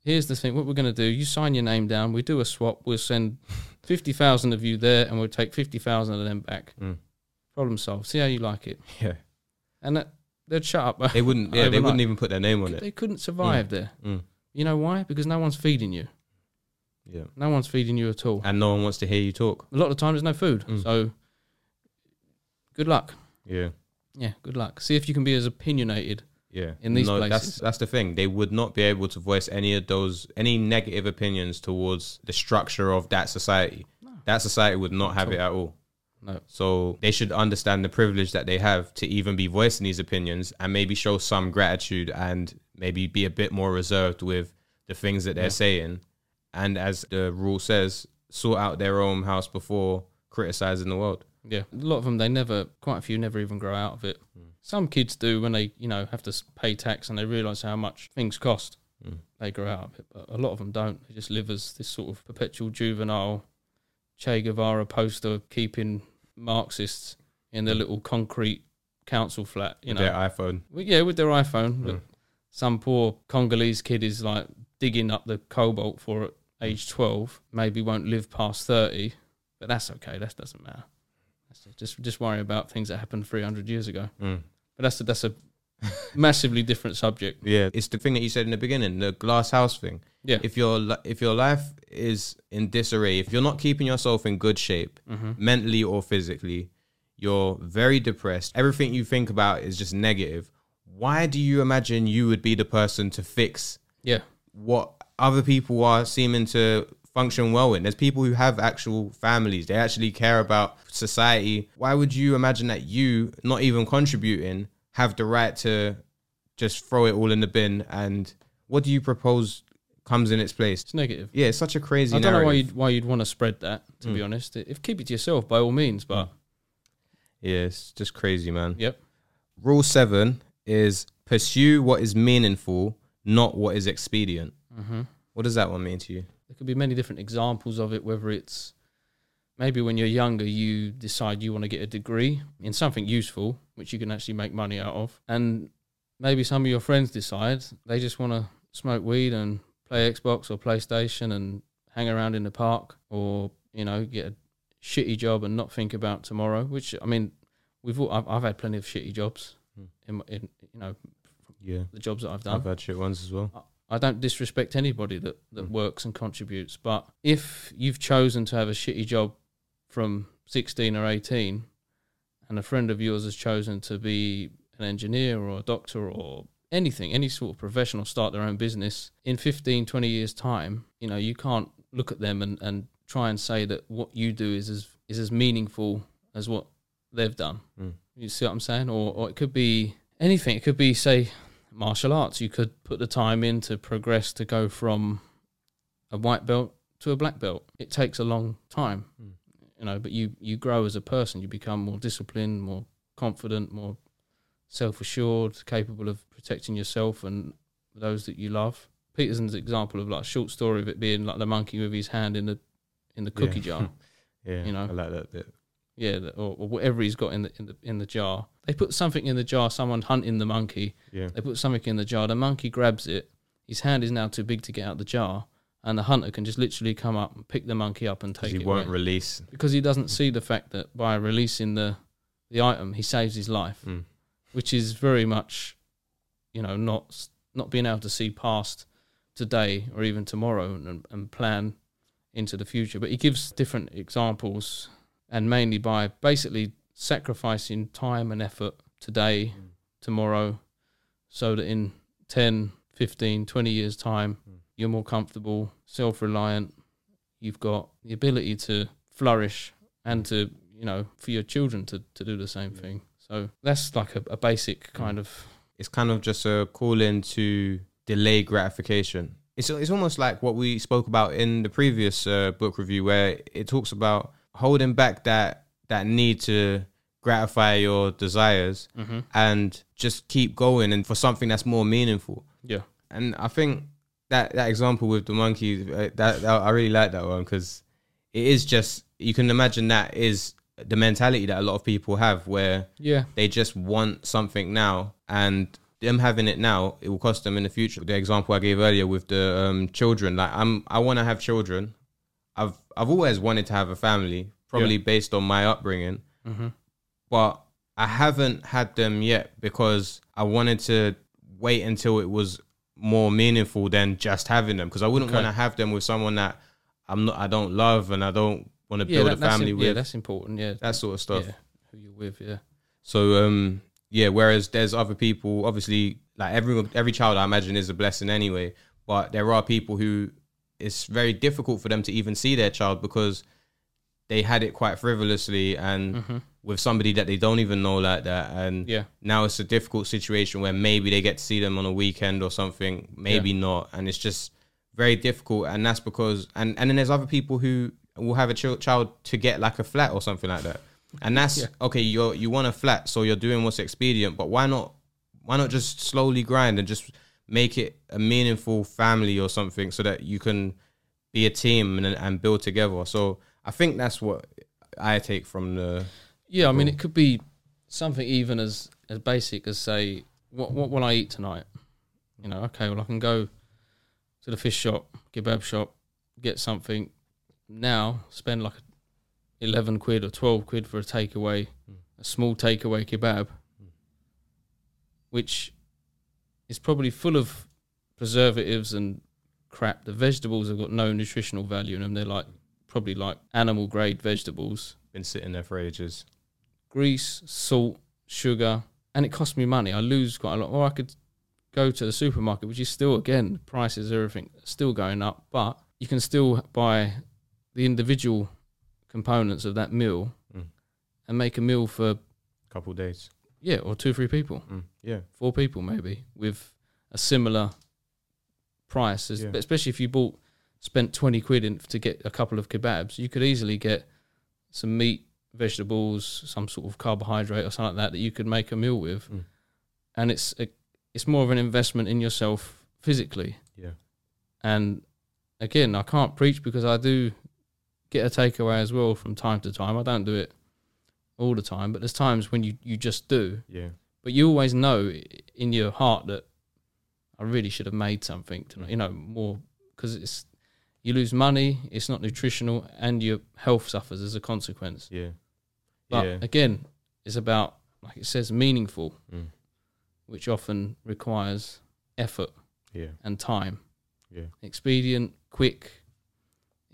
Speaker 2: Here's the thing: what we're going to do, you sign your name down. We do a swap. We'll send fifty thousand of you there, and we'll take fifty thousand of them back.
Speaker 1: Mm.
Speaker 2: Problem solved. See how you like it,
Speaker 1: Yeah.
Speaker 2: and that, they'd shut up.
Speaker 1: They wouldn't, yeah, they wouldn't even put their name on it.
Speaker 2: They couldn't survive there.
Speaker 1: Mm.
Speaker 2: You know why? Because no one's feeding you.
Speaker 1: Yeah.
Speaker 2: No one's feeding you at all.
Speaker 1: And no one wants to hear you talk.
Speaker 2: A lot of the time, there's no food.
Speaker 1: Mm.
Speaker 2: So, good luck.
Speaker 1: Yeah.
Speaker 2: Yeah, good luck. See if you can be as opinionated
Speaker 1: Yeah.
Speaker 2: In these
Speaker 1: no, That's
Speaker 2: places.
Speaker 1: that's the thing. They would not be able to voice any of those any negative opinions towards the structure of that society.
Speaker 2: No.
Speaker 1: That society would not have it at all.
Speaker 2: No.
Speaker 1: So they should understand the privilege that they have to even be voicing these opinions and maybe show some gratitude and maybe be a bit more reserved with the things that they're
Speaker 2: Yeah.
Speaker 1: saying. And as the rule says, sort out their own house before criticizing the world.
Speaker 2: Yeah, a lot of them they never, quite a few never even grow out of it.
Speaker 1: Mm.
Speaker 2: Some kids do when they, you know, have to pay tax and they realise how much things cost.
Speaker 1: Mm.
Speaker 2: They grow out of it, but a lot of them don't. They just live as this sort of perpetual juvenile Che Guevara poster keeping Marxists in their little concrete council flat. You
Speaker 1: with
Speaker 2: know,
Speaker 1: their iPhone.
Speaker 2: Well, yeah, with their iPhone.
Speaker 1: Mm.
Speaker 2: But some poor Congolese kid is like digging up the cobalt for at age twelve. Maybe won't live past thirty, but that's okay. That doesn't matter. Just just worry about things that happened three hundred years ago.
Speaker 1: Mm.
Speaker 2: But that's a, that's a massively different subject.
Speaker 1: Yeah, it's the thing that you said in the beginning, the glass house thing.
Speaker 2: Yeah.
Speaker 1: If your if your life is in disarray, if you're not keeping yourself in good shape,
Speaker 2: hmm
Speaker 1: mentally or physically, you're very depressed. Everything you think about is just negative. Why do you imagine you would be the person to fix
Speaker 2: Yeah.
Speaker 1: what other people are seeming to function well in? There's people who have actual families. They actually care about society. Why would you imagine that you, not even contributing, have the right to just throw it all in the bin and what do you propose comes in its place?
Speaker 2: It's negative.
Speaker 1: Yeah, it's such a crazy
Speaker 2: I don't know why you'd why you'd want to spread that. To be
Speaker 1: Mm.
Speaker 2: honest, if keep it to yourself by all means. But
Speaker 1: Yeah, it's just crazy, man.
Speaker 2: yep,
Speaker 1: Rule seven is pursue what is meaningful, not what is expedient.
Speaker 2: hmm
Speaker 1: What does that one mean to you?
Speaker 2: there could be many different examples of it. Whether it's maybe when you're younger, you decide you want to get a degree in something useful, which you can actually make money out of, and maybe some of your friends decide they just want to smoke weed and play Xbox or PlayStation and hang around in the park, or you know, get a shitty job and not think about tomorrow. Which I mean, we've all, I've, I've had plenty of shitty jobs
Speaker 1: Hmm.
Speaker 2: in, in you know
Speaker 1: Yeah,
Speaker 2: the jobs that I've done.
Speaker 1: I've had shit ones as well.
Speaker 2: I don't disrespect anybody that, that
Speaker 1: Mm.
Speaker 2: works and contributes, but if you've chosen to have a shitty job from 16 or 18, and a friend of yours has chosen to be an engineer or a doctor or anything, any sort of professional, start their own business, in 15, 20 years' time, you know, you can't look at them and, and try and say that what you do is as, is as meaningful as what they've done.
Speaker 1: Mm.
Speaker 2: You see what I'm saying? Or, or it could be anything. It could be, say, martial arts. You could put the time in to progress to go from a white belt to a black belt. It takes a long time,
Speaker 1: Mm.
Speaker 2: you know, but you, you grow as a person. You become more disciplined, more confident, more self assured, capable of protecting yourself and those that you love. Peterson's example of like a short story of it being like the monkey with his hand in the in the cookie
Speaker 1: Yeah.
Speaker 2: jar.
Speaker 1: Yeah,
Speaker 2: You know.
Speaker 1: I like that. bit.
Speaker 2: Yeah, the, or, or whatever he's got in the in the in the jar. They put something in the jar. Someone hunting the monkey.
Speaker 1: Yeah,
Speaker 2: They put something in the jar. The monkey grabs it. His hand is now too big to get out the jar, and the hunter can just literally come up and pick the monkey up and take
Speaker 1: he
Speaker 2: it
Speaker 1: won't
Speaker 2: away.
Speaker 1: release.
Speaker 2: because he doesn't see the fact that by releasing the the item, he saves his life,
Speaker 1: Mm.
Speaker 2: Which is very much, you know, not not being able to see past today or even tomorrow and, and plan into the future. But he gives different examples, and mainly by basically sacrificing time and effort today,
Speaker 1: Mm.
Speaker 2: tomorrow, so that in 10, 15, 20 years' time,
Speaker 1: Mm.
Speaker 2: you're more comfortable, self reliant, you've got the ability to flourish and to, you know, for your children to, to do the same
Speaker 1: Yeah.
Speaker 2: thing. So that's like a, a basic kind of
Speaker 1: It's kind of just a call in to delay gratification. It's it's almost like what we spoke about in the previous uh, book review, where it talks about holding back that that need to gratify your desires
Speaker 2: mm-hmm.
Speaker 1: and just keep going and for something that's more meaningful.
Speaker 2: yeah.
Speaker 1: And I think that that example with the monkey, uh, that, that I really like that one because it is just you can imagine that is the mentality that a lot of people have where
Speaker 2: Yeah.
Speaker 1: they just want something now and them having it now it will cost them in the future the example i gave earlier with the um, children like i'm i want to have children i've i've always wanted to have a family probably based on my upbringing
Speaker 2: Mm-hmm.
Speaker 1: but i haven't had them yet because i wanted to wait until it was more meaningful than just having them because i wouldn't
Speaker 2: Okay.
Speaker 1: want to have them with someone that i'm not i don't love and i don't want to
Speaker 2: Yeah,
Speaker 1: build
Speaker 2: that-
Speaker 1: a family
Speaker 2: im-
Speaker 1: with
Speaker 2: yeah, that's important. Yeah.
Speaker 1: that sort of stuff
Speaker 2: Yeah. Who you're with, yeah.
Speaker 1: so um yeah, whereas there's other people, obviously like every every child I imagine is a blessing anyway, but there are people who it's very difficult for them to even see their child because they had it quite frivolously and
Speaker 2: Mm-hmm.
Speaker 1: with somebody that they don't even know like that and
Speaker 2: Yeah.
Speaker 1: now it's a difficult situation where maybe they get to see them on a weekend or something, maybe not, and it's just very difficult. And that's because and and then there's other people who will have a ch- child to get like a flat or something like that, and that's
Speaker 2: Yeah.
Speaker 1: okay. You you want a flat, so you're doing what's expedient, but why not? Why not just slowly grind and just make it a meaningful family or something so that you can be a team and and build together. So I think that's what I take from the
Speaker 2: Yeah, I mean, it could be something even as as basic as say, what what will I eat tonight? You know, okay, well I can go to the fish shop, kebab shop, get something. Now spend like eleven quid or twelve quid for a takeaway,
Speaker 1: Mm.
Speaker 2: a small takeaway kebab,
Speaker 1: Mm.
Speaker 2: which is probably full of preservatives and crap. The vegetables have got no nutritional value in them. They're like probably like animal grade vegetables
Speaker 1: been sitting there for ages.
Speaker 2: grease, salt, sugar, and it costs me money. I lose quite a lot. Or I could go to the supermarket, which is still again prices, everything still going up, but you can still buy the individual components of that meal
Speaker 1: Mm.
Speaker 2: and make a meal for a
Speaker 1: Couple days.
Speaker 2: yeah, or two or three people,
Speaker 1: Mm, yeah,
Speaker 2: four people maybe with a similar price. As,
Speaker 1: Yeah.
Speaker 2: especially if you bought spent twenty quid in to get a couple of kebabs, you could easily get some meat, vegetables, some sort of carbohydrate or something like that that you could make a meal with,
Speaker 1: Mm.
Speaker 2: and it's a, it's more of an investment in yourself physically.
Speaker 1: yeah,
Speaker 2: And again, I can't preach because I do get a takeaway as well from time to time. I don't do it all the time, but there's times when you, you just do.
Speaker 1: yeah,
Speaker 2: But you always know in your heart that I really should have made something to, you know, more because it's you lose money, it's not nutritional, and your health suffers as a consequence.
Speaker 1: yeah,
Speaker 2: But
Speaker 1: yeah,
Speaker 2: again, it's about like it says, meaningful,
Speaker 1: Mm.
Speaker 2: which often requires effort
Speaker 1: yeah,
Speaker 2: and time.
Speaker 1: yeah,
Speaker 2: expedient, quick,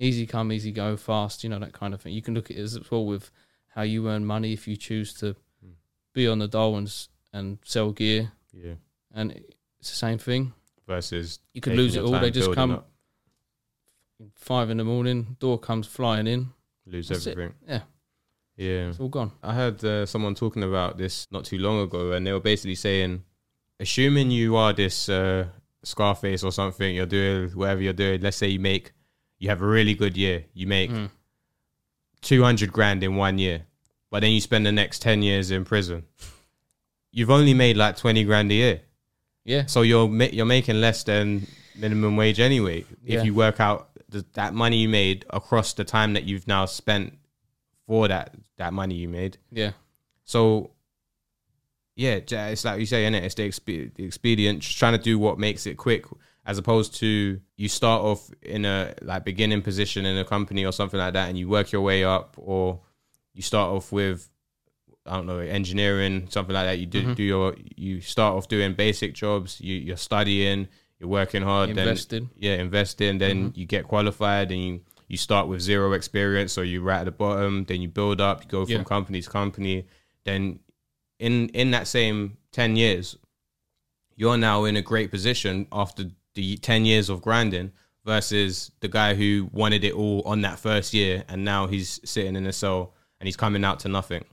Speaker 2: easy come, easy go, fast, you know, that kind of thing. You can look at it as well with how you earn money if you choose to
Speaker 1: Mm.
Speaker 2: be on the dole and, and sell gear.
Speaker 1: yeah.
Speaker 2: And it's the same thing.
Speaker 1: Versus
Speaker 2: You could lose it all. They just come
Speaker 1: up,
Speaker 2: five in the morning, door comes flying in,
Speaker 1: lose
Speaker 2: That's it.
Speaker 1: everything.
Speaker 2: Yeah.
Speaker 1: yeah.
Speaker 2: it's all gone.
Speaker 1: I heard uh, someone talking about this not too long ago, and they were basically saying, assuming you are this uh, Scarface or something, you're doing whatever you're doing. Let's say you make, you have a really good year, you make
Speaker 2: Mm.
Speaker 1: two hundred grand in one year, but then you spend the next ten years in prison. You've only made like twenty grand a year,
Speaker 2: Yeah.
Speaker 1: so you're you're making less than minimum wage anyway.
Speaker 2: Yeah.
Speaker 1: If you work out the, that money you made across the time that you've now spent for that that money you made.
Speaker 2: Yeah.
Speaker 1: So, yeah, it's like you say, innit? It's the, expe- the expedient, just trying to do what makes it quick, as opposed to you start off in a like beginning position in a company or something like that, and you work your way up, or you start off with I don't know engineering, something like that. You do
Speaker 2: Mhm.
Speaker 1: do your you start off doing basic jobs. You you're studying, you're working hard,
Speaker 2: Invested.
Speaker 1: then yeah, invest in, then
Speaker 2: Mhm.
Speaker 1: you get qualified, and you you start with zero experience, so you're right at the bottom. Then you build up, you go from
Speaker 2: Yeah.
Speaker 1: company to company. Then in in that same ten years, you're now in a great position after the ten years of grinding versus the guy who wanted it all on that first year, and now he's sitting in a cell and he's coming out to nothing.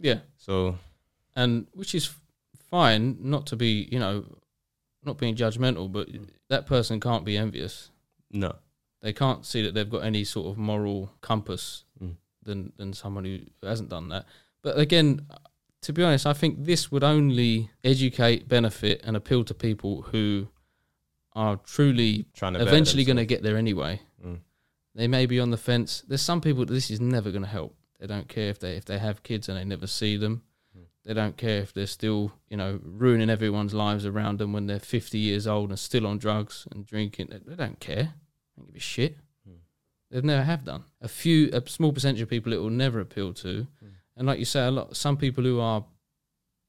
Speaker 2: Yeah.
Speaker 1: So
Speaker 2: and which is fine not to be you know not being judgmental but that person can't be envious
Speaker 1: no,
Speaker 2: they can't see that they've got any sort of moral compass
Speaker 1: Mm.
Speaker 2: than than someone who hasn't done that but again to be honest i think this would only educate benefit and appeal to people who are truly
Speaker 1: trying to better
Speaker 2: eventually going to get there anyway.
Speaker 1: Mm.
Speaker 2: they may be on the fence. There's some people that this is never going to help. They don't care if they if they have kids and they never see them.
Speaker 1: Mm.
Speaker 2: they don't care if they're still you know ruining everyone's lives around them when they're 50 years old and still on drugs and drinking. They, they don't care. They don't give a shit.
Speaker 1: Mm.
Speaker 2: they never have done. A few a small percentage of people it will never appeal to.
Speaker 1: Mm.
Speaker 2: and like you say a lot some people who are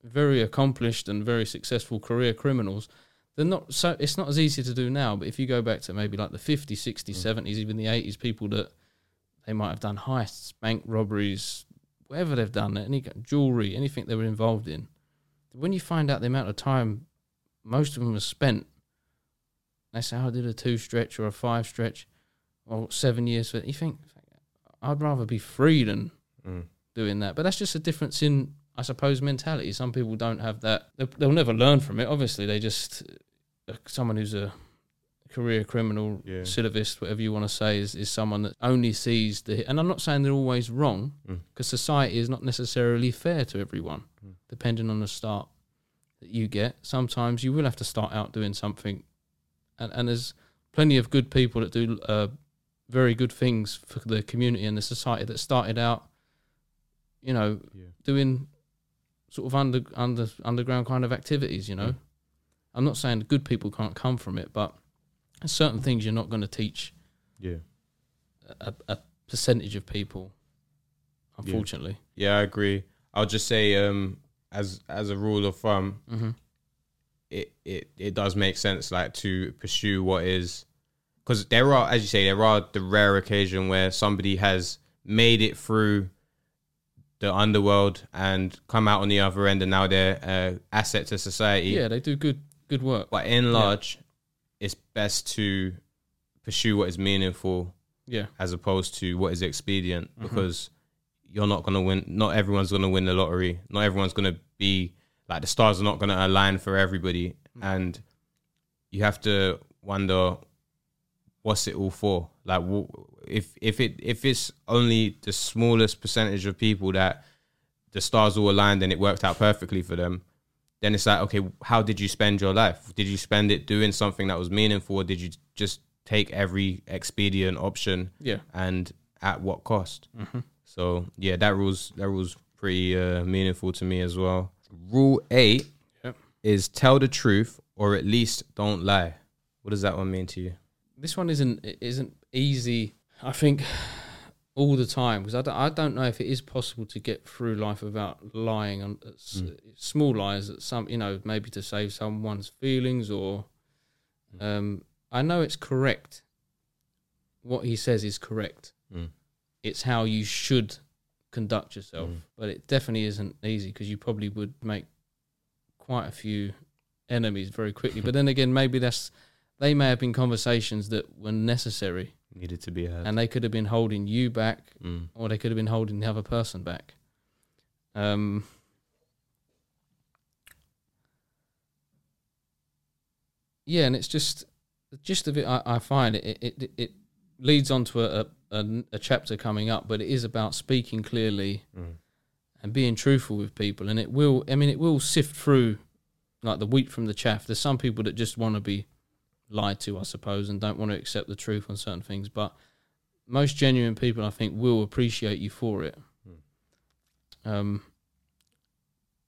Speaker 2: very accomplished and very successful career criminals they're not so it's not as easy to do now but if you go back to maybe like the 50s 60s
Speaker 1: Mm.
Speaker 2: 70s even the 80s people that they might have done heists bank robberies whatever they've done any jewelry anything they were involved in when you find out the amount of time most of them have spent they say oh, i did a two stretch or a five stretch or seven years for you think i'd rather be free than
Speaker 1: Mm.
Speaker 2: doing that. But that's just a difference in, I suppose, mentality. Some people don't have that. They'll, never learn from it. Obviously, they just uh, someone who's a career criminal,
Speaker 1: Yeah.
Speaker 2: recidivist, whatever you want to say, is is someone that only sees the. And I'm not saying they're always wrong,
Speaker 1: Mm.
Speaker 2: because society is not necessarily fair to everyone,
Speaker 1: Mm.
Speaker 2: depending on the start that you get. Sometimes you will have to start out doing something, and and there's plenty of good people that do uh, very good things for the community and the society that started out, you know,
Speaker 1: Yeah.
Speaker 2: doing sort of under under underground kind of activities. You know,
Speaker 1: Mm.
Speaker 2: I'm not saying good people can't come from it, but certain things you're not going to teach
Speaker 1: Yeah.
Speaker 2: a, a percentage of people. Unfortunately,
Speaker 1: Yeah, I agree. I'll just say, um, as as a rule of thumb,
Speaker 2: hmm
Speaker 1: it, it, it does make sense like to pursue what is because there are as you say there are the rare occasion where somebody has made it through the underworld and come out on the other end and now they're uh, asset to society.
Speaker 2: Yeah, they do good good work.
Speaker 1: but in large it's best to pursue what is meaningful
Speaker 2: Yeah,
Speaker 1: as opposed to what is expedient
Speaker 2: Mhm.
Speaker 1: because you're not going to win not everyone's going to win the lottery. Not everyone's going to be like the stars are not going to align for everybody, and you have to wonder what's it all for. Like, if if it if it's only the smallest percentage of people that the stars all aligned and it worked out perfectly for them, then it's like, okay, how did you spend your life? Did you spend it doing something that was meaningful, or did you just take every expedient option
Speaker 2: Yeah.
Speaker 1: and at what cost?
Speaker 2: Mm-hmm.
Speaker 1: So yeah, that rules that rules pretty uh, meaningful to me as well. Rule eight
Speaker 2: Yep.
Speaker 1: is tell the truth or at least don't lie. What does that one mean to you?
Speaker 2: This one isn't isn't easy. I think all the time because I don't, I don't know if it is possible to get through life without lying on
Speaker 1: Mm.
Speaker 2: small lies that some you know maybe to save someone's feelings or um I know it's correct what he says is correct
Speaker 1: Mm.
Speaker 2: it's how you should conduct yourself
Speaker 1: Mm.
Speaker 2: but it definitely isn't easy because you probably would make quite a few enemies very quickly but then again maybe that's they may have been conversations that were necessary
Speaker 1: Needed to be heard.
Speaker 2: and they could have been holding you back
Speaker 1: Mm.
Speaker 2: or they could have been holding the other person back. Um, yeah, and it's just the gist of it. I, I find it, it it it leads on to a, a a chapter coming up, but it is about speaking clearly
Speaker 1: Mm.
Speaker 2: and being truthful with people, and it will. I mean, it will sift through like the wheat from the chaff. There's some people that just want to be lied to, I suppose, and don't want to accept the truth on certain things, but most genuine people, I think, will appreciate you for it. Um,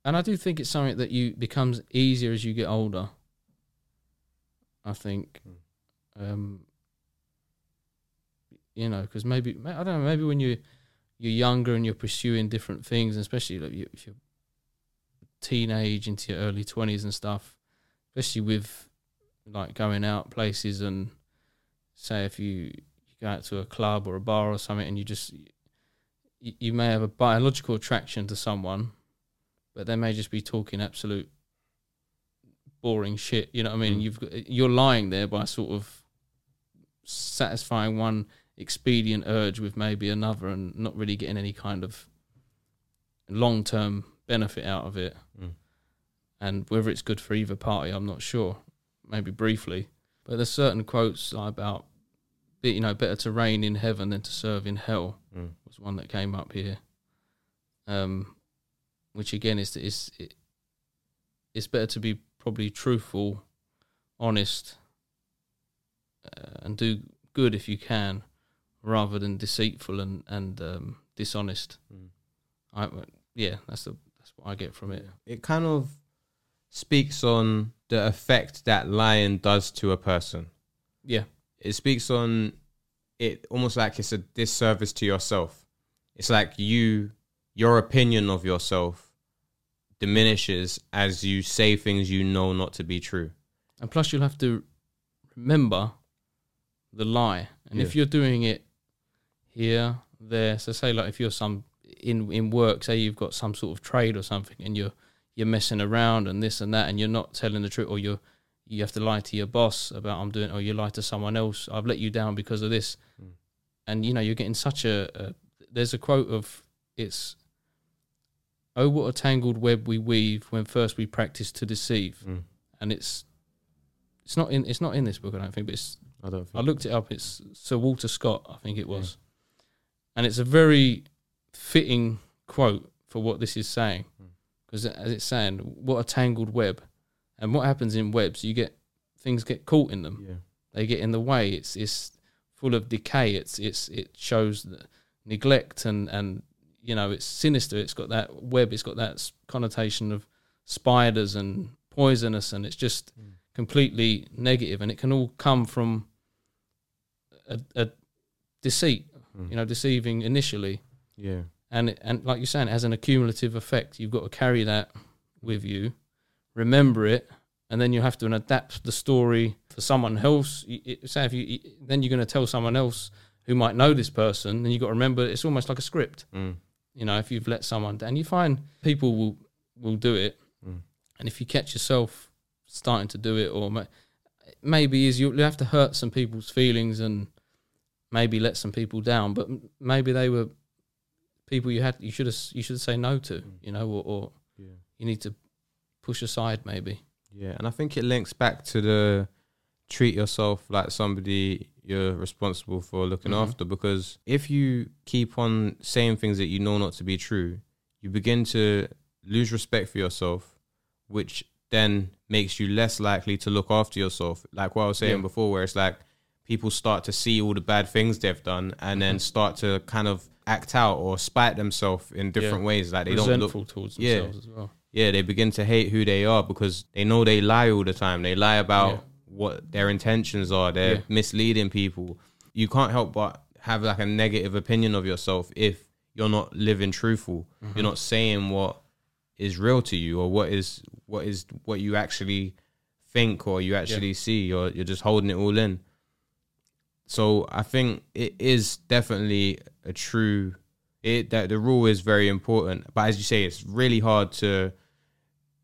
Speaker 2: and I do think it's something that you becomes easier as you get older. I think, um, you know, because maybe I don't know, maybe when you you're younger and you're pursuing different things, and especially like you, if you're teenage into your early twenties and stuff, especially with like going out places and say if you you go out to a club or a bar or something and you just you, you may have a biological attraction to someone but they may just be talking absolute boring shit you know what i mean
Speaker 1: Mm.
Speaker 2: you've got, you're lying there by sort of satisfying one expedient urge with maybe another and not really getting any kind of long-term benefit out of it
Speaker 1: Mm.
Speaker 2: and whether it's good for either party i'm not sure maybe briefly but there's certain quotes about you know better to reign in heaven than to serve in hell
Speaker 1: Mm.
Speaker 2: was one that came up here um which again is is it, it's better to be probably truthful honest uh, and do good if you can rather than deceitful and and um, dishonest
Speaker 1: Mm.
Speaker 2: I yeah that's the that's what I get from it
Speaker 1: It kind of speaks on the effect that lying does to a person.
Speaker 2: yeah
Speaker 1: It speaks on it almost like it's a disservice to yourself. It's like you, your opinion of yourself diminishes as you say things you know not to be true.
Speaker 2: And plus, you'll have to remember the lie. And if you're doing it here, there, so say like if you're some in in work, say you've got some sort of trade or something, and you're you're messing around and this and that, and you're not telling the truth, or you're you have to lie to your boss about I'm doing, or you lie to someone else. I've let you down because of this,
Speaker 1: Mm.
Speaker 2: and you know you're getting such a, a. There's a quote of it's. Oh, what a tangled web we weave when first we practice to deceive
Speaker 1: Mm.
Speaker 2: and it's it's not in it's not in this book I don't think but it's
Speaker 1: I don't
Speaker 2: I looked it up it's Sir Walter Scott I think it was and it's a very fitting quote for what this is saying
Speaker 1: Mm.
Speaker 2: Because as it's saying what a tangled web and what happens in webs you get things get caught in them
Speaker 1: Yeah.
Speaker 2: they get in the way it's it's full of decay it's it's it shows the neglect and and you know it's sinister it's got that web it's got that connotation of spiders and poisonous and it's just
Speaker 1: Mm.
Speaker 2: completely negative and it can all come from a, a deceit
Speaker 1: Mm.
Speaker 2: you know deceiving initially
Speaker 1: Yeah.
Speaker 2: And and like you're saying, it has an accumulative effect. You've got to carry that with you, remember it, and then you have to adapt the story for someone else. Say if you then you're going to tell someone else who might know this person, then you got to remember it's almost like a script.
Speaker 1: Mm.
Speaker 2: You know, if you've let someone down, you find people will will do it,
Speaker 1: Mm.
Speaker 2: and if you catch yourself starting to do it, or maybe is you you have to hurt some people's feelings and maybe let some people down, but maybe they were people you had you should have you should say no to,
Speaker 1: Mm.
Speaker 2: you know, or, or
Speaker 1: Yeah.
Speaker 2: you need to push aside maybe.
Speaker 1: Yeah, and I think it links back to the treat yourself like somebody you're responsible for looking
Speaker 2: Mhm.
Speaker 1: after because if you keep on saying things that you know not to be true, you begin to lose respect for yourself, which then makes you less likely to look after yourself. Like what I was saying
Speaker 2: Yeah.
Speaker 1: before, where it's like people start to see all the bad things they've done and then
Speaker 2: Mhm.
Speaker 1: start to kind of act out or spite themselves in different ways. Like they don't look
Speaker 2: towards
Speaker 1: Yeah.
Speaker 2: themselves as well.
Speaker 1: yeah, they begin to hate who they are because they know they lie all the time. They lie about
Speaker 2: Yeah.
Speaker 1: what their intentions are. They're
Speaker 2: Yeah.
Speaker 1: misleading people. You can't help but have like a negative opinion of yourself if you're not living truthful.
Speaker 2: Mm-hmm.
Speaker 1: You're not saying what is real to you or what is what is what you actually think or you actually see or you're just holding it all in. So I think it is definitely a true it that the rule is very important. But as you say, it's really hard to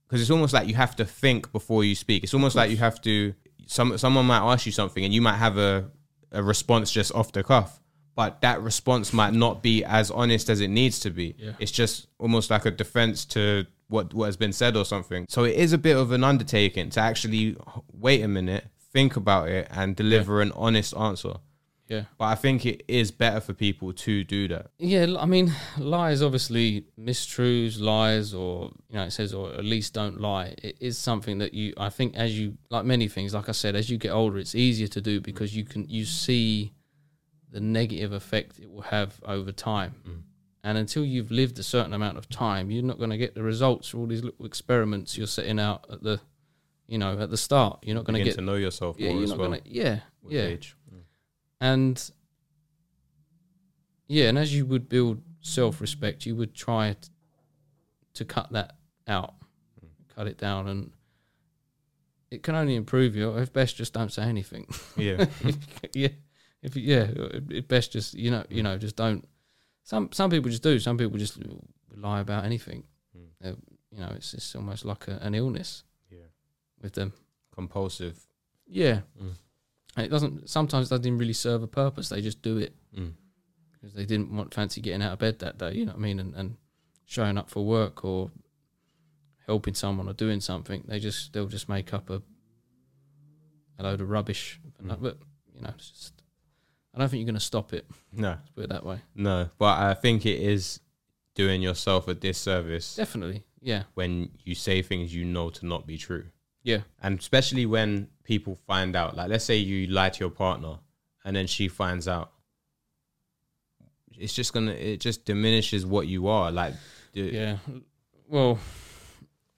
Speaker 1: because it's almost like you have to think before you speak. It's almost like you have to some someone might ask you something and you might have a a response just off the cuff. But that response might not be as honest as it needs to be.
Speaker 2: Yeah.
Speaker 1: It's just almost like a defense to what what has been said or something. So it is a bit of an undertaking to actually wait a minute, think about it, and deliver an honest answer.
Speaker 2: Yeah.
Speaker 1: But I think it is better for people to do that.
Speaker 2: Yeah, I mean, lies obviously mistruths, lies, or you know, it says, or at least don't lie. It is something that you, I think, as you like many things, like I said, as you get older, it's easier to do because you can you see the negative effect it will have over time. Mm. And until you've lived a certain amount of time, you're not going to get the results for all these little experiments you're setting out at the, you know, at the start. You're not going to get,
Speaker 1: to know yourself
Speaker 2: yeah, you're
Speaker 1: as
Speaker 2: not
Speaker 1: well.
Speaker 2: going to, yeah, yeah
Speaker 1: age.
Speaker 2: And yeah, and as you would build self respect, you would try t- to cut that out, cut it down, and it can only improve you. If best, just don't say anything.
Speaker 1: Yeah.
Speaker 2: yeah, if yeah, if best, just you know, you know, just don't. Some some people just do. Some people just lie about anything.
Speaker 1: Mm.
Speaker 2: Uh, you know, it's it's almost like a, an illness
Speaker 1: Yeah.
Speaker 2: with them.
Speaker 1: Compulsive.
Speaker 2: Yeah,
Speaker 1: Mm.
Speaker 2: And it doesn't. Sometimes it doesn't really serve a purpose. They just do it.
Speaker 1: Mm.
Speaker 2: because they didn't want fancy getting out of bed that day. You know what I mean? And, and showing up for work or helping someone or doing something. They just they'll just make up a a load of rubbish.
Speaker 1: Mm.
Speaker 2: But you know, it's just I don't think you're going to stop it.
Speaker 1: No,
Speaker 2: Let's put it that way.
Speaker 1: no. But I think it is doing yourself a disservice
Speaker 2: Definitely, yeah,
Speaker 1: when you say things you know to not be true.
Speaker 2: Yeah,
Speaker 1: And especially when people find out. Like, let's say you lie to your partner and then she finds out. It's just gonna, it just diminishes what you are. Like,
Speaker 2: yeah. Well,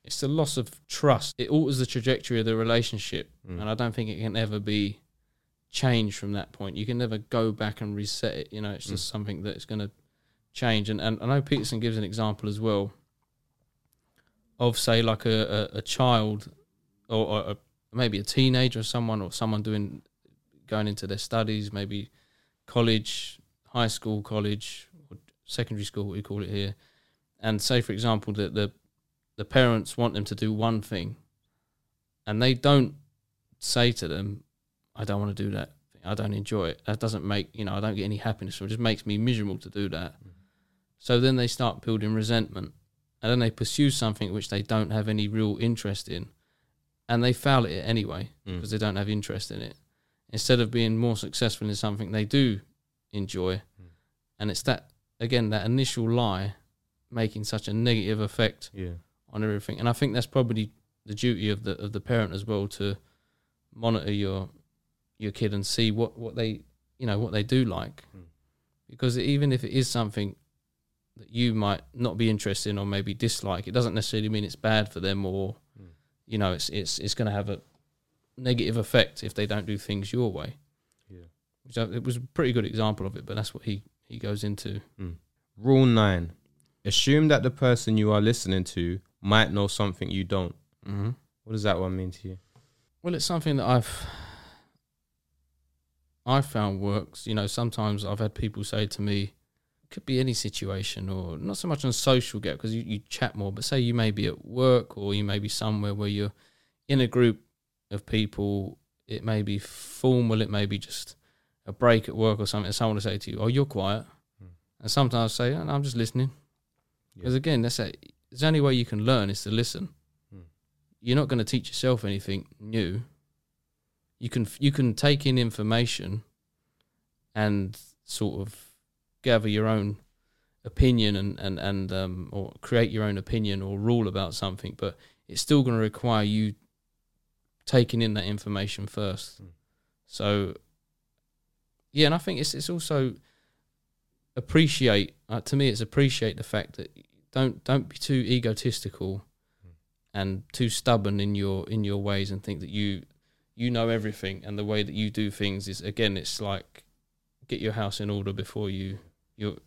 Speaker 2: it's the loss of trust. It alters the trajectory of the relationship,
Speaker 1: Mm.
Speaker 2: and I don't think it can ever be changed from that point. You can never go back and reset it. You know, it's just something that's going to change. And, and I know Peterson gives an example as well of, say, like a, a, a child or, or maybe a teenager or someone or someone doing going into their studies, maybe college, high school, college, or secondary school, what we call it here. And say, for example, that the the parents want them to do one thing, and they don't say to them, "I don't want to do that. I don't enjoy it. That doesn't make you know. I don't get any happiness. from It It just makes me miserable to do that." Mm-hmm. So then they start building resentment, and then they pursue something which they don't have any real interest in, and they foul at it anyway
Speaker 1: Mm.
Speaker 2: because they don't have interest in it. Instead of being more successful in something they do enjoy, and it's that again that initial lie making such a negative effect
Speaker 1: yeah,
Speaker 2: on everything. And I think that's probably the duty of the of the parent as well to monitor your your kid and see what, what they you know what they do like,
Speaker 1: Mm.
Speaker 2: because even if it is something that you might not be interested in or maybe dislike, it doesn't necessarily mean it's bad for them or
Speaker 1: Mm.
Speaker 2: You know it's it's it's going to have a negative effect if they don't do things your way.
Speaker 1: yeah.
Speaker 2: Which I, it was a pretty good example of it, but that's what he he goes into.
Speaker 1: Rule nine: Assume that the person you are listening to might know something you don't.
Speaker 2: Mm-hmm.
Speaker 1: What does that one mean to you?
Speaker 2: Well, it's something that I've I found works. You know, sometimes I've had people say to me, could be any situation, or not so much on social get because you, you chat more. But say you may be at work, or you may be somewhere where you're in a group of people. It may be formal. It may be just a break at work or something. And someone will say to you, "Oh, you're quiet,"
Speaker 1: Hmm.
Speaker 2: and sometimes I say, oh, "I'm just listening."
Speaker 1: Yeah.
Speaker 2: Because again, that's a, the only way you can learn is to listen.
Speaker 1: Hmm.
Speaker 2: you're not going to teach yourself anything new. You can you can take in information and sort of gather your own opinion and and and um, or create your own opinion or rule about something, but it's still going to require you taking in that information first.
Speaker 1: Mm.
Speaker 2: So yeah, and I think it's it's also appreciate uh, to me it's appreciate the fact that don't don't be too egotistical
Speaker 1: Mm.
Speaker 2: and too stubborn in your in your ways and think that you you know everything and the way that you do things is again it's like get your house in order before you you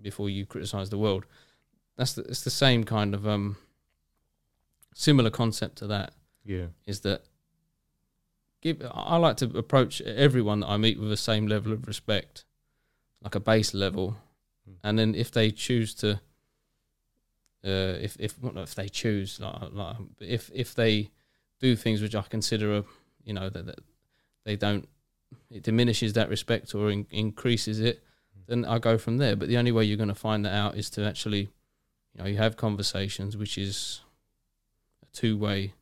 Speaker 2: before you criticize the world that's the, it's the same kind of um similar concept to that
Speaker 1: Yeah.
Speaker 2: is that give I like to approach everyone that I meet with the same level of respect, like a base level,
Speaker 1: Mm.
Speaker 2: and then if they choose to, uh, if if well, if they choose, like, like if if they do things which I consider, a, you know, that, that they don't, it diminishes that respect or in, increases it, then I go from there. But the only way you're going to find that out is to actually, you know, you have conversations, which is a two way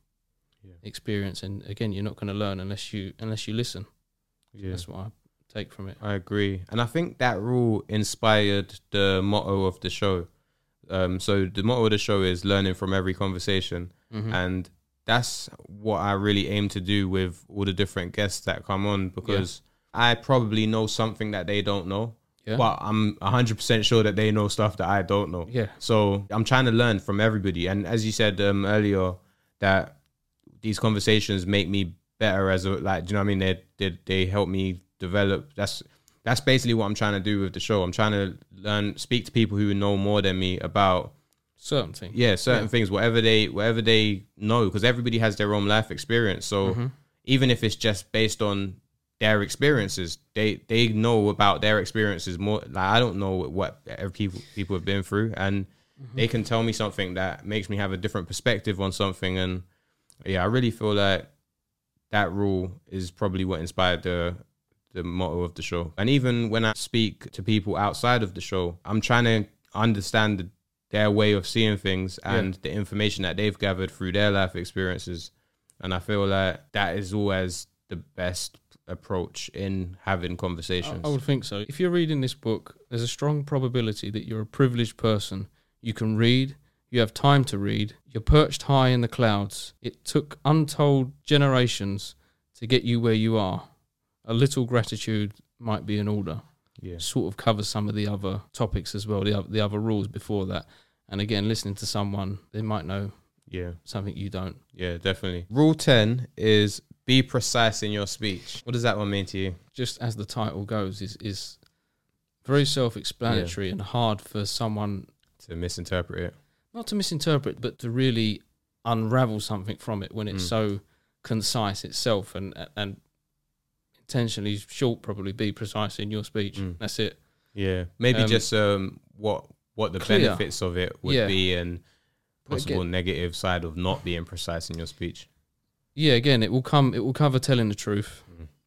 Speaker 1: Yeah.
Speaker 2: experience and again you're not going to learn unless you unless you listen
Speaker 1: Yeah.
Speaker 2: that's what i take from it
Speaker 1: I agree, and I think that rule inspired the motto of the show. Um, so the motto of the show is learning from every conversation,
Speaker 2: Mhm.
Speaker 1: and that's what I really aim to do with all the different guests that come on because I probably know something that they don't know,
Speaker 2: yeah
Speaker 1: but I'm hundred percent sure that they know stuff that I don't know.
Speaker 2: yeah
Speaker 1: So I'm trying to learn from everybody, and as you said um, earlier, that these conversations make me better as a like. Do you know what I mean? They they they help me develop. That's that's basically what I'm trying to do with the show. I'm trying to learn, speak to people who know more than me about
Speaker 2: certain things
Speaker 1: yeah certain
Speaker 2: Yeah.
Speaker 1: things, whatever they whatever they know, because everybody has their own life experience. So
Speaker 2: Mhm.
Speaker 1: even if it's just based on their experiences, they they know about their experiences more. Like I don't know what people people have been through, and mm-hmm. they can tell me something that makes me have a different perspective on something. And yeah, I really feel like that rule is probably what inspired the the motto of the show. And even when I speak to people outside of the show, I'm trying to understand the, their way of seeing things and the information that they've gathered through their life experiences. And I feel like that is always the best approach in having conversations.
Speaker 2: I would think so if you're reading this book there's a strong probability that you're a privileged person you can read you have time to read you're perched high in the clouds it took untold generations to get you where you are a little gratitude might be in order
Speaker 1: yeah.
Speaker 2: sort of covers some of the other topics as well the, oth- the other rules before that and again listening to someone they might know
Speaker 1: Yeah.
Speaker 2: something you don't
Speaker 1: Yeah, definitely. Rule 10 is be precise in your speech. What does that one mean to you?
Speaker 2: just as the title goes is is very self-explanatory and hard for someone
Speaker 1: To misinterpret it.
Speaker 2: not to misinterpret but to really unravel something from it when it's
Speaker 1: Mm.
Speaker 2: so concise itself and and intentionally short probably be precise in your speech
Speaker 1: Mm.
Speaker 2: that's it
Speaker 1: Yeah. Maybe
Speaker 2: Um,
Speaker 1: just um what what the
Speaker 2: clear.
Speaker 1: benefits of it would
Speaker 2: Yeah.
Speaker 1: be and possible negative side of not being precise in your speech.
Speaker 2: Yeah again it will come it will cover telling the truth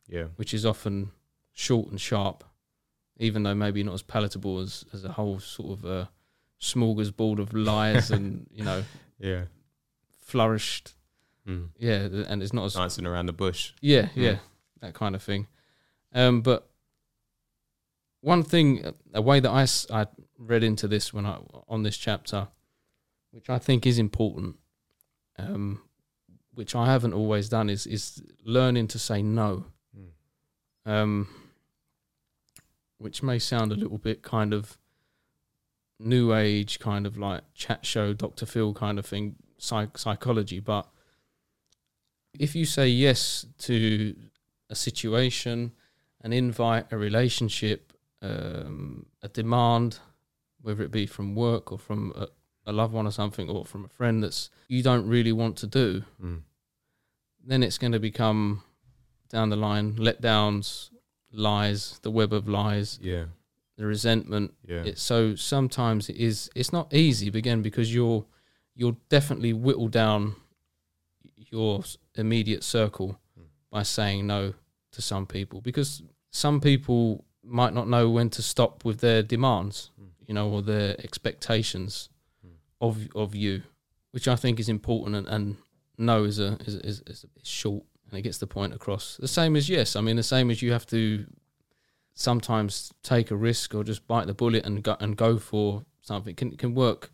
Speaker 1: Yeah.
Speaker 2: which is often short and sharp even though maybe not as palatable as as a whole sort of uh, smorgasbord of lies and you know
Speaker 1: Yeah.
Speaker 2: flourished
Speaker 1: Mm.
Speaker 2: yeah and it's not as
Speaker 1: Dancing around the bush.
Speaker 2: Yeah,
Speaker 1: Mm.
Speaker 2: yeah, that kind of thing. Um, but one thing, a way that I I read into this when I on this chapter, which I think is important, um, which I haven't always done, is is learning to say no.
Speaker 1: Mm.
Speaker 2: Um, which may sound a little bit kind of new age, kind of like chat show, Doctor Phil kind of thing, psych- psychology, but if you say yes to a situation, an invite, a relationship, um, a demand, whether it be from work or from a, a loved one or something, or from a friend that's you don't really want to do,
Speaker 1: Mm.
Speaker 2: then it's going to become down the line letdowns, lies, the web of lies,
Speaker 1: Yeah.
Speaker 2: the resentment.
Speaker 1: Yeah.
Speaker 2: It's so sometimes it is. It's not easy again because you're you'll definitely whittle down your immediate circle
Speaker 1: Mm.
Speaker 2: by saying no to some people because some people might not know when to stop with their demands,
Speaker 1: Mm.
Speaker 2: you know, or their expectations. Of of you, which I think is important and, and no is a is is, is, short and it gets the point across. The same as yes. I mean, the same as you have to sometimes take a risk or just bite the bullet and go and go for something can can work.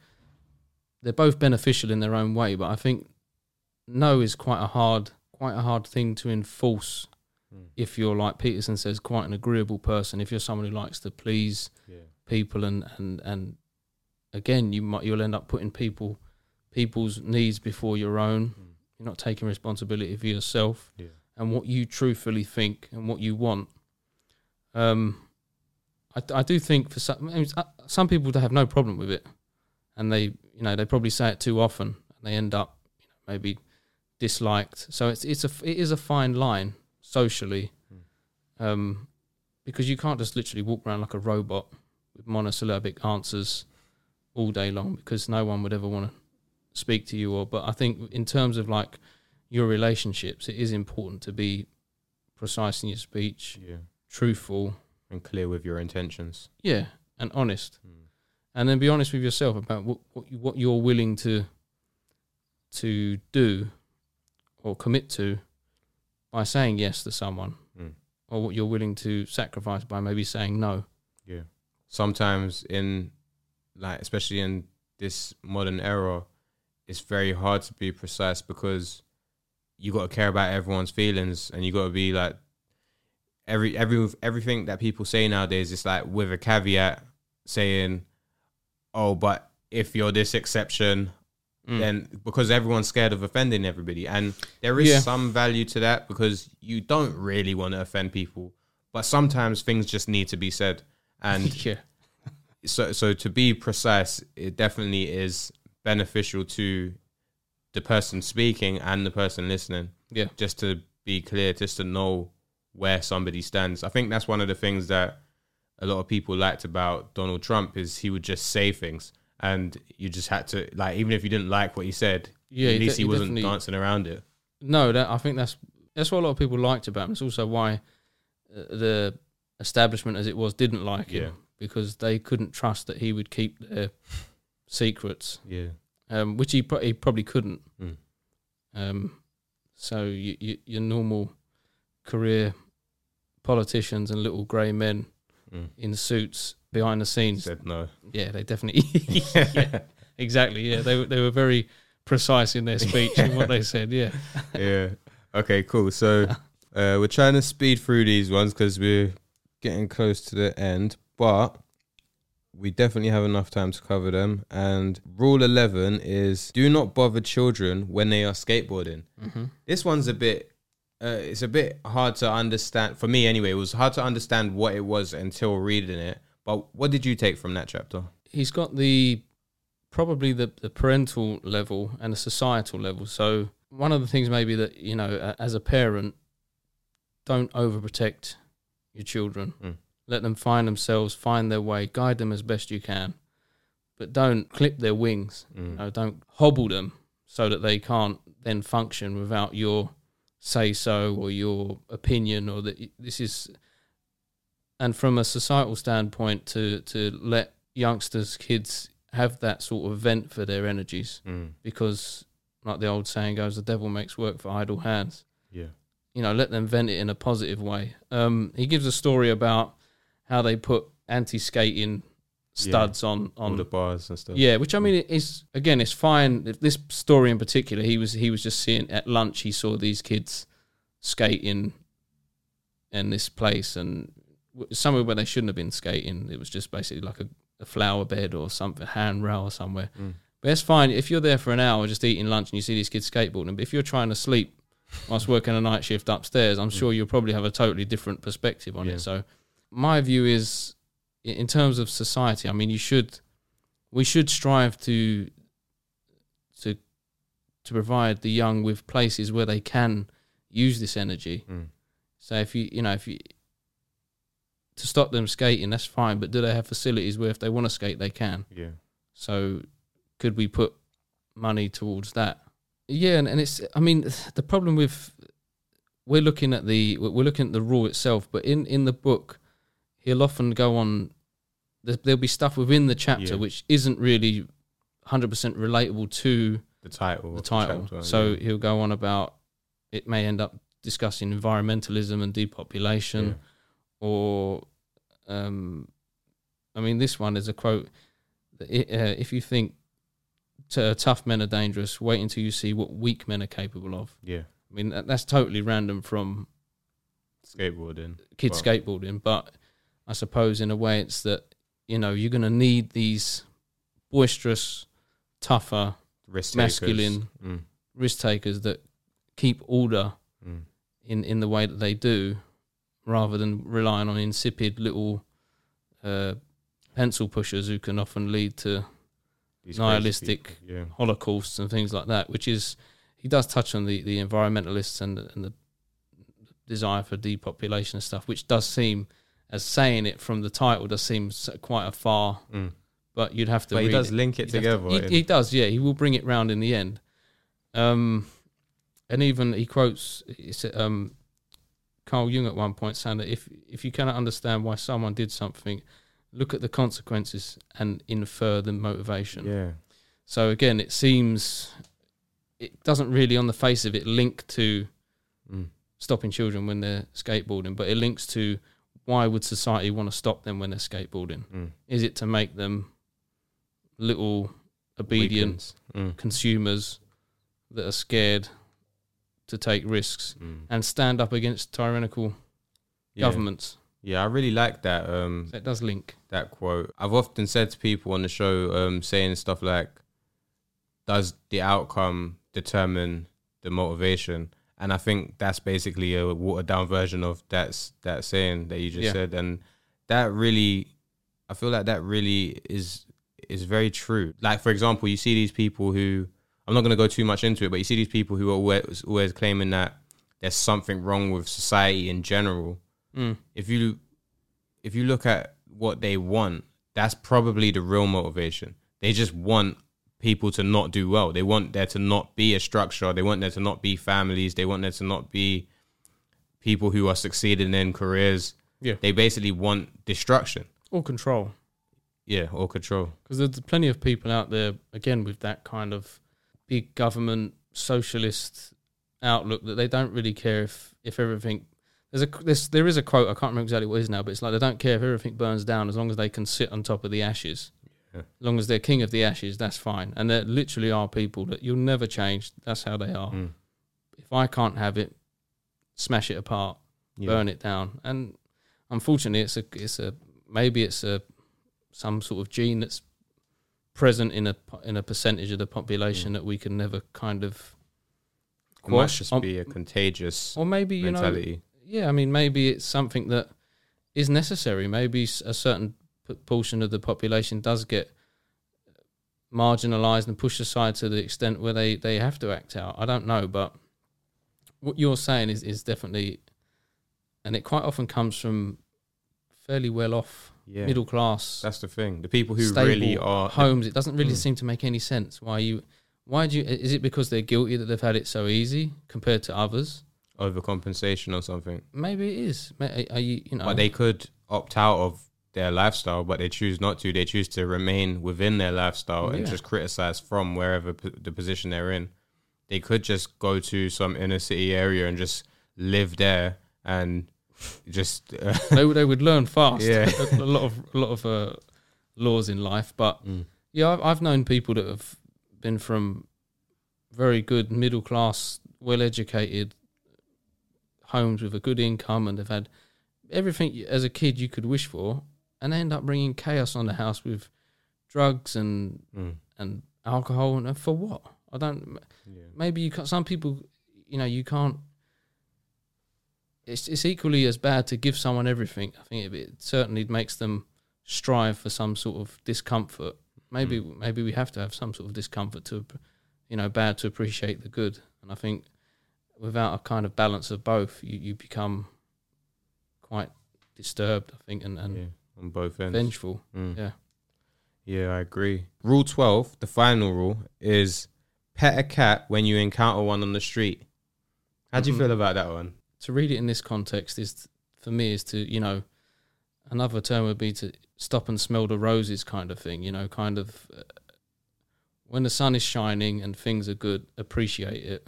Speaker 2: They're both beneficial in their own way, but I think no is quite a hard quite a hard thing to enforce
Speaker 1: Mm.
Speaker 2: if you're like Peterson says, quite an agreeable person. If you're someone who likes to please
Speaker 1: Yeah.
Speaker 2: people and and and again, you might you'll end up putting people people's needs before your own.
Speaker 1: Mm.
Speaker 2: You're not taking responsibility for yourself
Speaker 1: Yeah.
Speaker 2: and what you truthfully think and what you want. Um, I, I do think for some uh, some people have no problem with it, and they you know they probably say it too often and they end up you know, maybe disliked. So it's it's a it is a fine line socially,
Speaker 1: Mm.
Speaker 2: um, because you can't just literally walk around like a robot with monosyllabic answers all day long because no one would ever want to speak to you or but I think in terms of like your relationships it is important to be precise in your speech
Speaker 1: Yeah.
Speaker 2: truthful
Speaker 1: And clear with your intentions.
Speaker 2: yeah and honest
Speaker 1: Mm.
Speaker 2: and then be honest with yourself about what what, you, what you're willing to to do or commit to by saying yes to someone
Speaker 1: Mm.
Speaker 2: or what you're willing to sacrifice by maybe saying no
Speaker 1: Yeah. Sometimes in like especially in this modern era, it's very hard to be precise because you got to care about everyone's feelings and you got to be like every every everything that people say nowadays is like with a caveat saying, "Oh, but if you're this exception,
Speaker 2: Mm.
Speaker 1: then because everyone's scared of offending everybody and there is
Speaker 2: Yeah.
Speaker 1: some value to that because you don't really want to offend people but sometimes things just need to be said and
Speaker 2: yeah
Speaker 1: so so to be precise it definitely is beneficial to the person speaking and the person listening.
Speaker 2: Yeah.
Speaker 1: Just to be clear just to know where somebody stands. I think that's one of the things that a lot of people liked about donald trump is he would just say things and you just had to like even if you didn't like what he said
Speaker 2: yeah
Speaker 1: at
Speaker 2: he
Speaker 1: least
Speaker 2: de-
Speaker 1: he
Speaker 2: he
Speaker 1: wasn't dancing around it.
Speaker 2: No, that I think that's that's what a lot of people liked about him. It's also why uh, the establishment, as it was, didn't like him.
Speaker 1: Yeah.
Speaker 2: Because they couldn't trust that he would keep their secrets,
Speaker 1: yeah
Speaker 2: um, which he, pro- he probably couldn't.
Speaker 1: Mm.
Speaker 2: Um, so you, you, your normal career politicians and little grey men
Speaker 1: mm.
Speaker 2: in suits behind the scenes,
Speaker 1: said no
Speaker 2: yeah, they definitely, yeah, exactly, yeah, they were- they were very precise in their speech and what they said, yeah.
Speaker 1: yeah. Okay, cool. So uh, we're trying to speed through these ones because we're getting close to the end, but we definitely have enough time to cover them. And rule 11 is do not bother children when they are skateboarding.
Speaker 2: hmm
Speaker 1: This one's a bit, uh, it's a bit hard to understand. For me, anyway, it was hard to understand what it was until reading it. But what did you take from that chapter?
Speaker 2: he's got the probably the, the parental level and the societal level. So one of the things maybe that you know as a parent, don't overprotect your children.
Speaker 1: Mm.
Speaker 2: Let them find themselves, find their way, guide them as best you can, but don't clip their wings.
Speaker 1: Mm.
Speaker 2: You know, don't hobble them so that they can't then function without your say so or your opinion or that this is and from a societal standpoint to to let youngsters kids have that sort of vent for their energies
Speaker 1: Mm.
Speaker 2: because like the old saying goes the devil makes work for idle hands
Speaker 1: Yeah.
Speaker 2: you know let them vent it in a positive way um he gives a story about how they put anti-skating studs on
Speaker 1: On
Speaker 2: on
Speaker 1: the bars and stuff.
Speaker 2: yeah, which I mean is again, it's fine. This story in particular, he was he was just seeing at lunch. He saw these kids skating in this place and somewhere where they shouldn't have been skating. It was just basically like a, a flower bed or something, handrail or somewhere.
Speaker 1: Mm.
Speaker 2: But it's fine if you're there for an hour just eating lunch and you see these kids skateboarding. But if you're trying to sleep whilst working a night shift upstairs, I'm sure you'll probably have a totally different perspective on
Speaker 1: Yeah.
Speaker 2: it. So my view is, in terms of society, I mean, you should, we should strive to, to, to provide the young with places where they can use this energy.
Speaker 1: Mm.
Speaker 2: So if you, you know, if you, to stop them skating, that's fine. But do they have facilities where if they want to skate, they can?
Speaker 1: Yeah.
Speaker 2: So could we put money towards that? Yeah, and, and it's I mean the problem with we're looking at the we're looking at the rule itself, but in in the book he'll often go on there- there'll be stuff within the chapter
Speaker 1: Yeah.
Speaker 2: which isn't really 100% relatable to
Speaker 1: the title.
Speaker 2: the title.
Speaker 1: chapter,
Speaker 2: so
Speaker 1: yeah.
Speaker 2: he'll go on about it may end up discussing environmentalism and depopulation,
Speaker 1: Yeah.
Speaker 2: or um, I mean, this one is a quote: uh, "If you think t- tough men are dangerous, wait until you see what weak men are capable of."
Speaker 1: yeah,
Speaker 2: I mean, that, that's totally random from
Speaker 1: skateboarding.
Speaker 2: kids
Speaker 1: Wow.
Speaker 2: skateboarding, but I suppose in a way it's that you know you're going to need these boisterous, tougher
Speaker 1: Risk
Speaker 2: Masculine.
Speaker 1: Mm,
Speaker 2: risk takers that keep order
Speaker 1: mm.
Speaker 2: in in the way that they do, rather than relying on insipid little uh, pencil pushers who can often lead to
Speaker 1: These
Speaker 2: Nihilistic.
Speaker 1: Yeah.
Speaker 2: holocausts and things like that. Which is he does touch on the the environmentalists and and the desire for depopulation and stuff, which does seem as saying it from the title does seem quite a far.
Speaker 1: Mm.
Speaker 2: But you'd have to.
Speaker 1: But he does
Speaker 2: it.
Speaker 1: link it
Speaker 2: You'd have to-
Speaker 1: together.
Speaker 2: he, he does, yeah. He will bring it round in the end. Um, and even he quotes um, Carl Jung at one point saying that if if you cannot understand why someone did something, look at the consequences and infer the motivation.
Speaker 1: yeah.
Speaker 2: So again, it seems it doesn't really, on the face of it, link to
Speaker 1: Mm.
Speaker 2: stopping children when they're skateboarding, but it links to why would society want to stop them when they're skateboarding?
Speaker 1: Mm.
Speaker 2: Is it to make them little obedient
Speaker 1: Mm.
Speaker 2: consumers that are scared to take risks
Speaker 1: Mm.
Speaker 2: and stand up against tyrannical
Speaker 1: Yeah.
Speaker 2: governments?
Speaker 1: Yeah, I really like that. Um,
Speaker 2: So it does link.
Speaker 1: that quote. I've often said to people on the show, um, saying stuff like, "Does the outcome determine the motivation?" And I think that's basically a watered down version of that's that saying that you just
Speaker 2: Yeah.
Speaker 1: said, and that really, I feel like that really is is very true. Like for example, you see these people who I'm not going to go too much into it, but you see these people who are always, always claiming that there's something wrong with society in general
Speaker 2: Mm.
Speaker 1: if you if you look at what they want, that's probably the real motivation. They just want people to not do well. They want there to not be a structure. They want there to not be families. They want there to not be people who are succeeding in careers.
Speaker 2: Yeah.
Speaker 1: They basically want destruction.
Speaker 2: Or control.
Speaker 1: Yeah, or control.
Speaker 2: Because there's plenty of people out there, again, with that kind of big government socialist outlook that they don't really care if, if everything. There's a there's, there is a quote I can't remember exactly what it is now, but it's like they don't care if everything burns down as long as they can sit on top of the ashes.
Speaker 1: Yeah.
Speaker 2: Long as they're king of the ashes, that's fine. And there literally are people that you'll never change. That's how they are.
Speaker 1: Mm.
Speaker 2: If I can't have it, smash it apart,
Speaker 1: Yeah.
Speaker 2: burn it down. And unfortunately, it's a it's a maybe it's a some sort of gene that's present in a in a percentage of the population that we can never kind of
Speaker 1: It must just
Speaker 2: Um,
Speaker 1: be a contagious
Speaker 2: or maybe you know yeah i mean maybe it's something that is necessary maybe a certain portion of the population does get marginalized and pushed aside to the extent where they they have to act out i don't know but what you're saying is is definitely and it quite often comes from fairly well off
Speaker 1: yeah.
Speaker 2: middle class
Speaker 1: That's the thing. The people who really are
Speaker 2: homes it doesn't really
Speaker 1: Mm.
Speaker 2: seem to make any sense why you why do you is it because they're guilty that they've had it so easy compared to others
Speaker 1: overcompensation or something.
Speaker 2: maybe it is are you you know
Speaker 1: But they could opt out of their lifestyle, but they choose not to. They choose to remain within their lifestyle and just criticize from wherever p- the position they're in. They could just go to some inner city area and just live there and just uh,
Speaker 2: they, would- they would learn fast.
Speaker 1: Yeah.
Speaker 2: a, a lot of a lot of uh, laws in life, but
Speaker 1: Mm.
Speaker 2: yeah, I've, I've known people that have been from very good middle class, well educated homes with a good income, and they've had everything as a kid you could wish for, and they end up bringing chaos on the house with drugs and
Speaker 1: mm,
Speaker 2: and alcohol, and for what? I don't.
Speaker 1: yeah.
Speaker 2: maybe you can't, some people you know you can't it's it's equally as bad to give someone everything i think it, it certainly makes them strive for some sort of discomfort maybe maybe we have to have some sort of discomfort to you know bad to appreciate the good and i think without a kind of balance of both you, you become quite disturbed i think and, and
Speaker 1: yeah, on both ends.
Speaker 2: vengeful
Speaker 1: Mm.
Speaker 2: yeah.
Speaker 1: Yeah, I agree. Rule 12, the final rule, is pet a cat when you encounter one on the street. How do you
Speaker 2: Mhm.
Speaker 1: feel about that one?
Speaker 2: to read it in this context is for me is to you know another term would be to stop and smell the roses kind of thing you know kind of uh, when the sun is shining and things are good, appreciate it.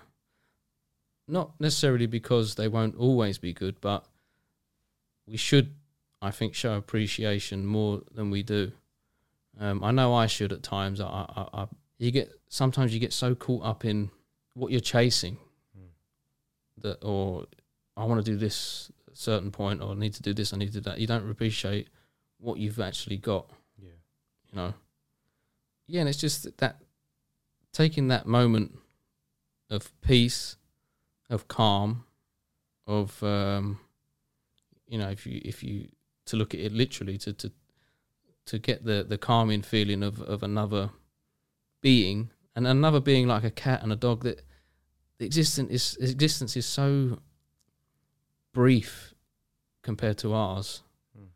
Speaker 2: Not necessarily because they won't always be good, but we should, I think, show appreciation more than we do. Um, I know I should at times. I, I, I, you get sometimes you get so caught up in what you're chasing that, or I want to do this at certain point, or I need to do this, I need to do that. You don't appreciate what you've actually got.
Speaker 1: Yeah.
Speaker 2: You know. Yeah, and it's just that taking that moment of peace, of calm, of um, you know, if you if you to look at it literally, to to to get the the calming feeling of of another being and another being like a cat and a dog that the existence is existence is so brief compared to ours.
Speaker 1: Mm.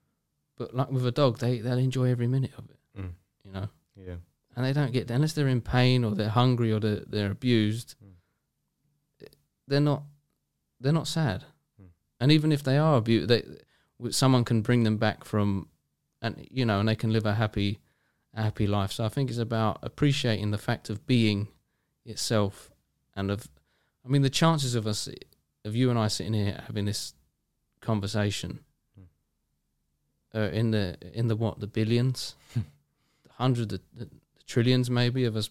Speaker 2: But like with a dog, they they'll enjoy every minute of it.
Speaker 1: Mm.
Speaker 2: You know
Speaker 1: Yeah.
Speaker 2: and they don't get unless they're in pain or they're hungry or they're, they're abused.
Speaker 1: Mm.
Speaker 2: They're not they're not sad,
Speaker 1: Mm.
Speaker 2: and even if they are abused, they someone can bring them back from, and you know, and they can live a happy a happy life. So I think it's about appreciating the fact of being itself, and of, I mean, the chances of us of you and I sitting here having this conversation.
Speaker 1: Mm.
Speaker 2: Uh, in the in the what the billions, hundreds, the, the trillions maybe of us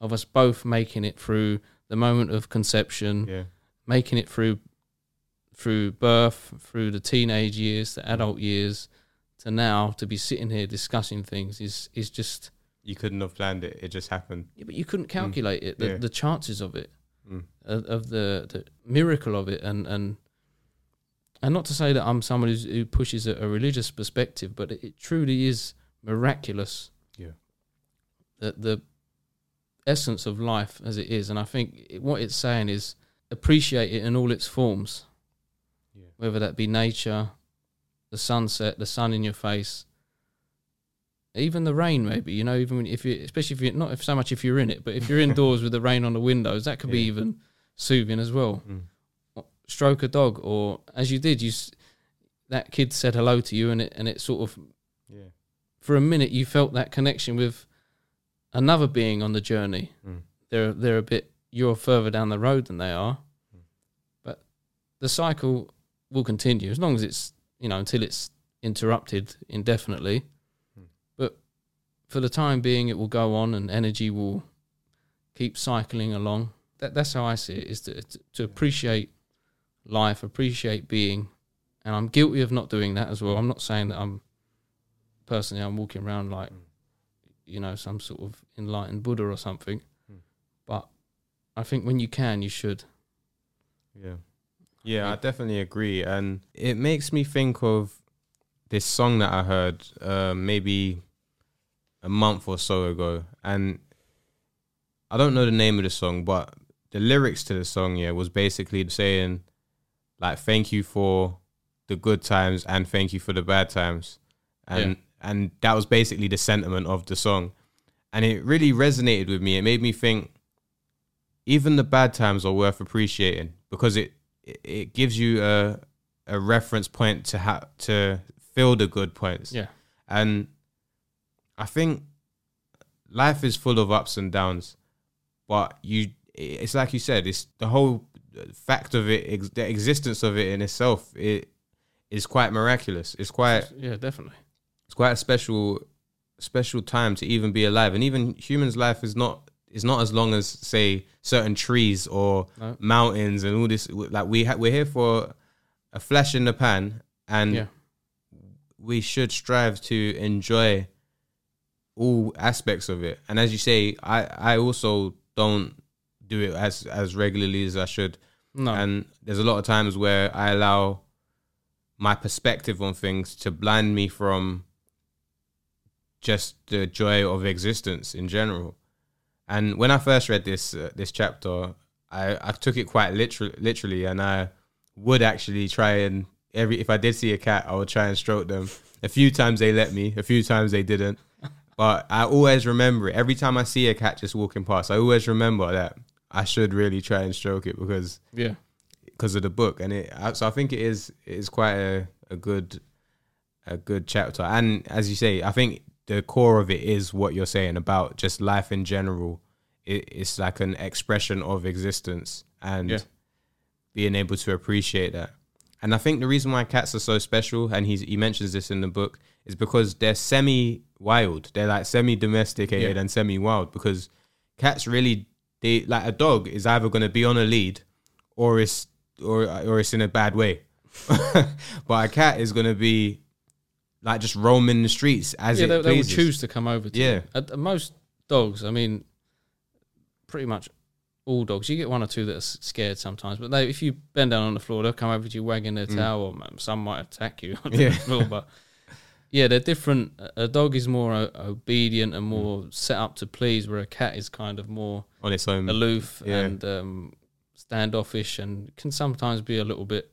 Speaker 2: of us both making it through the moment of conception,
Speaker 1: Yeah.
Speaker 2: making it through through birth, through the teenage years, the adult years, to now to be sitting here discussing things is is just.
Speaker 1: You couldn't have planned it. It just happened.
Speaker 2: Yeah, but you couldn't calculate it. The,
Speaker 1: Yeah.
Speaker 2: the chances of it,
Speaker 1: Mm.
Speaker 2: of, of the the miracle of it, and and and not to say that I'm someone who's, who pushes a, a religious perspective, but it, it truly is miraculous.
Speaker 1: Yeah.
Speaker 2: The the essence of life as it is, and I think it, what it's saying is appreciate it in all its forms. Whether that be nature, the sunset, the sun in your face, even the rain. Maybe you know, even if you, especially if you're not if so much if you're in it, but if you're indoors with the rain on the windows, that could be even soothing as well.
Speaker 1: Mm.
Speaker 2: Stroke a dog, or as you did, you that kid said hello to you, and it and it sort of
Speaker 1: Yeah.
Speaker 2: for a minute you felt that connection with another being on the journey.
Speaker 1: Mm.
Speaker 2: They're they're a bit you're further down the road than they are,
Speaker 1: Mm.
Speaker 2: but the cycle will continue as long as it's you know until it's interrupted indefinitely.
Speaker 1: Mm.
Speaker 2: But for the time being, it will go on, and energy will keep cycling along. That that's how I see it: is to to, appreciate life, appreciate being, and I'm guilty of not doing that as well. I'm not saying that I'm personally I'm walking around like
Speaker 1: Mm.
Speaker 2: you know some sort of enlightened Buddha or something,
Speaker 1: Mm.
Speaker 2: but I think when you can, you should.
Speaker 1: Yeah. Yeah, I definitely agree. And it makes me think of this song that I heard uh, maybe a month or so ago. And I don't know the name of the song, but the lyrics to the song, yeah, was basically saying, like, thank you for the good times and thank you for the bad times. And and that was basically the sentiment of the song. And it really resonated with me. It made me think even the bad times are worth appreciating because it it- gives you a a reference point to how to feel the good points.
Speaker 2: Yeah,
Speaker 1: And I think life is full of ups and downs, but you it's like you said, it's the whole fact of it, ex- the existence of it in itself, it is quite miraculous. It's quite
Speaker 2: yeah, definitely.
Speaker 1: it's quite a special special time to even be alive and even humans life is not is not as long as say certain trees or
Speaker 2: No.
Speaker 1: mountains and all this like we ha- we're here for a flash in the pan and
Speaker 2: Yeah.
Speaker 1: we should strive to enjoy all aspects of it and as you say i i also don't do it as as regularly as i should
Speaker 2: No,
Speaker 1: and there's a lot of times where I allow my perspective on things to blind me from just the joy of existence in general. And when I first read this uh, this chapter, I, I took it quite literally, literally, and I would actually try and every if I did see a cat, I would try and stroke them. A few times they let me, a few times they didn't. But I always remember it. Every time I see a cat just walking past, I always remember that I should really try and stroke it because
Speaker 2: yeah,
Speaker 1: because of the book, and it. I- So I think it is it is quite a, a good a good chapter, and as you say, I think the core of it is what you're saying about just life in general, it, it's like an expression of existence and
Speaker 2: Yeah.
Speaker 1: being able to appreciate that. And I think the reason why cats are so special, and he's, he mentions this in the book, is because they're semi wild. They're like semi domesticated
Speaker 2: Yeah.
Speaker 1: and semi wild because cats really they like a dog is either going to be on a lead or it's or or it's in a bad way. but a cat is going to be like just roaming the streets as
Speaker 2: yeah,
Speaker 1: it
Speaker 2: they, they would choose to come over to
Speaker 1: Yeah.
Speaker 2: you. At, at most dogs, I mean, pretty much all dogs. You get one or two that are scared sometimes, but they, if you bend down on the floor, they'll come over to you wagging their
Speaker 1: Mm.
Speaker 2: tail, or some might attack you on
Speaker 1: Yeah.
Speaker 2: the floor. But yeah, they're different. A- dog is more o- obedient and more set up to please, where a cat is kind of more
Speaker 1: on its own.
Speaker 2: aloof
Speaker 1: Yeah.
Speaker 2: and um, standoffish, and can sometimes be a little bit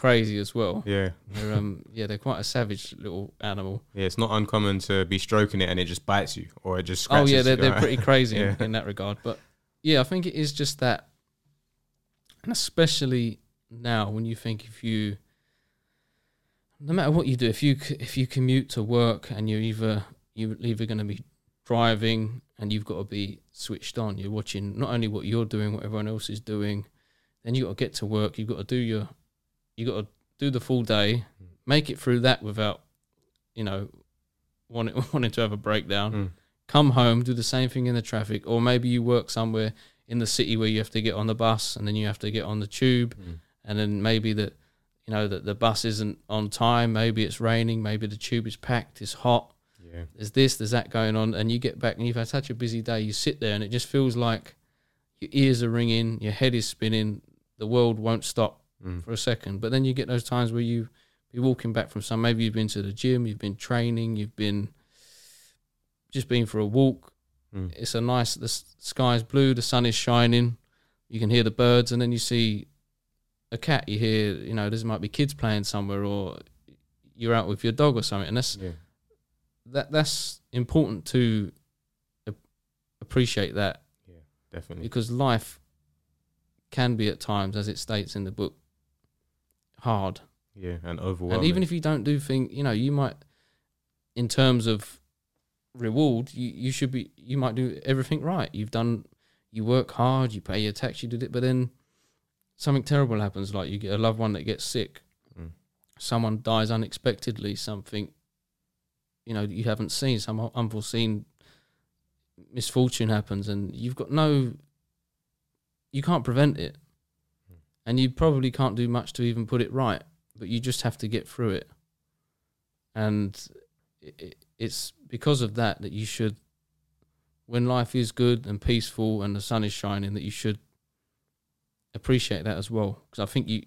Speaker 2: crazy as well.
Speaker 1: Yeah,
Speaker 2: They're, um, yeah, they're quite a savage little animal.
Speaker 1: yeah. It's not uncommon to be stroking it and it just bites you, or it just
Speaker 2: Oh
Speaker 1: scratches.
Speaker 2: yeah, they're, they're pretty crazy
Speaker 1: Yeah.
Speaker 2: in, in that regard. But yeah, I think it is just that, and especially now when you think if you, no matter what you do, if you if you commute to work and you're either you're either going to be driving and you've got to be switched on, you're watching not only what you're doing, what everyone else is doing, then you got to get to work. You've got to do your, you got to do the full day, make it through that without, you know, wanting wanting to have a breakdown
Speaker 1: Mm.
Speaker 2: come home, do the same thing in the traffic, or maybe you work somewhere in the city where you have to get on the bus and then you have to get on the tube,
Speaker 1: Mm.
Speaker 2: and then maybe that you know that the bus isn't on time, maybe it's raining, maybe the tube is packed, it's hot,
Speaker 1: Yeah,
Speaker 2: there's this, there's that going on, and you get back and you've had such a busy day, you sit there and it just feels like your ears are ringing, your head is spinning, the world won't stop
Speaker 1: Mm.
Speaker 2: for a second. But then you get those times where you be walking back from some. Maybe you've been to the gym, you've been training, you've been just been for a walk.
Speaker 1: Mm.
Speaker 2: It's a nice. The sky's blue, the sun is shining. You can hear the birds, and then you see a cat. You hear, you know, there might be kids playing somewhere, or you're out with your dog or something. And that's
Speaker 1: yeah,
Speaker 2: that. That's important to appreciate that Yeah,
Speaker 1: definitely.
Speaker 2: because life can be at times, as it states in the book, hard.
Speaker 1: Yeah, and overwhelming.
Speaker 2: And even if you don't do things, you know, you might, in terms of reward, you, you should be, you might do everything right. You've done, you work hard, you pay your tax, you did it, but then something terrible happens, like you get a loved one that gets sick,
Speaker 1: Mm.
Speaker 2: someone dies unexpectedly, something, you know, you haven't seen, some unforeseen misfortune happens, and you've got no, you can't prevent it. And you probably can't do much to even put it right but you just have to get through it. And i- i it's because of that that you should, when life is good and peaceful and the sun is shining, that you should appreciate that as well. Because I think you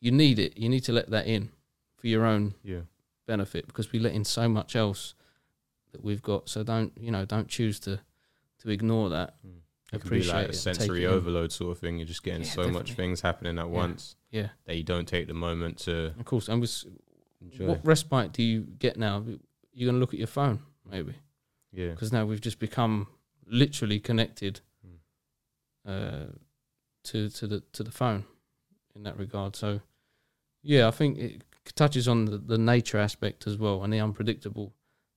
Speaker 2: you need it. You need to let that in for your own
Speaker 1: yeah,
Speaker 2: benefit because we let in so much else that we've got. So don't you know? Don't choose to to ignore that. Mm.
Speaker 1: It can be like a sensory overload sort of thing. You're just getting
Speaker 2: Yeah,
Speaker 1: so much things happening at once
Speaker 2: Yeah,
Speaker 1: that you don't take the moment to
Speaker 2: of course. And with,
Speaker 1: enjoy.
Speaker 2: what respite do you get now? You're going to look at your phone, maybe.
Speaker 1: yeah,
Speaker 2: because now we've just become literally connected
Speaker 1: Mm.
Speaker 2: uh, to to the to the phone in that regard. So yeah, I think it touches on the, the nature aspect as well and the unpredictable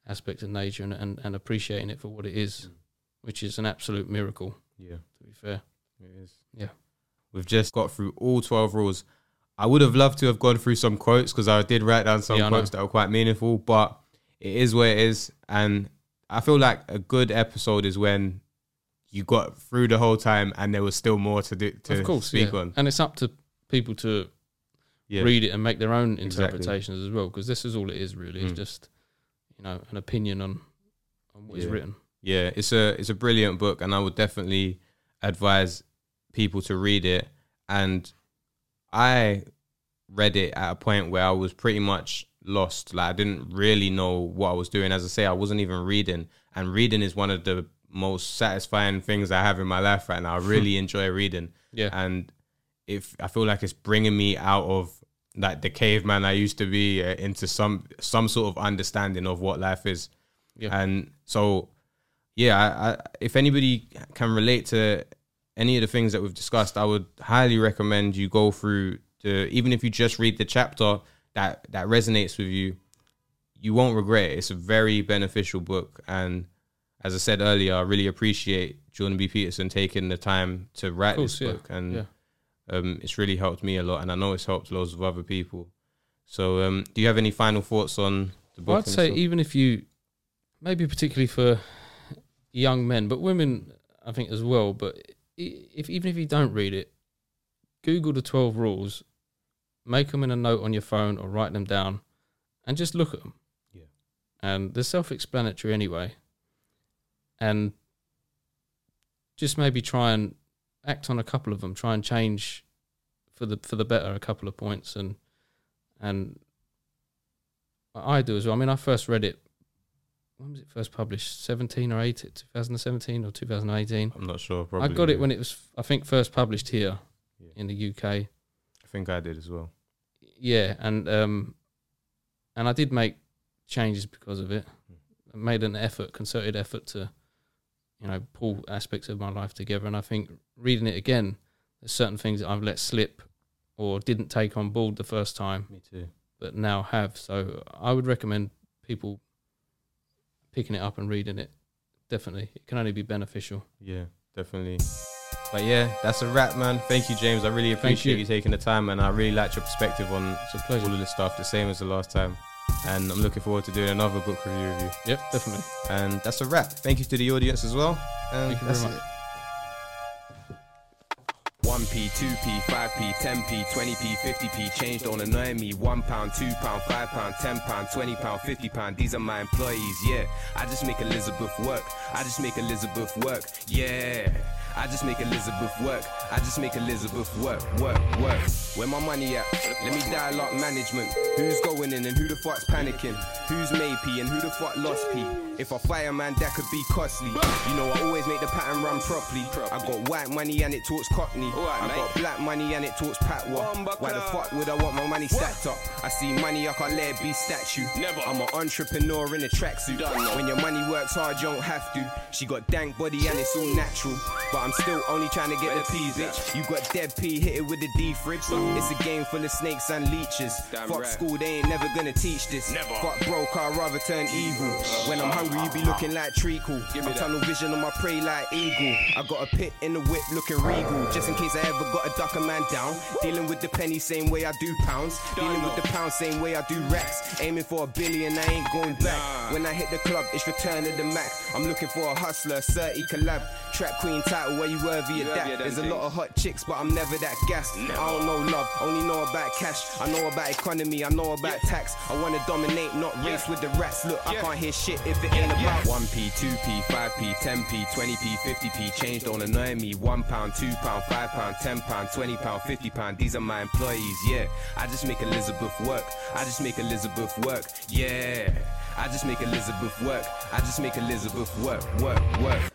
Speaker 2: aspect of nature and, and, and appreciating it for what it is,
Speaker 1: Mm.
Speaker 2: which is an absolute miracle.
Speaker 1: Yeah.
Speaker 2: To be fair,
Speaker 1: It is.
Speaker 2: Yeah.
Speaker 1: We've just got through all 12 rules. I would have loved to have gone through some quotes because I did write down some
Speaker 2: Yeah,
Speaker 1: quotes that were quite meaningful, but it is where it is. And I feel like a good episode is when you got through the whole time and there was still more to do to
Speaker 2: of course,
Speaker 1: speak
Speaker 2: yeah.
Speaker 1: on.
Speaker 2: and it's up to people to
Speaker 1: Yeah.
Speaker 2: read it and make their own
Speaker 1: Exactly.
Speaker 2: interpretations as well, because this is all it is really.
Speaker 1: Mm.
Speaker 2: It's just you know an opinion on on what is written.
Speaker 1: Yeah, it's a it's a brilliant book, and I would definitely advise people to read it. And I read it at a point where I was pretty much lost. Like I didn't really know what I was doing. As I say, I wasn't even reading, and reading is one of the most satisfying things I have in my life right now. I really enjoy reading,
Speaker 2: Yeah,
Speaker 1: and if I feel like it's bringing me out of like the caveman I used to be uh, into some some sort of understanding of what life is.
Speaker 2: Yeah.
Speaker 1: And so, yeah, I, I, if anybody can relate to any of the things that we've discussed, I would highly recommend you go through the even if you just read the chapter that that resonates with you, you won't regret it. It's a very beneficial book, and as I said earlier, I really appreciate Jordan B. Peterson taking the time to write
Speaker 2: course,
Speaker 1: this
Speaker 2: yeah,
Speaker 1: book, and
Speaker 2: yeah.
Speaker 1: um, it's really helped me a lot, and I know it's helped loads of other people. So, um, do you have any final thoughts on the book?
Speaker 2: Well, I'd say even if you, maybe particularly for young men, but women, I think as well. But if even if you don't read it, Google the twelve rules, make them in a note on your phone or write them down, and just look at them.
Speaker 1: Yeah.
Speaker 2: And they're self-explanatory anyway. And just maybe try and act on a couple of them. Try and change for the for the better a couple of points and and I do as well. I mean, I first read it. When was it first published? Seventeen or eight? Two thousand seventeen or two thousand eighteen?
Speaker 1: I'm not sure.
Speaker 2: I got it when it was, I think, first published here
Speaker 1: Yeah.
Speaker 2: in the UK.
Speaker 1: I think I did as well.
Speaker 2: Yeah, and um, and I did make changes because of it. I made an effort, concerted effort to, you know, pull aspects of my life together. And I think reading it again, there's certain things that I've let slip or didn't take on board the first time.
Speaker 1: Me too.
Speaker 2: but now have. So I would recommend people picking it up and reading it. Definitely, it can only be beneficial.
Speaker 1: Yeah, definitely. But yeah, that's a wrap, man. Thank you, James. I really appreciate
Speaker 2: you.
Speaker 1: you. taking the time, and I really liked your perspective on
Speaker 2: It's a pleasure.
Speaker 1: all of this stuff, the same as the last time. And I'm looking forward to doing another book review with you.
Speaker 2: Yep, definitely.
Speaker 1: And that's a wrap. Thank you to the audience as well. And
Speaker 2: Thank you very
Speaker 1: it.
Speaker 2: Much.
Speaker 3: 1p, 2p, 5p, 10p, 20p, 50p, change don't annoy me. £1, £2, £5, £10, £20, £50, these are my employees, yeah. I just make Elizabeth work. I just make Elizabeth work, yeah. I just make Elizabeth work. I just make Elizabeth work, work, work. Where my money at? Let me dial up management. Who's going in and who the fuck's panicking? Who's made P and who the fuck lost P? If I fire man, that could be costly. You know I always make the pattern run properly. I got white money and it talks cockney. I got black money and it talks patwa. Why the fuck would I want my money stacked up? I see money, I can't let it be statue. Never. I'm an entrepreneur in a tracksuit. When your money works hard, you don't have to. She got dank body and it's all natural. But I'm still only trying to get the P's, bitch. You got dead P, hit it with the D fridge. It's a game full of snakes and leeches. Fuck school, they ain't never gonna teach this. Fuck broke, I'd rather turn evil. When I'm hungry, you be looking like treacle. I'm tunnel vision on my prey like eagle. I got a pit in the whip looking regal. Just in case I ever got to duck a man down. Dealing with the penny, same way I do pounds. Dealing with the pound, same way I do racks. Aiming for a billion, I ain't going back. When I hit the club, it's return of the Mac. I'm looking for a hustler, 30 collab. Track queen title, where you worthy of that? There's a lot of hot chicks, but I'm never that gassed. I don't know love, only know about cash. I know about economy, I know about tax. I wanna dominate, not race with the rats. Look, I can't hear shit if it ain't about 1p, 2p, 5p, 10p, 20p, 50p. Change don't annoy me. £1, £2, £5, £10, £20, £50. These are my employees, yeah. I just make Elizabeth work. I just make Elizabeth work, yeah. I just make Elizabeth work. I just make Elizabeth work, work, work.